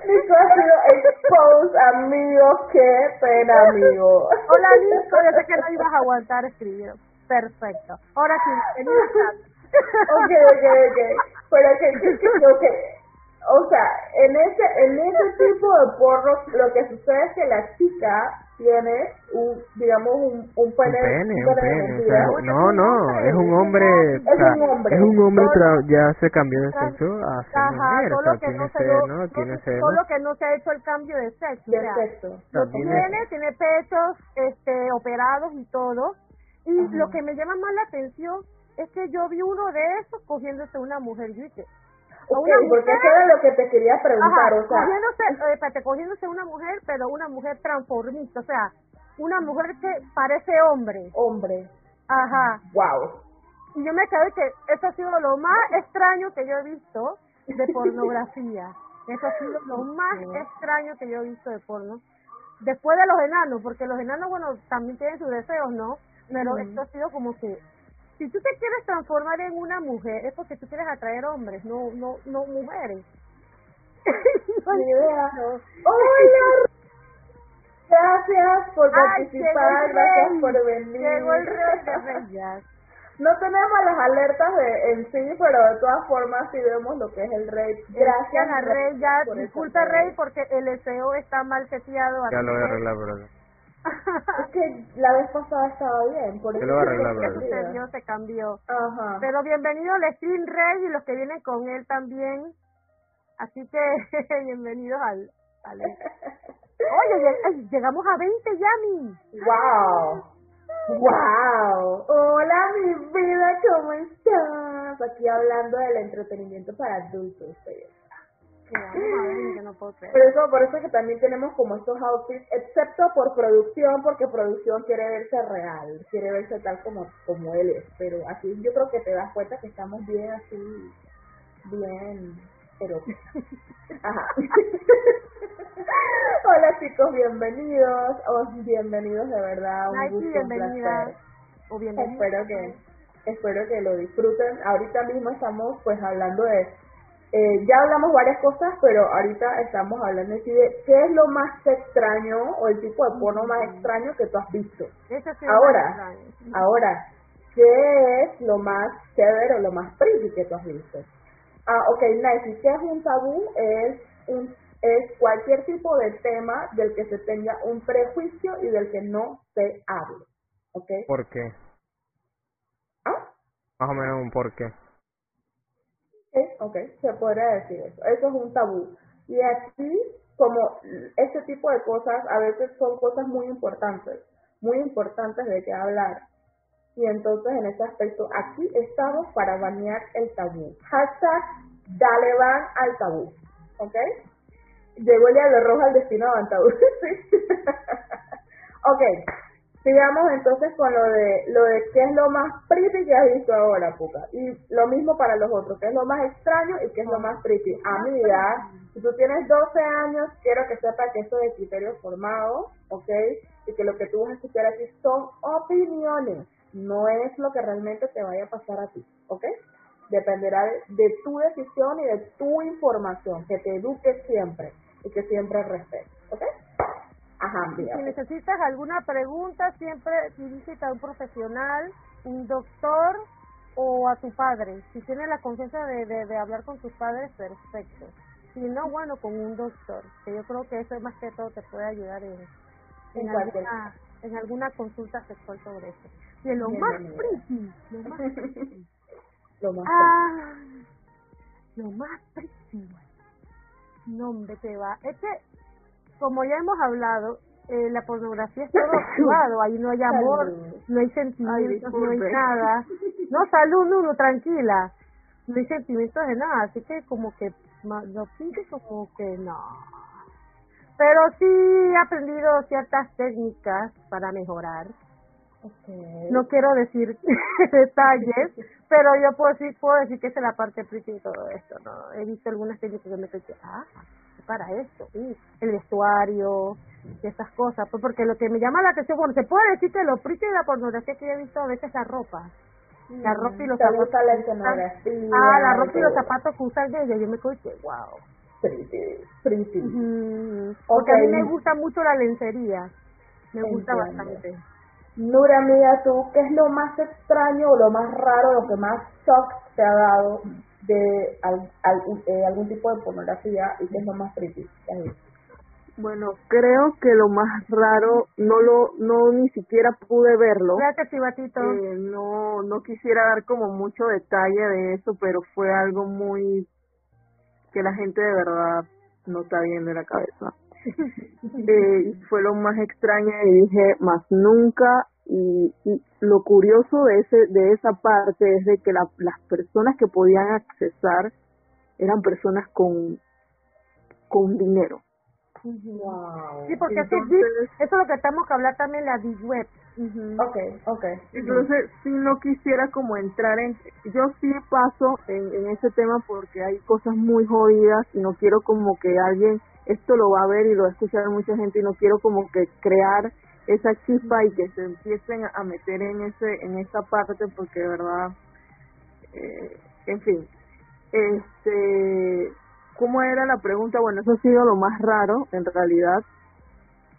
[SPEAKER 1] Nico ha sido expose, amigo. Qué pena, amigo.
[SPEAKER 2] Hola, Nico. Yo sé que no ibas a aguantar escribir. Perfecto. Ahora sí, en
[SPEAKER 1] Ok, ok, ok. Pero que, que, que, o sea, en ese, en ese tipo de porro, lo que sucede es que la chica tiene un, digamos, un, un pene.
[SPEAKER 3] Un pene, no, no, es un hombre.
[SPEAKER 1] Es un hombre.
[SPEAKER 3] Es un hombre, ya se cambió de sexo a
[SPEAKER 2] ser mujer.
[SPEAKER 3] O sea, tiene seno, tiene seno.
[SPEAKER 2] Solo que no se ha hecho el cambio de sexo.
[SPEAKER 1] De sexo.
[SPEAKER 2] tiene, tiene pechos este, operados y todo. Y lo que me llama más la atención es que yo vi uno de esos cogiéndose una mujer. Yo dije,
[SPEAKER 1] Porque eso era lo que te quería preguntar, o sea...
[SPEAKER 2] Cogiéndose, eh, cogiéndose una mujer, pero una mujer transformista, o sea, una mujer que parece hombre.
[SPEAKER 1] Hombre.
[SPEAKER 2] Ajá.
[SPEAKER 1] Wow.
[SPEAKER 2] Y yo me quedé que eso ha sido lo más extraño que yo he visto de pornografía. Eso ha sido lo más extraño que yo he visto de porno. Después de los enanos, porque los enanos, bueno, también tienen sus deseos, ¿no? Pero esto ha sido como que si tú te quieres transformar en una mujer es porque tú quieres atraer hombres, no no no mujeres.
[SPEAKER 1] Idea. Hola. Gracias por participar, gracias por venir.
[SPEAKER 2] Llegó el rey.
[SPEAKER 1] No tenemos las alertas de, en sí, pero de todas formas sí vemos lo que es el rey. Gracias
[SPEAKER 2] a Rey. Ya, disculpa Rey porque el SEO está mal seteado.
[SPEAKER 3] Ya lo voy a arreglar, brother.
[SPEAKER 1] Es que la vez pasada estaba bien, por eso
[SPEAKER 3] lo voy a arreglar,
[SPEAKER 2] se sucedió, se cambió.
[SPEAKER 1] Ajá.
[SPEAKER 2] Pero bienvenido al Stream Rey y los que vienen con él también. Así que bienvenidos al... al... Oye, llegamos a 20 ya, mi.
[SPEAKER 1] ¡Wow! ¡Wow! Hola, mi vida, ¿cómo estás? Aquí hablando del entretenimiento para adultos.
[SPEAKER 2] No puedo creer.
[SPEAKER 1] Por eso, por eso es que también tenemos como estos outfits, excepto por producción, porque producción quiere verse real, quiere verse tal como, como él es. Pero aquí yo creo que te das cuenta que estamos bien así, bien, pero... Ajá. Hola chicos, bienvenidos, oh, bienvenidos de verdad, un gusto,
[SPEAKER 2] bienvenida.
[SPEAKER 1] O espero que espero que lo disfruten. Ahorita mismo estamos pues hablando de eh, ya hablamos varias cosas, pero ahorita estamos hablando de qué es lo más extraño o el tipo de porno más extraño que tú has visto. ahora, ahora, ¿qué es lo más chévere o lo más pretty que tú has visto? Ah, ok, nice. ¿Qué es un tabú? Es un es cualquier tipo de tema del que se tenga un prejuicio y del que no se hable. ¿Ok?
[SPEAKER 3] ¿Por qué?
[SPEAKER 1] ¿Ah?
[SPEAKER 3] Más o menos un por qué.
[SPEAKER 1] Ok, se podría decir eso. Eso es un tabú. Y aquí, como este tipo de cosas, a veces son cosas muy importantes, muy importantes de que hablar. Y entonces, en ese aspecto, aquí estamos para banear el tabú. Hashtag, dale van al tabú. ¿Ok? Llegó el de rojo al destino avanzado. ok, sigamos entonces con lo de lo de qué es lo más pretty que has visto ahora, Puka. Y lo mismo para los otros, qué es lo más extraño y qué es lo más pretty. A mi edad, si tú tienes 12 años, quiero que sepas que esto es de criterio formado, ¿ok? Y que lo que tú vas a escuchar aquí son opiniones, no es lo que realmente te vaya a pasar a ti, ¿ok? Dependerá de, tu decisión y de tu información, que te eduques siempre y que siempre respetes, ¿ok? Ajá,
[SPEAKER 2] Si necesitas alguna pregunta, siempre visita a un profesional, un doctor o a tu padre. Si tienes la confianza de, de, hablar con tus padres, perfecto. Si no, bueno, con un doctor, que yo creo que eso es más que todo te puede ayudar en, en, alguna, en alguna consulta sexual sobre eso. Y lo más pretty, lo más pretty.
[SPEAKER 1] lo más
[SPEAKER 2] ah, lo más pretty. No, hombre, te va. Es que, como ya hemos hablado, eh, la pornografía es todo actuado, ahí no hay amor, no hay sentimientos, no hay nada. No, salud, no, tranquila. No hay sentimientos de nada, así que como que lo pinche como que no. Pero sí he aprendido ciertas técnicas para mejorar. No quiero decir detalles, pero yo puedo decir, puedo decir que es la parte pretty de todo esto, ¿no? He visto algunas técnicas que me ah, para esto, y el vestuario, y esas cosas, pues porque lo que me llama la atención, bueno, se puede decir que lo pretty de la pornografía que he visto a veces es la ropa. La ropa y los zapatos.
[SPEAKER 1] La
[SPEAKER 2] ah, la ropa y los zapatos que usan ella, yo me quedo wow.
[SPEAKER 1] Pretty, pretty.
[SPEAKER 2] Porque a mí me gusta mucho la lencería, me gusta bastante.
[SPEAKER 1] Nura, mía, tú, ¿qué es lo más extraño o lo más raro, lo que más shock te ha dado de eh, algún tipo de pornografía y qué es lo más pretty
[SPEAKER 4] Bueno, creo que lo más raro no lo no ni siquiera pude verlo.
[SPEAKER 2] Gracias, eh,
[SPEAKER 4] no no quisiera dar como mucho detalle de eso, pero fue algo muy que la gente de verdad no está bien de la cabeza. eh, fue lo más extraño y dije más nunca y, lo curioso de ese de esa parte es de que las personas que podían accesar eran personas con con dinero.
[SPEAKER 2] Sí porque eso es lo que tenemos que hablar también la deep web.
[SPEAKER 1] Okay okay
[SPEAKER 4] entonces si no quisiera como entrar en yo sí paso en, en ese tema porque hay cosas muy jodidas y no quiero como que alguien esto lo va a ver y lo va a escuchar mucha gente y no quiero como que crear esa chispa y que se empiecen a meter en ese en esa parte porque de verdad eh, en fin este ¿cómo era la pregunta? Bueno, eso ha sido lo más raro, en realidad.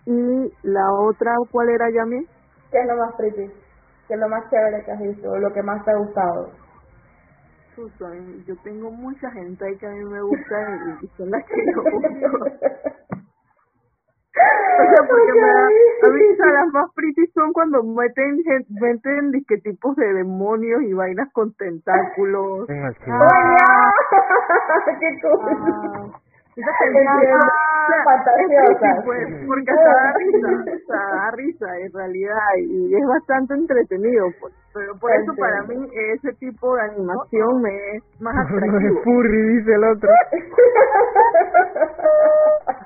[SPEAKER 4] Y la otra, ¿cuál era, Yami?
[SPEAKER 1] ¿Qué es lo más pretty? ¿Qué es lo más chévere que has visto? ¿Lo que más te ha gustado?
[SPEAKER 4] Susan, yo tengo mucha gente ahí que a mí me gusta y, son las que yo busco. O sea, porque me da, a mí las más pretty son cuando meten meten disque tipos de demonios y vainas con tentáculos.
[SPEAKER 1] Ah, ¡Qué cool!
[SPEAKER 4] Ah, fantasiosa. Pues, porque hasta da risa, hasta da risa en realidad y es bastante entretenido. Pues. Pero por eso para mí ese tipo de animación me es más atractivo. No
[SPEAKER 3] es furry, dice el otro.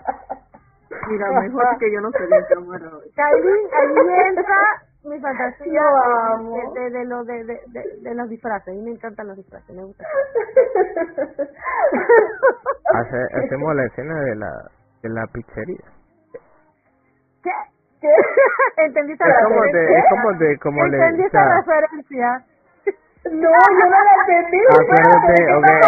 [SPEAKER 4] Mira, mejor que yo no sería cámara hoy.
[SPEAKER 2] Kailin, ahí entra mi fantasía de, de, de, lo de, de, de, los disfraces. A mí me encantan los disfraces, me gusta.
[SPEAKER 3] Hace, hacemos la escena de la de la pizzería.
[SPEAKER 2] ¿Qué? ¿Qué? ¿Entendiste
[SPEAKER 3] es
[SPEAKER 2] la
[SPEAKER 3] como de, Es como de, como le...
[SPEAKER 2] ¿Entendiste la referencia?
[SPEAKER 1] No, yo no la entendí.
[SPEAKER 3] Acuérdate, okay.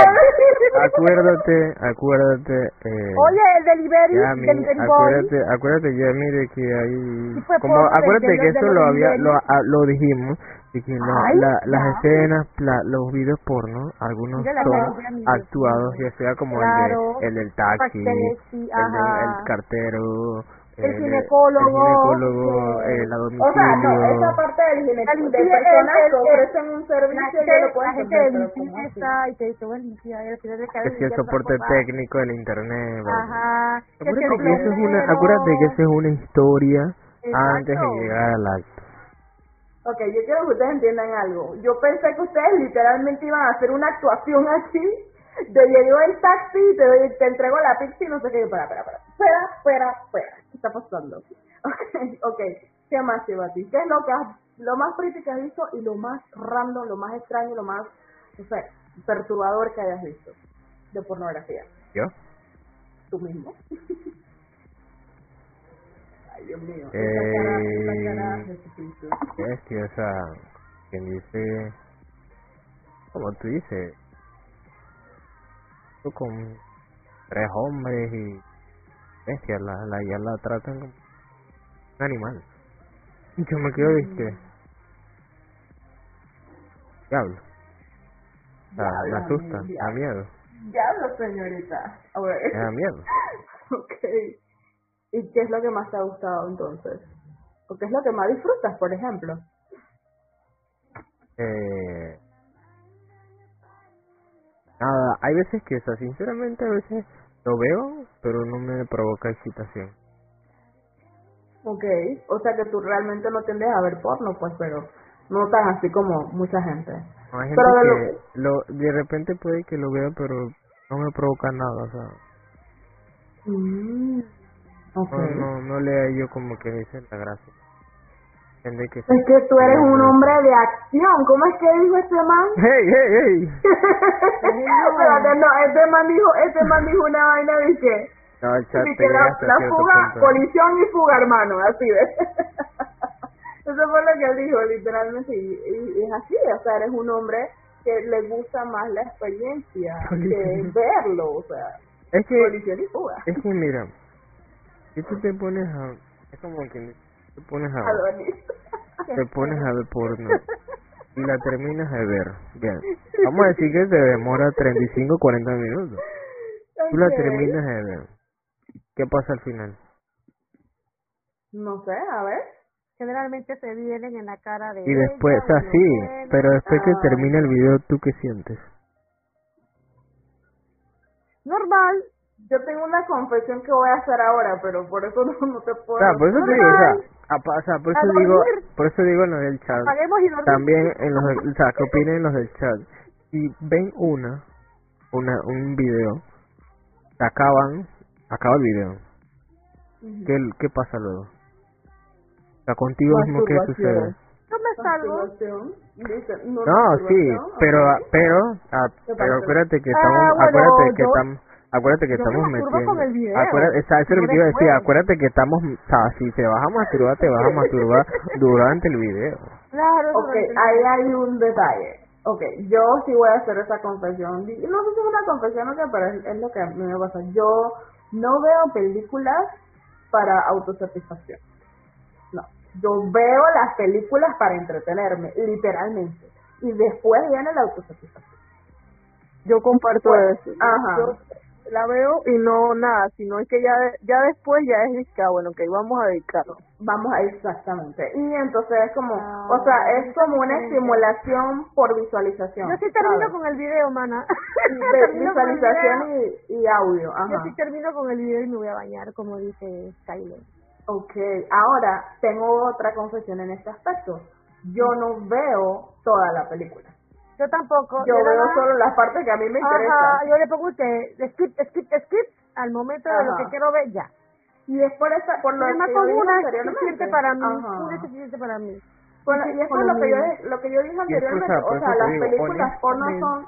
[SPEAKER 3] acuérdate, acuérdate. Eh,
[SPEAKER 2] Oye, el delivery,
[SPEAKER 3] Yami,
[SPEAKER 2] delivery
[SPEAKER 3] acuérdate, acuérdate, ya mire que ahí, como, acuérdate que eso lo había, lo, ah, lo dijimos, y que la, la, las escenas, la, los videos porno, algunos son actuados, ya sea como el, de, el del taxi, el, del, el cartero,
[SPEAKER 2] el ginecólogo,
[SPEAKER 3] el ginecólogo eh, la
[SPEAKER 1] domicilio. O sea, no, esa parte del ginecólogo, de personas que ofrecen un servicio, ya lo pueden
[SPEAKER 2] hacer, pero limpieza, y te dice, bueno, y al final de
[SPEAKER 3] Es el soporte técnico en internet.
[SPEAKER 2] Ajá.
[SPEAKER 3] Acuérdate que, eso es una, acuérdate que eso es una historia antes de llegar al acto.
[SPEAKER 1] Ok, yo quiero que ustedes entiendan algo. Yo pensé que ustedes literalmente iban a hacer una actuación así de llegó el taxi, te, te entrego la pizza y no sé qué. Espera, espera, espera. Espera, espera, espera. ¿Qué está pasando? Ok, ok. ¿Qué más, ti? ¿Qué es lo que has, lo más pretty que has visto y lo más random, lo más extraño, lo más, no sé, perturbador que hayas visto de pornografía?
[SPEAKER 3] ¿Yo?
[SPEAKER 1] ¿Tú mismo? Ay, Dios mío.
[SPEAKER 3] Eh, es que, o sea, quien dice, como tú dices, con tres hombres y bestia, la, la, ya la tratan como un animal. Y yo me quedo, viste, diablo. me asusta, da miedo.
[SPEAKER 1] Diablo, señorita.
[SPEAKER 3] Me da miedo.
[SPEAKER 1] ok. ¿Y qué es lo que más te ha gustado entonces? ¿O qué es lo que más disfrutas, por ejemplo?
[SPEAKER 3] Eh, Nada, hay veces que, o sinceramente a veces lo veo, pero no me provoca excitación.
[SPEAKER 1] Ok, o sea que tú realmente no tiendes a ver porno, pues, pero no tan así como mucha gente.
[SPEAKER 3] hay gente que lo... de repente puede que lo vea, pero no me provoca nada, o sea.
[SPEAKER 1] Mm, okay.
[SPEAKER 3] no, no, no le yo como que dice la gracia.
[SPEAKER 1] Que es que tú eres un hombre de acción. ¿Cómo es que dijo este man?
[SPEAKER 3] ¡Hey, hey, hey!
[SPEAKER 1] Espérate, no, este man dijo, este man dijo una vaina de que...
[SPEAKER 3] No, el chat
[SPEAKER 1] que la, la fuga, colisión y fuga, hermano, así de... Eso fue lo que él dijo, literalmente, y, es así, o sea, eres un hombre que le gusta más la experiencia que verlo, o sea,
[SPEAKER 3] es que,
[SPEAKER 1] colisión y fuga.
[SPEAKER 3] Es que, mira, si tú te pones a... Es como que te pones a ver, te pones a ver porno y la terminas de ver. Bien, vamos a decir que se demora 35 40 minutos. Tú la terminas de ver. ¿Qué pasa al final?
[SPEAKER 1] No sé, a ver.
[SPEAKER 2] Generalmente se vienen en la cara de.
[SPEAKER 3] Y después, o sea, sí, pero después que termina el video, ¿tú qué sientes?
[SPEAKER 2] Normal,
[SPEAKER 1] yo tengo una confesión que voy a hacer ahora, pero por eso no, no te puedo.
[SPEAKER 3] O por eso te digo, o sea, por eso digo, por eso digo en los del chat. También en los, o sea, que opinen los del chat. Si ven una, una, un video, acaban, acaba el video. ¿Qué, ¿Qué pasa luego? O sea, contigo mismo, ¿qué sucede?
[SPEAKER 2] No me salgo.
[SPEAKER 3] No, sí, pero, pero, ah, pero acuérdate que estamos, ah, acuérdate que estamos acuérdate que estamos metiendo. Acuérdate, esa, eso es lo que te iba a decir. Acuérdate que estamos. O sea, si te vas a masturbar, te vas a masturbar durante el video.
[SPEAKER 2] Claro,
[SPEAKER 1] ok, ahí hay un detalle. Ok, yo sí voy a hacer esa confesión. No sé si es una confesión o qué, pero es, lo que a mí me pasa. Yo no veo películas para autosatisfacción. No, yo veo las películas para entretenerme, literalmente. Y después viene la autosatisfacción.
[SPEAKER 4] Yo comparto eso. Ajá la veo y no nada, sino es que ya ya después ya es que, ah, bueno, que vamos a dedicarlo.
[SPEAKER 1] Vamos a exactamente. Y entonces es como, ah, o sea, es como una estimulación por visualización.
[SPEAKER 2] Yo sí termino con el video, mana.
[SPEAKER 1] visualización y, y, audio. Ajá.
[SPEAKER 2] Yo sí termino con el video y me voy a bañar, como dice Skyler.
[SPEAKER 1] Ok, ahora tengo otra confesión en este aspecto. Yo no veo toda la película.
[SPEAKER 2] Yo tampoco.
[SPEAKER 1] Yo, veo solo las partes que a mí me interesan.
[SPEAKER 2] Ajá, yo le pongo usted skip, skip, skip al momento de lo que quiero ver ya.
[SPEAKER 1] Y es por esa, por lo que
[SPEAKER 2] con una es suficiente para mí, una es suficiente para mí.
[SPEAKER 1] Bueno, y es por lo que yo, lo que yo dije anteriormente, o sea, las películas porno son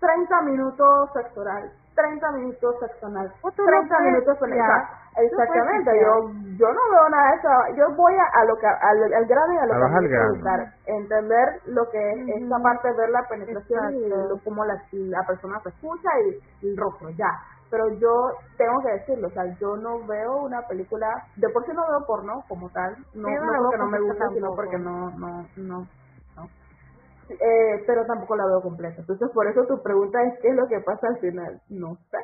[SPEAKER 1] 30 minutos sectorales 30 minutos seccional, 30 minutos conectar. Exactamente, yo yo no veo nada de eso, yo voy a, lo que al, al grano y a lo que me que entender lo que es esta parte, ver la penetración y lo, cómo la, la persona se escucha y el rostro, ya. Pero yo tengo que decirlo, o sea, yo no veo una película, de por sí no veo porno como tal, no, no porque no me gusta, sino porque no, no, no, eh, pero tampoco la veo completa. Entonces, por eso tu pregunta es qué es lo que pasa al final. No sé.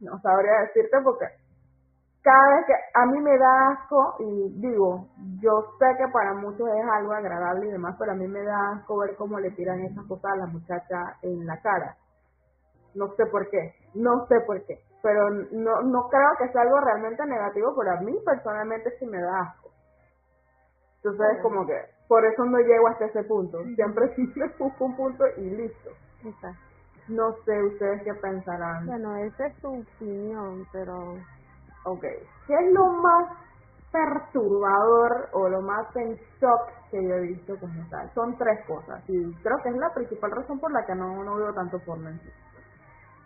[SPEAKER 1] No sabría decirte porque cada vez que a mí me da asco, y digo, yo sé que para muchos es algo agradable y demás, pero a mí me da asco ver cómo le tiran esas cosas a la muchacha en la cara. No sé por qué, no sé por qué, pero no, no creo que sea algo realmente negativo, pero a mí personalmente sí me da asco. Entonces, es como que por eso no llego hasta ese punto. Siempre siempre busco un punto y listo. No sé ustedes qué pensarán.
[SPEAKER 2] Bueno, esa es su opinión, pero...
[SPEAKER 1] Ok. ¿Qué es lo más perturbador o lo más en shock que yo he visto como tal? Son tres cosas y creo que es la principal razón por la que no, no veo tanto porno en sí.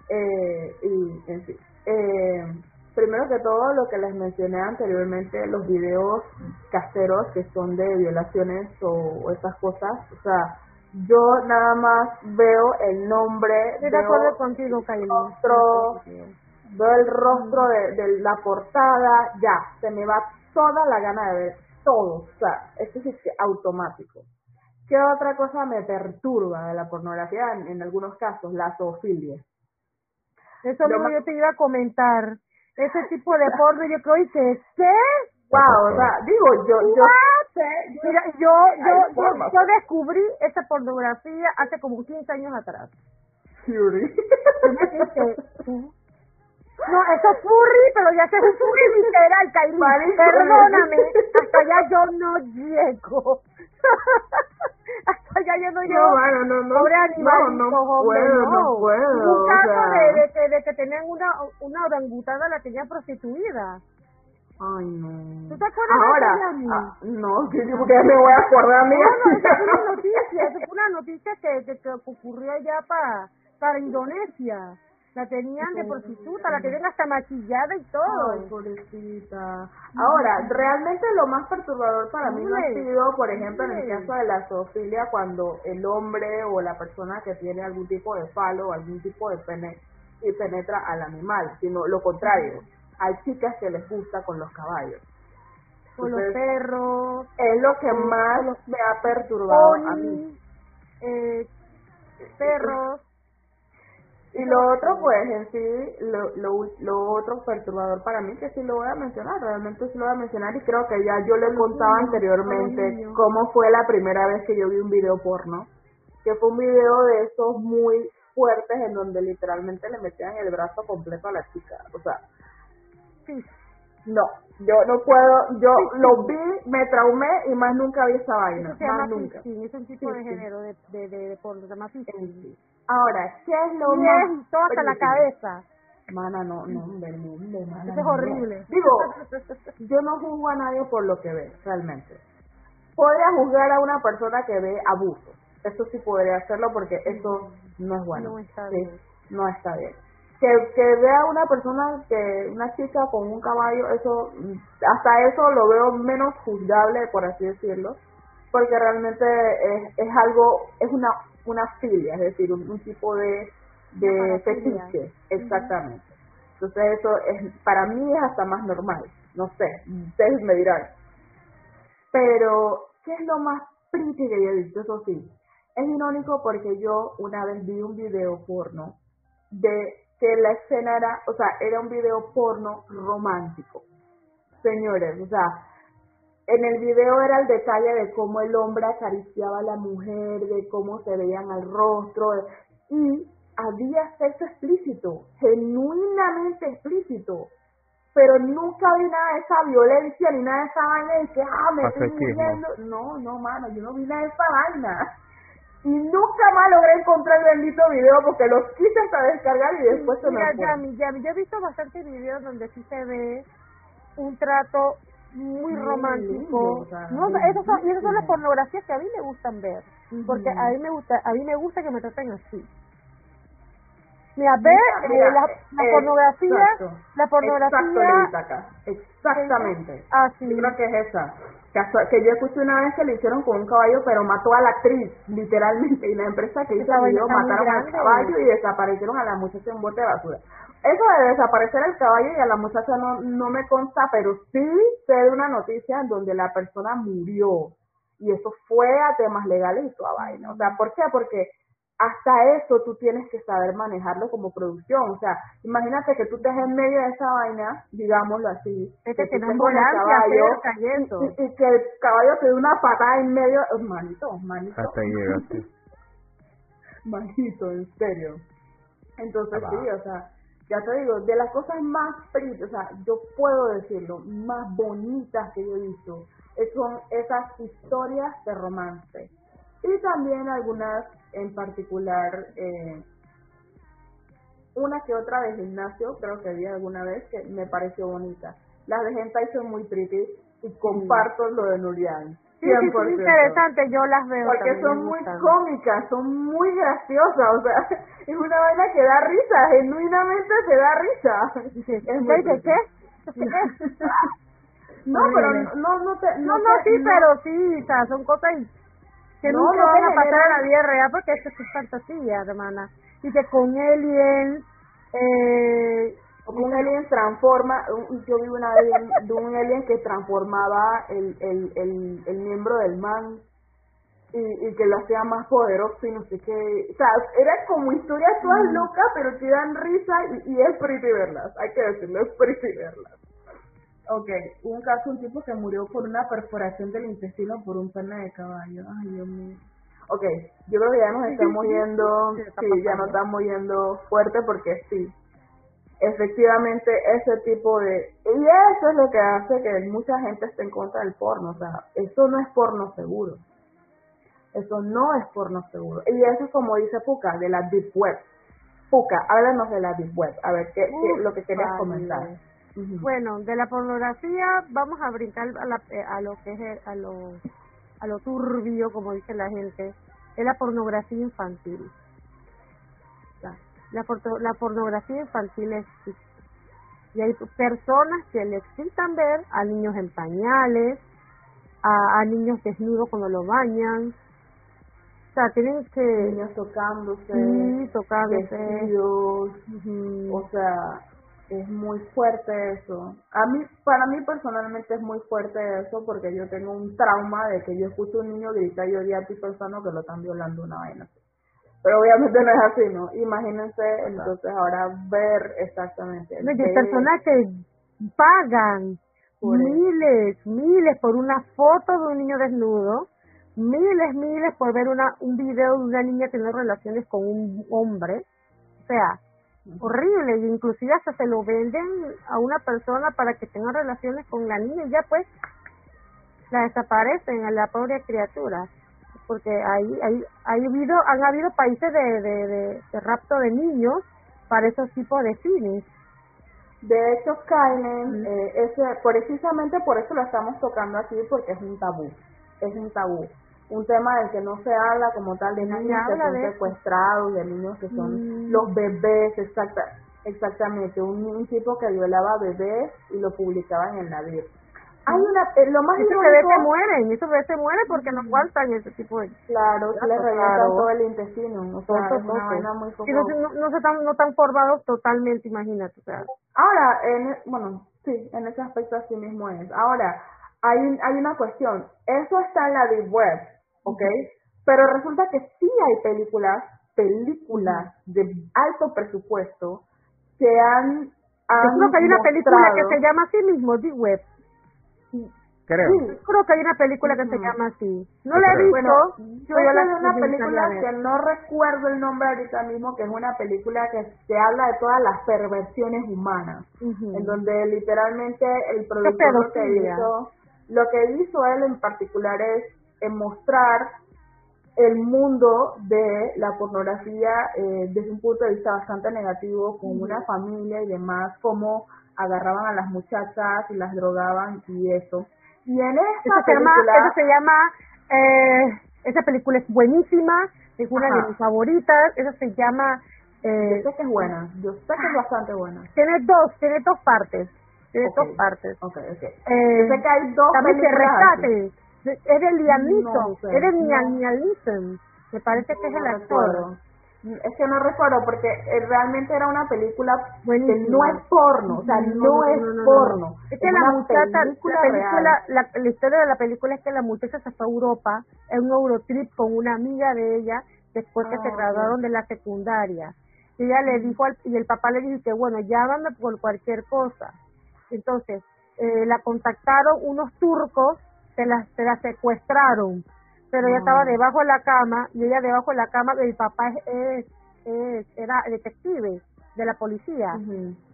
[SPEAKER 1] Eh, y en sí. Eh, primero que todo lo que les mencioné anteriormente, los videos caseros que son de violaciones o, estas cosas, o sea, yo nada más veo el nombre,
[SPEAKER 2] de acuerdo contigo,
[SPEAKER 1] el rostro, veo el rostro de, la portada, ya, se me va toda la gana de ver todo, o sea, esto es automático. ¿Qué otra cosa me perturba de la pornografía? En, algunos casos, la zoofilia.
[SPEAKER 2] Eso mismo yo te iba a comentar ese tipo de porno, yo creo, que ¿qué?
[SPEAKER 1] Wow, o sea, digo, yo, yo,
[SPEAKER 2] Mira, yo, yo, yo, descubrí esa pornografía hace como 15 años atrás.
[SPEAKER 1] Fury.
[SPEAKER 2] No, eso es furry, pero ya se es un furry literal. Perdóname, hasta allá yo no llego. hasta allá yo no llego.
[SPEAKER 1] No, bueno, no, no. Pobre animal, no, no puedo, no, puedo.
[SPEAKER 2] Un caso de, de, que, de que tenían una, una orangutana, la tenían prostituida.
[SPEAKER 1] Ay, no.
[SPEAKER 2] ¿Tú te acuerdas
[SPEAKER 1] Ahora,
[SPEAKER 2] de
[SPEAKER 1] ah, no, que porque me voy a acordar a mí.
[SPEAKER 2] No, no, esa fue una noticia, esa fue una noticia que, que, que ocurrió allá para, para Indonesia. La tenían de prostituta, la tenían hasta maquillada y todo.
[SPEAKER 1] Ay, pobrecita. Ahora, realmente lo más perturbador para mí no ha sido, por ejemplo, en el caso de la zoofilia, cuando el hombre o la persona que tiene algún tipo de falo o algún tipo de pene y penetra al animal, sino lo contrario. Hay chicas que les gusta con los caballos.
[SPEAKER 2] Con los perros.
[SPEAKER 1] Es lo que más me ha perturbado a mí.
[SPEAKER 2] Eh, perros
[SPEAKER 1] y lo otro, pues, en sí, lo, lo, lo otro perturbador para mí, que sí lo voy a mencionar, realmente sí lo voy a mencionar y creo que ya yo le contaba anteriormente cómo fue la primera vez que yo vi un video porno, que fue un video de esos muy fuertes en donde literalmente le metían el brazo completo a la chica, o sea, sí. no, yo no puedo, yo lo vi, me traumé y más nunca vi esa vaina, más nunca.
[SPEAKER 2] Es un tipo de género de, de, de, porno, se llama
[SPEAKER 1] Ahora, ¿qué es lo más?
[SPEAKER 2] Y todo hasta la cabeza.
[SPEAKER 1] Mana, no, no, mundo, mana.
[SPEAKER 2] Eso es horrible.
[SPEAKER 1] Digo, yo no juzgo a nadie por lo que ve, realmente. Podría juzgar a una persona que ve abuso. Eso sí podría hacerlo porque eso no es bueno.
[SPEAKER 2] No está bien.
[SPEAKER 1] No está bien. Que, que vea una persona, que una chica con un caballo, eso, hasta eso lo veo menos juzgable, por así decirlo porque realmente es, es algo, es una una filia, es decir, un, tipo de, de fetiche, exactamente. Entonces eso es, para mí es hasta más normal, no sé, ustedes me dirán. Pero, ¿qué es lo más pretty que yo he visto? Eso sí, es irónico porque yo una vez vi un video porno de que la escena era, o sea, era un video porno romántico. Señores, o sea, en el video era el detalle de cómo el hombre acariciaba a la mujer, de cómo se veían al rostro, y había sexo explícito, genuinamente explícito, pero nunca vi nada de esa violencia ni nada de esa vaina de que, ah, me estoy muriendo. No, no, mano, yo no vi nada de esa vaina. Y nunca más logré encontrar el bendito video porque los quise hasta descargar y después se me fue.
[SPEAKER 2] Yami, Yami, yo he visto bastantes videos donde sí se ve un trato muy, romántico. no, esas son, y esas son las pornografías que a mí me gustan ver, porque a mí me gusta, a mí me gusta que me traten así. Mira, ve eh, la, la pornografía, la pornografía.
[SPEAKER 1] Exactamente.
[SPEAKER 2] Ah, sí.
[SPEAKER 1] Yo creo que es esa. Que, que yo escuché una vez que le hicieron con un caballo, pero mató a la actriz, literalmente. Y la empresa que hizo el video mataron al caballo y desaparecieron a la muchacha en bote de basura. Eso de desaparecer el caballo y a la muchacha no, no me consta, pero sí sé de una noticia en donde la persona murió. Y eso fue a temas legales y toda vaina. O sea, ¿por qué? Porque hasta eso tú tienes que saber manejarlo como producción. O sea, imagínate que tú estés en medio de esa vaina, digámoslo así,
[SPEAKER 2] que, que un caballo
[SPEAKER 1] y, y, que el caballo te dé una patada en medio, manito, manito.
[SPEAKER 3] Hasta llegaste.
[SPEAKER 1] manito, en serio. Entonces sí, o sea, ya te digo, de las cosas más, o sea, yo puedo decirlo, más bonitas que yo he visto, son esas historias de romance. Y también algunas en particular, eh, una que otra de gimnasio, creo que vi alguna vez, que me pareció bonita. Las de hentai son muy pretty y comparto lo de Nurian.
[SPEAKER 2] Sí, sí, sí, interesante, yo las veo.
[SPEAKER 1] Porque son muy cómicas, son muy graciosas, o sea, es una vaina que da risa, genuinamente se da risa.
[SPEAKER 2] Es muy ¿De qué?
[SPEAKER 1] no, pero no, no, te,
[SPEAKER 2] no, no, sí, pero sí, o sea, son cosas que no, nunca van a pasar a la vida real porque eso es fantasía, hermana. Y que con Alien, eh,
[SPEAKER 1] un alien transforma, yo vi una vez de un alien que transformaba el, el, el, el miembro del man y, y que lo hacía más poderoso y no sé qué. O sea, era como historias todas mm. locas, pero que dan risa y, y es pretty verlas, hay que decirlo, es pretty verlas. Ok, hubo un caso, un tipo que murió por una perforación del intestino por un pene de caballo. Ay, Dios mío. Ok, yo creo que ya nos estamos yendo, sí, ya nos estamos yendo fuerte porque sí, efectivamente ese tipo de... Y eso es lo que hace que mucha gente esté en contra del porno, o sea, eso no es porno seguro. Eso no es porno seguro. Y eso es como dice Puka, de la Deep Web. Puka, háblanos de la Deep Web, a ver qué, lo que querías comentar.
[SPEAKER 2] Bueno, de la pornografía vamos a brincar a, la, eh, a lo que es a lo a lo turbio, como dice la gente, es la pornografía infantil. La, la, pornografía infantil existe. Y hay personas que le excitan ver a niños en pañales, a, a niños desnudos cuando lo bañan. O sea, tienen que...
[SPEAKER 1] Niños tocándose.
[SPEAKER 2] Sí, tocándose.
[SPEAKER 1] O sea, es muy fuerte eso. A mí, para mí personalmente es muy fuerte eso porque yo tengo un trauma de que yo escucho a un niño gritar y odia a ti pensando que lo están violando una vaina. Pero obviamente no es así, ¿no? Imagínense entonces ahora ver exactamente.
[SPEAKER 2] Hay personas que pagan miles, miles por una foto de un niño desnudo, miles, miles por ver una un video de una niña teniendo relaciones con un hombre. O sea, horrible y inclusive hasta se lo venden a una persona para que tenga relaciones con la niña y ya pues la desaparecen a la pobre criatura porque ahí hay, hay habido han habido países de, de, de, rapto de niños para esos tipos de fines.
[SPEAKER 1] De hecho Kylen eh, ese, precisamente por eso lo estamos tocando aquí porque es un tabú es un tabú. Un tema del que no se habla como tal de niños que son secuestrados, de niños que son mm. los bebés, exacta, exactamente, un, tipo que violaba bebés y lo publicaban en la vida. Hay una, eh, lo más
[SPEAKER 2] esos bebés se mueren, esos bebés se mueren porque no aguantan ese tipo de...
[SPEAKER 1] Claro, se les revienta todo el intestino, o sea, es una
[SPEAKER 2] vaina muy y no, no, no, se están, no están formados totalmente, imagínate, o sea.
[SPEAKER 1] Ahora, en, bueno, sí, en ese aspecto así mismo es. Ahora, hay, hay una cuestión, eso está en la deep web, ¿ok? Pero resulta que sí hay películas, películas de alto presupuesto que han
[SPEAKER 2] yo creo que hay una película que se llama así mismo, The Web.
[SPEAKER 3] Creo.
[SPEAKER 2] Sí, creo que hay una película que se llama así. No la he visto.
[SPEAKER 1] yo yo la una película que no recuerdo el nombre ahorita mismo, que es una película que se habla de todas las perversiones humanas, en donde literalmente el productor lo que hizo, lo que hizo él en particular es en mostrar el mundo de la pornografía eh, desde un punto de vista bastante negativo, con una familia y demás, cómo agarraban a las muchachas y las drogaban y eso. Y en esa película...
[SPEAKER 2] Llama, se llama, eh, esa película es buenísima, es una de mis favoritas, esa se llama...
[SPEAKER 1] Eh, yo sé que es buena, yo sé que es bastante buena.
[SPEAKER 2] Tiene dos, tiene dos partes, tiene dos partes.
[SPEAKER 1] Okay, okay. Eh, yo sé que hay dos
[SPEAKER 2] también películas es de Liam Neeson, es de Liam Neeson, me parece que es el actor.
[SPEAKER 1] Es que no recuerdo porque eh, realmente era una película que no es porno, o sea, no, es porno.
[SPEAKER 2] Es que la muchacha, la película, la, la, historia de la película es que la muchacha se fue a Europa en un Eurotrip con una amiga de ella después que se ah, graduaron de la secundaria. Y ella le dijo al, y el papá le dijo que bueno, llámame por cualquier cosa. Entonces, eh, la contactaron unos turcos se la, se la secuestraron, pero ella estaba debajo de la cama y ella debajo de la cama, el papá es, es, era detective de la policía.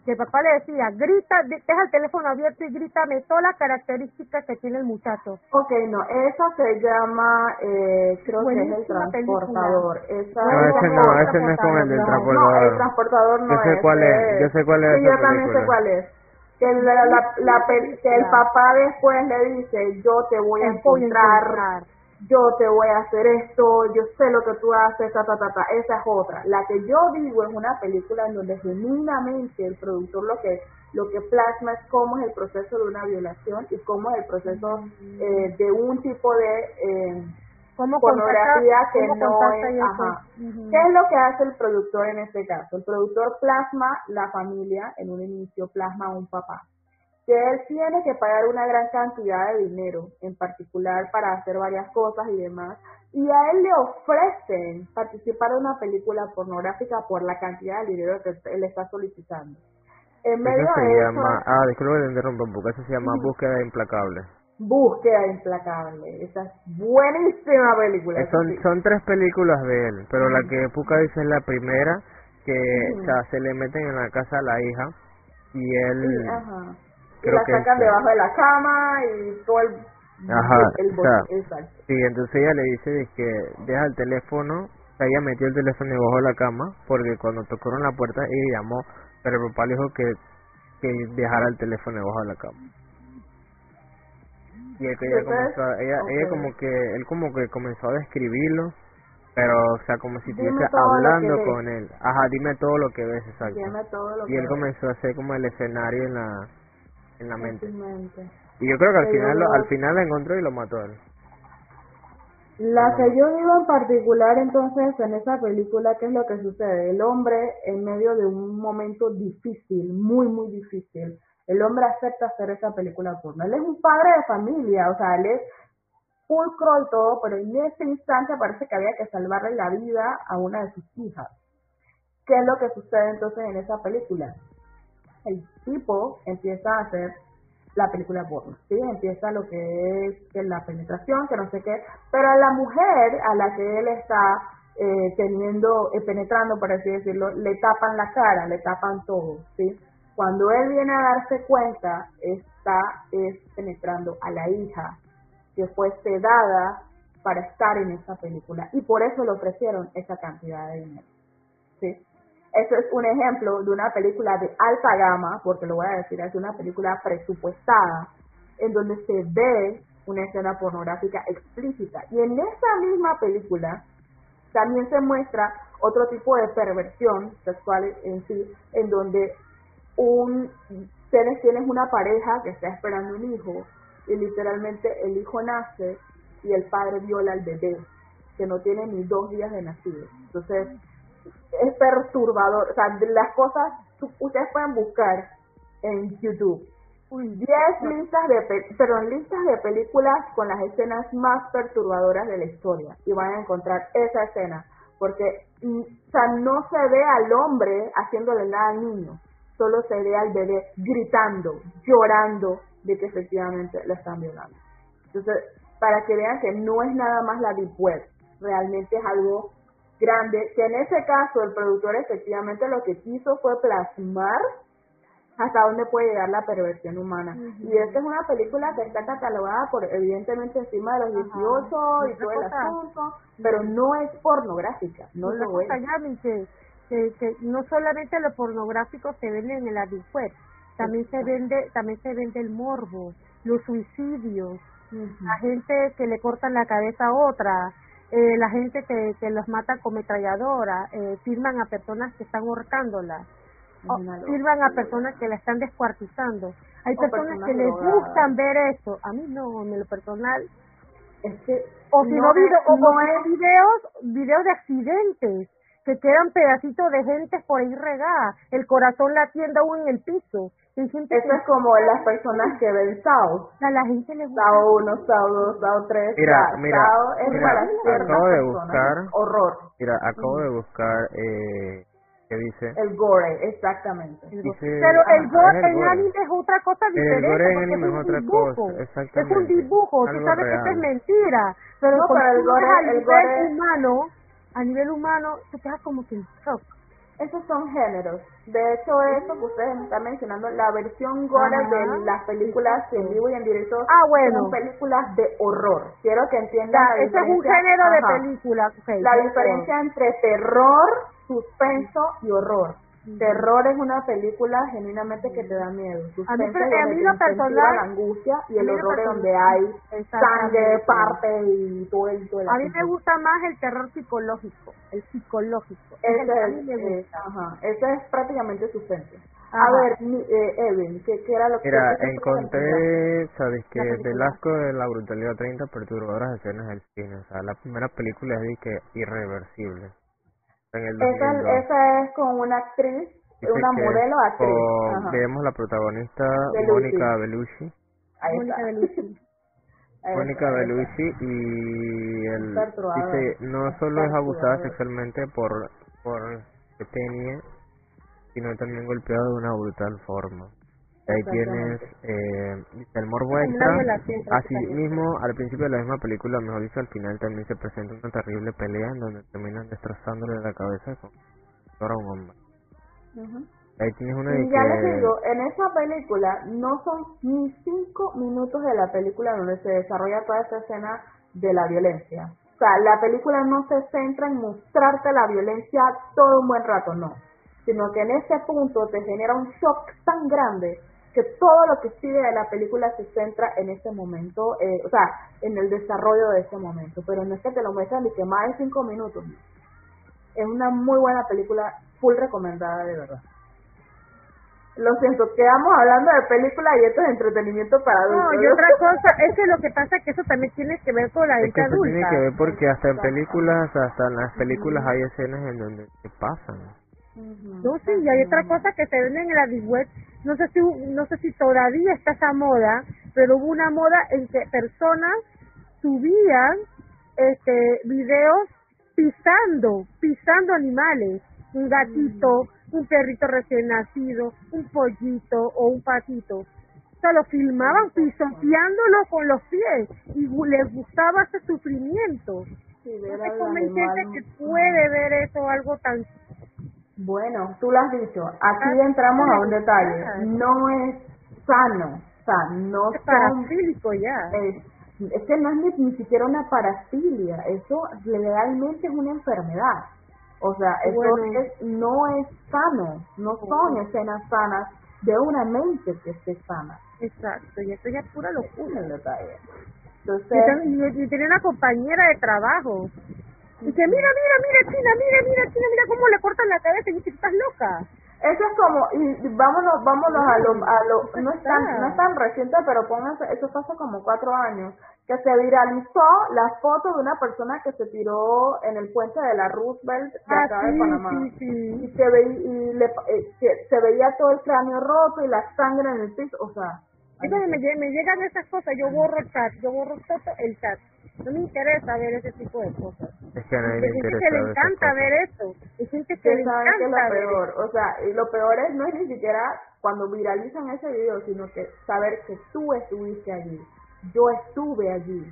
[SPEAKER 2] Que el papá le decía, grita, deja el teléfono abierto y grítame todas las características que tiene el muchacho.
[SPEAKER 1] Ok, no, esa se llama, eh, creo que es el transportador. Esa
[SPEAKER 3] no, ese no, ese no es con el del transportador.
[SPEAKER 1] No, el transportador no
[SPEAKER 3] yo sé Cuál es, yo sé cuál es.
[SPEAKER 1] Sí, yo también sé cuál es que, la, la, que el papá después le dice, yo te voy a encontrar, yo te voy a hacer esto, yo sé lo que tú haces, ta, ta, ta, ta. Esa es otra. La que yo digo es una película en donde genuinamente el productor lo que lo que plasma es cómo es el proceso de una violación y cómo es el proceso eh, de un tipo de... Eh,
[SPEAKER 2] ¿Cómo
[SPEAKER 1] pornografía que no es, ajá. ¿Qué es lo que hace el productor en este caso? El productor plasma la familia, en un inicio plasma a un papá, que él tiene que pagar una gran cantidad de dinero, en particular para hacer varias cosas y demás, y a él le ofrecen participar en una película pornográfica por la cantidad de dinero que él está solicitando. En medio
[SPEAKER 3] se
[SPEAKER 1] de
[SPEAKER 3] llama, ah, disculpe que interrumpa, porque eso se llama Búsqueda Implacable.
[SPEAKER 1] Búsqueda implacable. Esa es buenísima película.
[SPEAKER 3] Eh, son, son tres películas de él, pero la que Puka dice es la primera, que se le meten en la casa a la hija y él...
[SPEAKER 1] ajá. Y la sacan debajo de la cama y todo el...
[SPEAKER 3] Ajá, exacto. Sí, entonces ella le dice que deja el teléfono, ella metió el teléfono debajo de la cama, porque cuando tocaron la puerta ella llamó, pero el papá le dijo que, que dejara el teléfono debajo de la cama y ella comenzó, ella, ella como que, él como que comenzó a describirlo, pero o sea como si estuviese hablando con él. Ajá, dime todo lo que ves, exacto. y él comenzó a hacer como el escenario en la, en la mente. Y yo creo que al final, lo, al final la encontró y lo mató él.
[SPEAKER 1] La que yo digo en particular entonces en esa película, ¿qué es lo que sucede? El hombre en medio de un momento difícil, muy, muy difícil, el hombre acepta hacer esa película porno. Él es un padre de familia, o sea, él es pulcro y todo, pero en ese instante parece que había que salvarle la vida a una de sus hijas. ¿Qué es lo que sucede entonces en esa película? El tipo empieza a hacer la película porno, ¿sí? Empieza lo que es la penetración, que no sé qué, pero a la mujer a la que él está eh, teniendo, eh, penetrando, por así decirlo, le tapan la cara, le tapan todo, ¿sí? Cuando él viene a darse cuenta, está es penetrando a la hija que fue sedada para estar en esa película y por eso le ofrecieron esa cantidad de dinero. ¿sí? Eso es un ejemplo de una película de alta gama, porque lo voy a decir, es una película presupuestada, en donde se ve una escena pornográfica explícita. Y en esa misma película también se muestra otro tipo de perversión sexual en sí, en donde un tienes, tienes una pareja que está esperando un hijo y literalmente el hijo nace y el padre viola al bebé, que no tiene ni dos días de nacido. Entonces, es perturbador. O sea, las cosas, ustedes pueden buscar en YouTube. 10 listas de, perdón, listas de películas con las escenas más perturbadoras de la historia. Y van a encontrar esa escena. Porque mm, o sea, no se ve al hombre haciéndole nada al niño, solo se ve al bebé gritando, llorando de que efectivamente la están violando. Entonces, para que vean que no es nada más la deep web, realmente es algo grande, que en ese caso el productor efectivamente lo que quiso fue plasmar hasta dónde puede llegar la perversión humana. Y esta es una película que está catalogada por, evidentemente, encima de los 18 y todo el asunto, pero no es pornográfica, no lo es.
[SPEAKER 2] que, que, no solamente lo pornográfico se vende en el adult también se vende, también se vende el morbo, los suicidios, la gente que le cortan la cabeza a otra, eh, la gente que, que los mata con metralladora, eh, firman a personas que están ahorcándolas sirvan a personas que la están descuartizando. Hay personas, que les gustan ver eso. A mí no, en lo personal.
[SPEAKER 1] Es que
[SPEAKER 2] o si no, video, o no videos, videos de accidentes que quedan pedacitos de gente por ahí regada, el corazón latiendo aún en el piso.
[SPEAKER 1] Eso es como las personas que ven Sao.
[SPEAKER 2] A la gente le gusta.
[SPEAKER 1] Sao 1, Sao 2, Sao 3.
[SPEAKER 3] Mira, mira,
[SPEAKER 1] es
[SPEAKER 3] mira acabo de buscar.
[SPEAKER 1] Horror.
[SPEAKER 3] Mira, acabo de buscar eh, ¿Qué dice?
[SPEAKER 1] El gore, exactamente.
[SPEAKER 2] Pero el gore en anime es otra cosa diferente.
[SPEAKER 3] El gore en anime es, otra cosa, exactamente.
[SPEAKER 2] Es un dibujo, tú sabes que esto es mentira. Pero,
[SPEAKER 1] no, pero el gore,
[SPEAKER 2] a
[SPEAKER 1] el
[SPEAKER 2] nivel
[SPEAKER 1] gore...
[SPEAKER 2] humano, a nivel humano, te quedas como que en shock.
[SPEAKER 1] Esos son géneros. De hecho, eso que ustedes están mencionando, la versión gore de las películas en vivo y en directo
[SPEAKER 2] ah, bueno.
[SPEAKER 1] son películas de horror. Quiero que entiendan
[SPEAKER 2] Ese es un género de película.
[SPEAKER 1] la diferencia entre terror suspenso y horror. Terror es una película genuinamente que te da miedo. Suspenso
[SPEAKER 2] a mí, lo personal,
[SPEAKER 1] la angustia y el horror es donde hay sangre, parte y todo el, todo
[SPEAKER 2] A mí me gusta más el terror psicológico, el psicológico.
[SPEAKER 1] Ese, es, ajá, ese es prácticamente suspenso. A ver, eh, Evan, ¿qué, ¿qué, era lo que...
[SPEAKER 3] Mira, encontré, sabes que del asco de la brutalidad 30 perturbadoras escenas del cine. O sea, la primera película es de que irreversible
[SPEAKER 1] esa, es con una actriz, una modelo actriz.
[SPEAKER 3] vemos la protagonista, Mónica Bellucci.
[SPEAKER 1] Mónica Bellucci.
[SPEAKER 3] Mónica Bellucci y el dice no solo es abusada sexualmente por por tenía sino también golpeada de una brutal forma ahí tienes eh, el morbo extra así mismo al principio de la misma película mejor dicho al final también se presenta una terrible pelea en donde terminan destrozándole la cabeza con a un hombre ahí tienes una
[SPEAKER 1] y ya les digo en esa película no son ni cinco minutos de la película donde se desarrolla toda esa escena de la violencia. O sea la película no se centra en mostrarte la violencia todo un buen rato no. Sino que en ese punto te genera un shock tan grande que todo lo que sigue de la película se centra en ese momento, eh, o sea, en el desarrollo de ese momento, pero no es que te lo muestran ni que más de cinco minutos. Es una muy buena película, full recomendada de verdad. Lo siento, quedamos hablando de películas y esto es entretenimiento para adultos.
[SPEAKER 2] No, y otra cosa, es que lo que pasa es que eso también tiene que ver con la
[SPEAKER 3] es que eso tiene que ver porque hasta en películas, hasta en las películas hay escenas en donde se pasan.
[SPEAKER 2] No, sí, y hay otra cosa que se venden en la web no sé si no sé si todavía está esa moda, pero hubo una moda en que personas subían este videos pisando, pisando animales, un gatito, un perrito recién nacido, un pollito o un patito. O sea, lo filmaban pisoteándolo con los pies y les gustaba ese sufrimiento.
[SPEAKER 1] Sí,
[SPEAKER 2] no sé que puede ver eso algo tan
[SPEAKER 1] bueno, tú lo has dicho. Aquí ah, entramos a un detalle. No es sano. O sea, no
[SPEAKER 2] es parafílico ya.
[SPEAKER 1] Es, que no es ni, siquiera una parafilia. Eso legalmente es una enfermedad. O sea, eso es, no es sano. No son escenas sanas de una mente que esté sana.
[SPEAKER 2] Exacto. Y esto ya es pura locura.
[SPEAKER 1] el detalle.
[SPEAKER 2] Entonces, y, y, tiene una compañera de trabajo Dice, mira, mira, mira, China, mira, mira, China, mira cómo le cortan la cabeza. Y dice, estás loca.
[SPEAKER 1] Eso es como, y vámonos, vámonos a lo, a lo, no es tan, no es tan reciente, pero pónganse, eso fue hace como cuatro años, que se viralizó la foto de una persona que se tiró en el puente de la Roosevelt de
[SPEAKER 2] Ah,
[SPEAKER 1] acá de
[SPEAKER 2] sí,
[SPEAKER 1] Panamá.
[SPEAKER 2] sí, sí.
[SPEAKER 1] Y, se, ve, y le, eh, se, se veía todo el cráneo roto y la sangre en el piso, o sea...
[SPEAKER 2] Y cuando me, me llegan esas cosas, yo borro el chat, yo borro todo el chat. No me interesa ver ese tipo de cosas.
[SPEAKER 3] Es que a nadie le
[SPEAKER 2] gente
[SPEAKER 3] interesa
[SPEAKER 2] que le encanta ver eso. Hay gente que le
[SPEAKER 1] que saben que es lo
[SPEAKER 2] encanta ver
[SPEAKER 1] peor, o sea, y lo peor es no es ni siquiera cuando viralizan ese video, sino que saber que tú estuviste allí, yo estuve allí,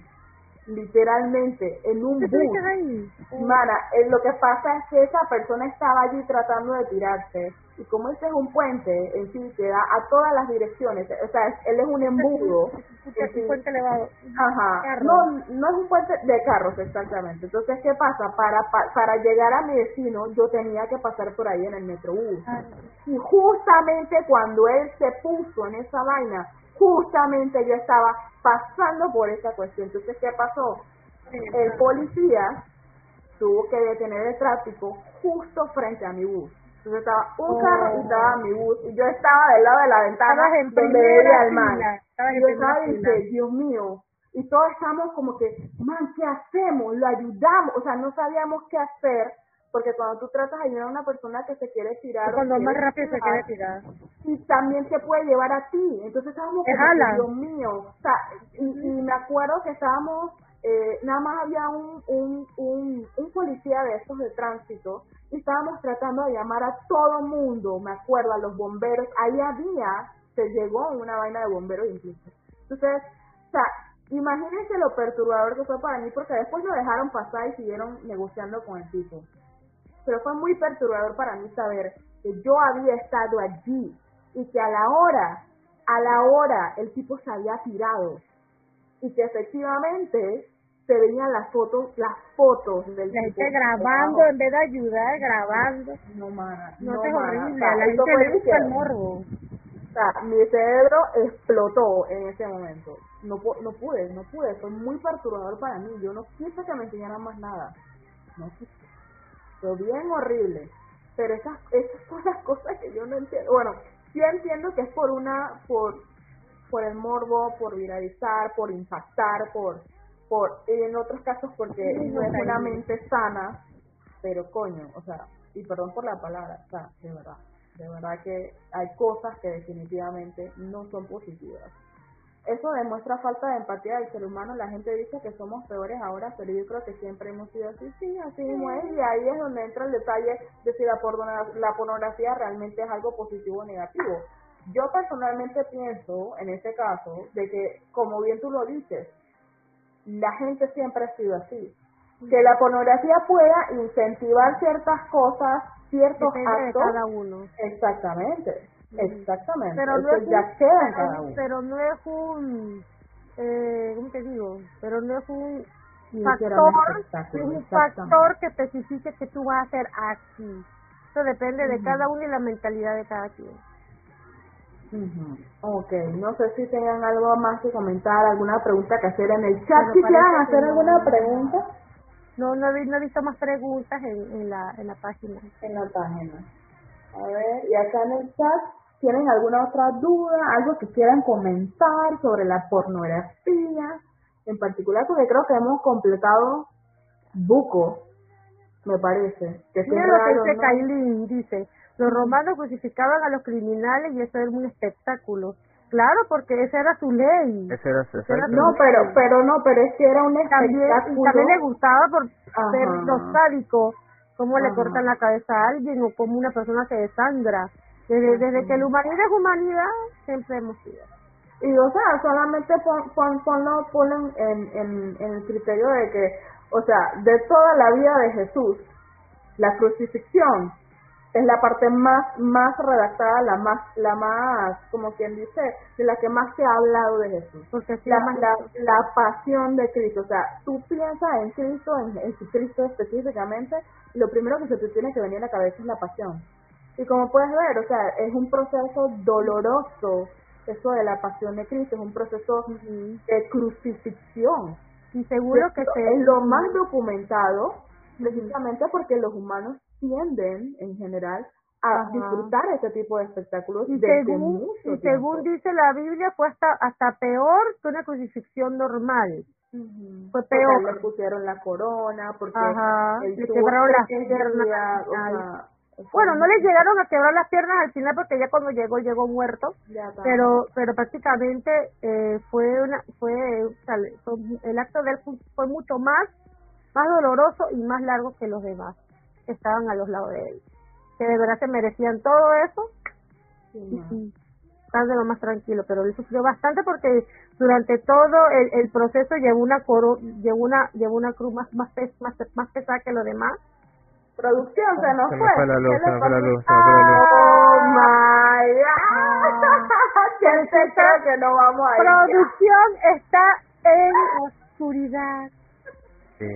[SPEAKER 1] literalmente en un
[SPEAKER 2] ¿Tú
[SPEAKER 1] bus. Mana, eh, lo que pasa es que esa persona estaba allí tratando de tirarse y como ese es un puente en sí que da a todas las direcciones, o sea, es- él es un embudo. Sí.
[SPEAKER 2] un puente elevado.
[SPEAKER 1] Ajá, no, no es un puente de carros exactamente. Entonces, ¿qué pasa? Para, pa- para llegar a mi destino, yo tenía que pasar por ahí en el metrobús. Y justamente cuando él se puso en esa vaina, justamente yo estaba pasando por esa cuestión. Entonces, ¿qué pasó? El policía tuvo que detener el tráfico justo frente a mi bus. Entonces estaba un
[SPEAKER 2] Oh.
[SPEAKER 1] carro y estaba mi bus y yo estaba del lado de la ventana donde veía el mar. Y yo estaba y dije, Dios mío, y todos estábamos como que, man, ¿qué hacemos? Lo ayudamos, o sea, no sabíamos qué hacer, porque cuando tú tratas de ayudar a una persona que se quiere tirar, o
[SPEAKER 2] Cuando más rápido se
[SPEAKER 1] tirar,
[SPEAKER 2] quiere tirar.
[SPEAKER 1] y también te puede llevar a ti. Entonces estábamos como. Dios mío, o sea, y, y me acuerdo que estábamos, eh, nada más había un, un, un, un policía de estos de tránsito y estábamos tratando de llamar a todo mundo, me acuerdo, a los bomberos, ahí había, se llegó una vaina de bomberos incluso. Entonces, o sea, imagínense lo perturbador que fue para mí porque después lo dejaron pasar y siguieron negociando con el tipo pero fue muy perturbador para mí saber que yo había estado allí y que a la hora, a la hora el tipo se había tirado y que efectivamente se veían las fotos, las fotos del
[SPEAKER 2] La
[SPEAKER 1] tipo
[SPEAKER 2] gente grabando en vez de ayudar, grabando.
[SPEAKER 1] No, mana,
[SPEAKER 2] No,
[SPEAKER 1] mana.
[SPEAKER 2] horrible. La
[SPEAKER 1] eso
[SPEAKER 2] gente le gusta el morbo.
[SPEAKER 1] o sea, mi cerebro explotó en ese momento. No, pu- no pude, no pude. Fue muy perturbador para mí. Yo no quise que me enseñaran más nada. No quise. Fue bien horrible. Pero esas, esas son las cosas que yo no entiendo. Bueno, sí entiendo que es por una, por, por el morbo, por viralizar, por impactar, por, por, y en otros casos porque no es una mente sana, pero coño, o sea, y perdón por la palabra, o sea, de verdad, de verdad que hay cosas que definitivamente no son positivas. Eso demuestra falta de empatía del ser humano. La gente dice que somos peores ahora, pero yo creo que siempre hemos sido así. Sí, así mismo es. Y ahí es donde entra el detalle de si la, la pornografía realmente es algo positivo o negativo. Yo personalmente pienso, en este caso, de que, como bien tú lo dices, la gente siempre ha sido así. Que la pornografía pueda incentivar ciertas cosas, ciertos
[SPEAKER 2] Depende de
[SPEAKER 1] actos.
[SPEAKER 2] cada uno.
[SPEAKER 1] Exactamente, exactamente.
[SPEAKER 2] Pero no es
[SPEAKER 1] ya
[SPEAKER 2] un,
[SPEAKER 1] queda en
[SPEAKER 2] pero,
[SPEAKER 1] cada uno.
[SPEAKER 2] pero no es un, eh, ¿cómo te digo? Pero no es un factor, un factor que especifique que tú vas a hacer aquí. Eso depende de cada uno y la mentalidad de cada quien.
[SPEAKER 1] Ujú. Ok, no sé si tengan algo más que comentar, alguna pregunta que hacer en el chat. Si quieran hacer
[SPEAKER 2] no.
[SPEAKER 1] alguna pregunta
[SPEAKER 2] No, no, no he visto más preguntas en, en, la, en la página.
[SPEAKER 1] en la página. A ver, y acá en el chat, ¿tienen alguna otra duda, algo que quieran comentar sobre la pornografía? En particular, porque creo que hemos completado buco, me parece. Que
[SPEAKER 2] Mira
[SPEAKER 1] es
[SPEAKER 2] lo que dice
[SPEAKER 1] ¿no?
[SPEAKER 2] Kailin, dice, los romanos crucificaban a los criminales y eso era un espectáculo. Claro, porque esa era su ley.
[SPEAKER 3] Era
[SPEAKER 2] era.
[SPEAKER 1] No, pero, pero no, pero es que era un
[SPEAKER 2] También, y
[SPEAKER 1] espectáculo.
[SPEAKER 2] también le gustaba por
[SPEAKER 1] Ajá.
[SPEAKER 2] ser los sádicos, cómo le cortan la cabeza a alguien o cómo una persona se desangra. Desde, desde que la humanidad es humanidad, siempre hemos sido.
[SPEAKER 1] Y o sea, solamente pon, pon, ponlo, ponlo en, en, en el criterio de que, o sea, de toda la vida de Jesús, la crucifixión es la parte más más redactada, la más, la más, como quien dice, de la que más se ha hablado de Jesús.
[SPEAKER 2] Porque
[SPEAKER 1] La, la, la pasión de Cristo, o sea, tú piensas en Cristo, en, en Cristo específicamente, lo primero que se te tiene que venir a la cabeza es la pasión. Y como puedes ver, o sea, es un proceso doloroso, eso de la pasión de Cristo, es un proceso de crucifixión.
[SPEAKER 2] y seguro que se
[SPEAKER 1] es lo más documentado, precisamente porque los humanos tienden, en general, a disfrutar ese tipo de espectáculos
[SPEAKER 2] y
[SPEAKER 1] desde
[SPEAKER 2] según,
[SPEAKER 1] mucho
[SPEAKER 2] y
[SPEAKER 1] tiempo.
[SPEAKER 2] según dice la Biblia fue hasta, hasta peor que una crucifixión normal. Fue
[SPEAKER 1] Porque
[SPEAKER 2] peor.
[SPEAKER 1] le pusieron la corona, porque
[SPEAKER 2] Ajá,
[SPEAKER 1] él
[SPEAKER 2] le
[SPEAKER 1] tuvo
[SPEAKER 2] quebraron las
[SPEAKER 1] tres
[SPEAKER 2] piernas bueno no le llegaron a quebrar las piernas al final porque ya cuando llegó llegó muerto.
[SPEAKER 1] Ya
[SPEAKER 2] pero pero prácticamente eh, fue una fue, el acto de él fue, mucho más más doloroso y más largo que los demás que estaban a los lados de él. Que de verdad se merecían todo eso.
[SPEAKER 1] Sí,
[SPEAKER 2] y de lo más tranquilo pero él sufrió bastante porque durante todo el, el proceso llevó una coro llevó una llevó una cruz más más, pes- más más pesada que los demás
[SPEAKER 1] Producción se nos
[SPEAKER 3] Se
[SPEAKER 1] fue.
[SPEAKER 3] fue la luz,
[SPEAKER 1] ¿Qué
[SPEAKER 3] se fue la luz, se fue la luz.
[SPEAKER 1] Oh my god. ¿Quién se cree que no vamos a ir?
[SPEAKER 2] producción está en oscuridad
[SPEAKER 3] Sí,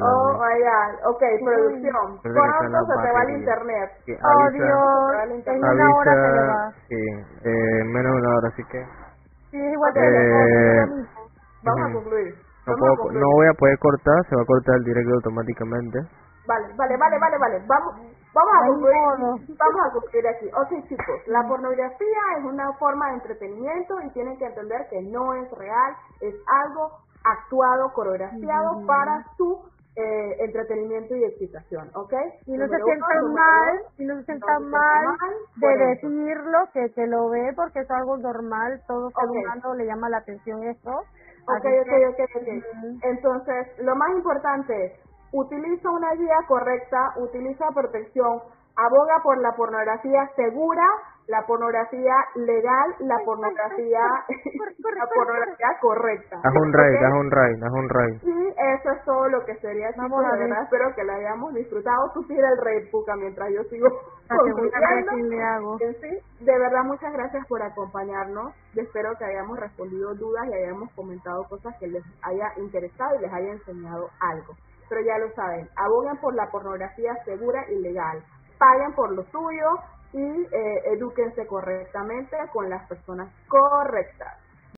[SPEAKER 1] Oh my god. Ok, producción. ¿Cuándo
[SPEAKER 3] las
[SPEAKER 1] se te va el internet?
[SPEAKER 3] Sí,
[SPEAKER 2] oh
[SPEAKER 3] avisa-
[SPEAKER 2] Dios en una hora se le va
[SPEAKER 3] sí, eh, menos de una hora, así que
[SPEAKER 2] sí igual que
[SPEAKER 3] Eh,
[SPEAKER 1] Vamos a concluir.
[SPEAKER 3] no, puedo,
[SPEAKER 1] concluir.
[SPEAKER 3] no voy a poder cortar, se va a cortar el directo automáticamente.
[SPEAKER 1] Vale, vale, vale, vale, vale. Vamos, vamos a concluir. Vamos a concluir aquí. Ok, chicos, la pornografía es una forma de entretenimiento y tienen que entender que no es real, es algo actuado, coreografiado para su eh, entretenimiento y excitación, ¿ok?
[SPEAKER 2] y no se sientan mal
[SPEAKER 1] dos,
[SPEAKER 2] y no se
[SPEAKER 1] no
[SPEAKER 2] sientan
[SPEAKER 1] se
[SPEAKER 2] mal
[SPEAKER 1] sientan mal
[SPEAKER 2] de decirlo que que lo ve porque es algo normal todo ser
[SPEAKER 1] Ok.
[SPEAKER 2] humano le llama la atención eso
[SPEAKER 1] Ok, ok, ok, ok.
[SPEAKER 2] Ujú.
[SPEAKER 1] Entonces, lo más importante es, utiliza una guía correcta, utiliza protección, aboga por la pornografía segura, la pornografía legal, la pornografía, la pornografía correcta.
[SPEAKER 3] Haz un raid, haz un raid, haz un raid.
[SPEAKER 1] Y eso es todo lo que sería, chicos,
[SPEAKER 2] Vamos a
[SPEAKER 1] de
[SPEAKER 2] ver.
[SPEAKER 1] verdad espero que lo hayamos disfrutado. Tú tira el rey, Puca, mientras yo sigo
[SPEAKER 2] que le hago.
[SPEAKER 1] En sí, de verdad, muchas gracias por acompañarnos. Yo espero que hayamos respondido dudas y hayamos comentado cosas que les haya interesado y les haya enseñado algo. Pero ya lo saben, aboguen por la pornografía segura y legal. Paguen por lo suyo y eh, edúquense correctamente con las personas correctas.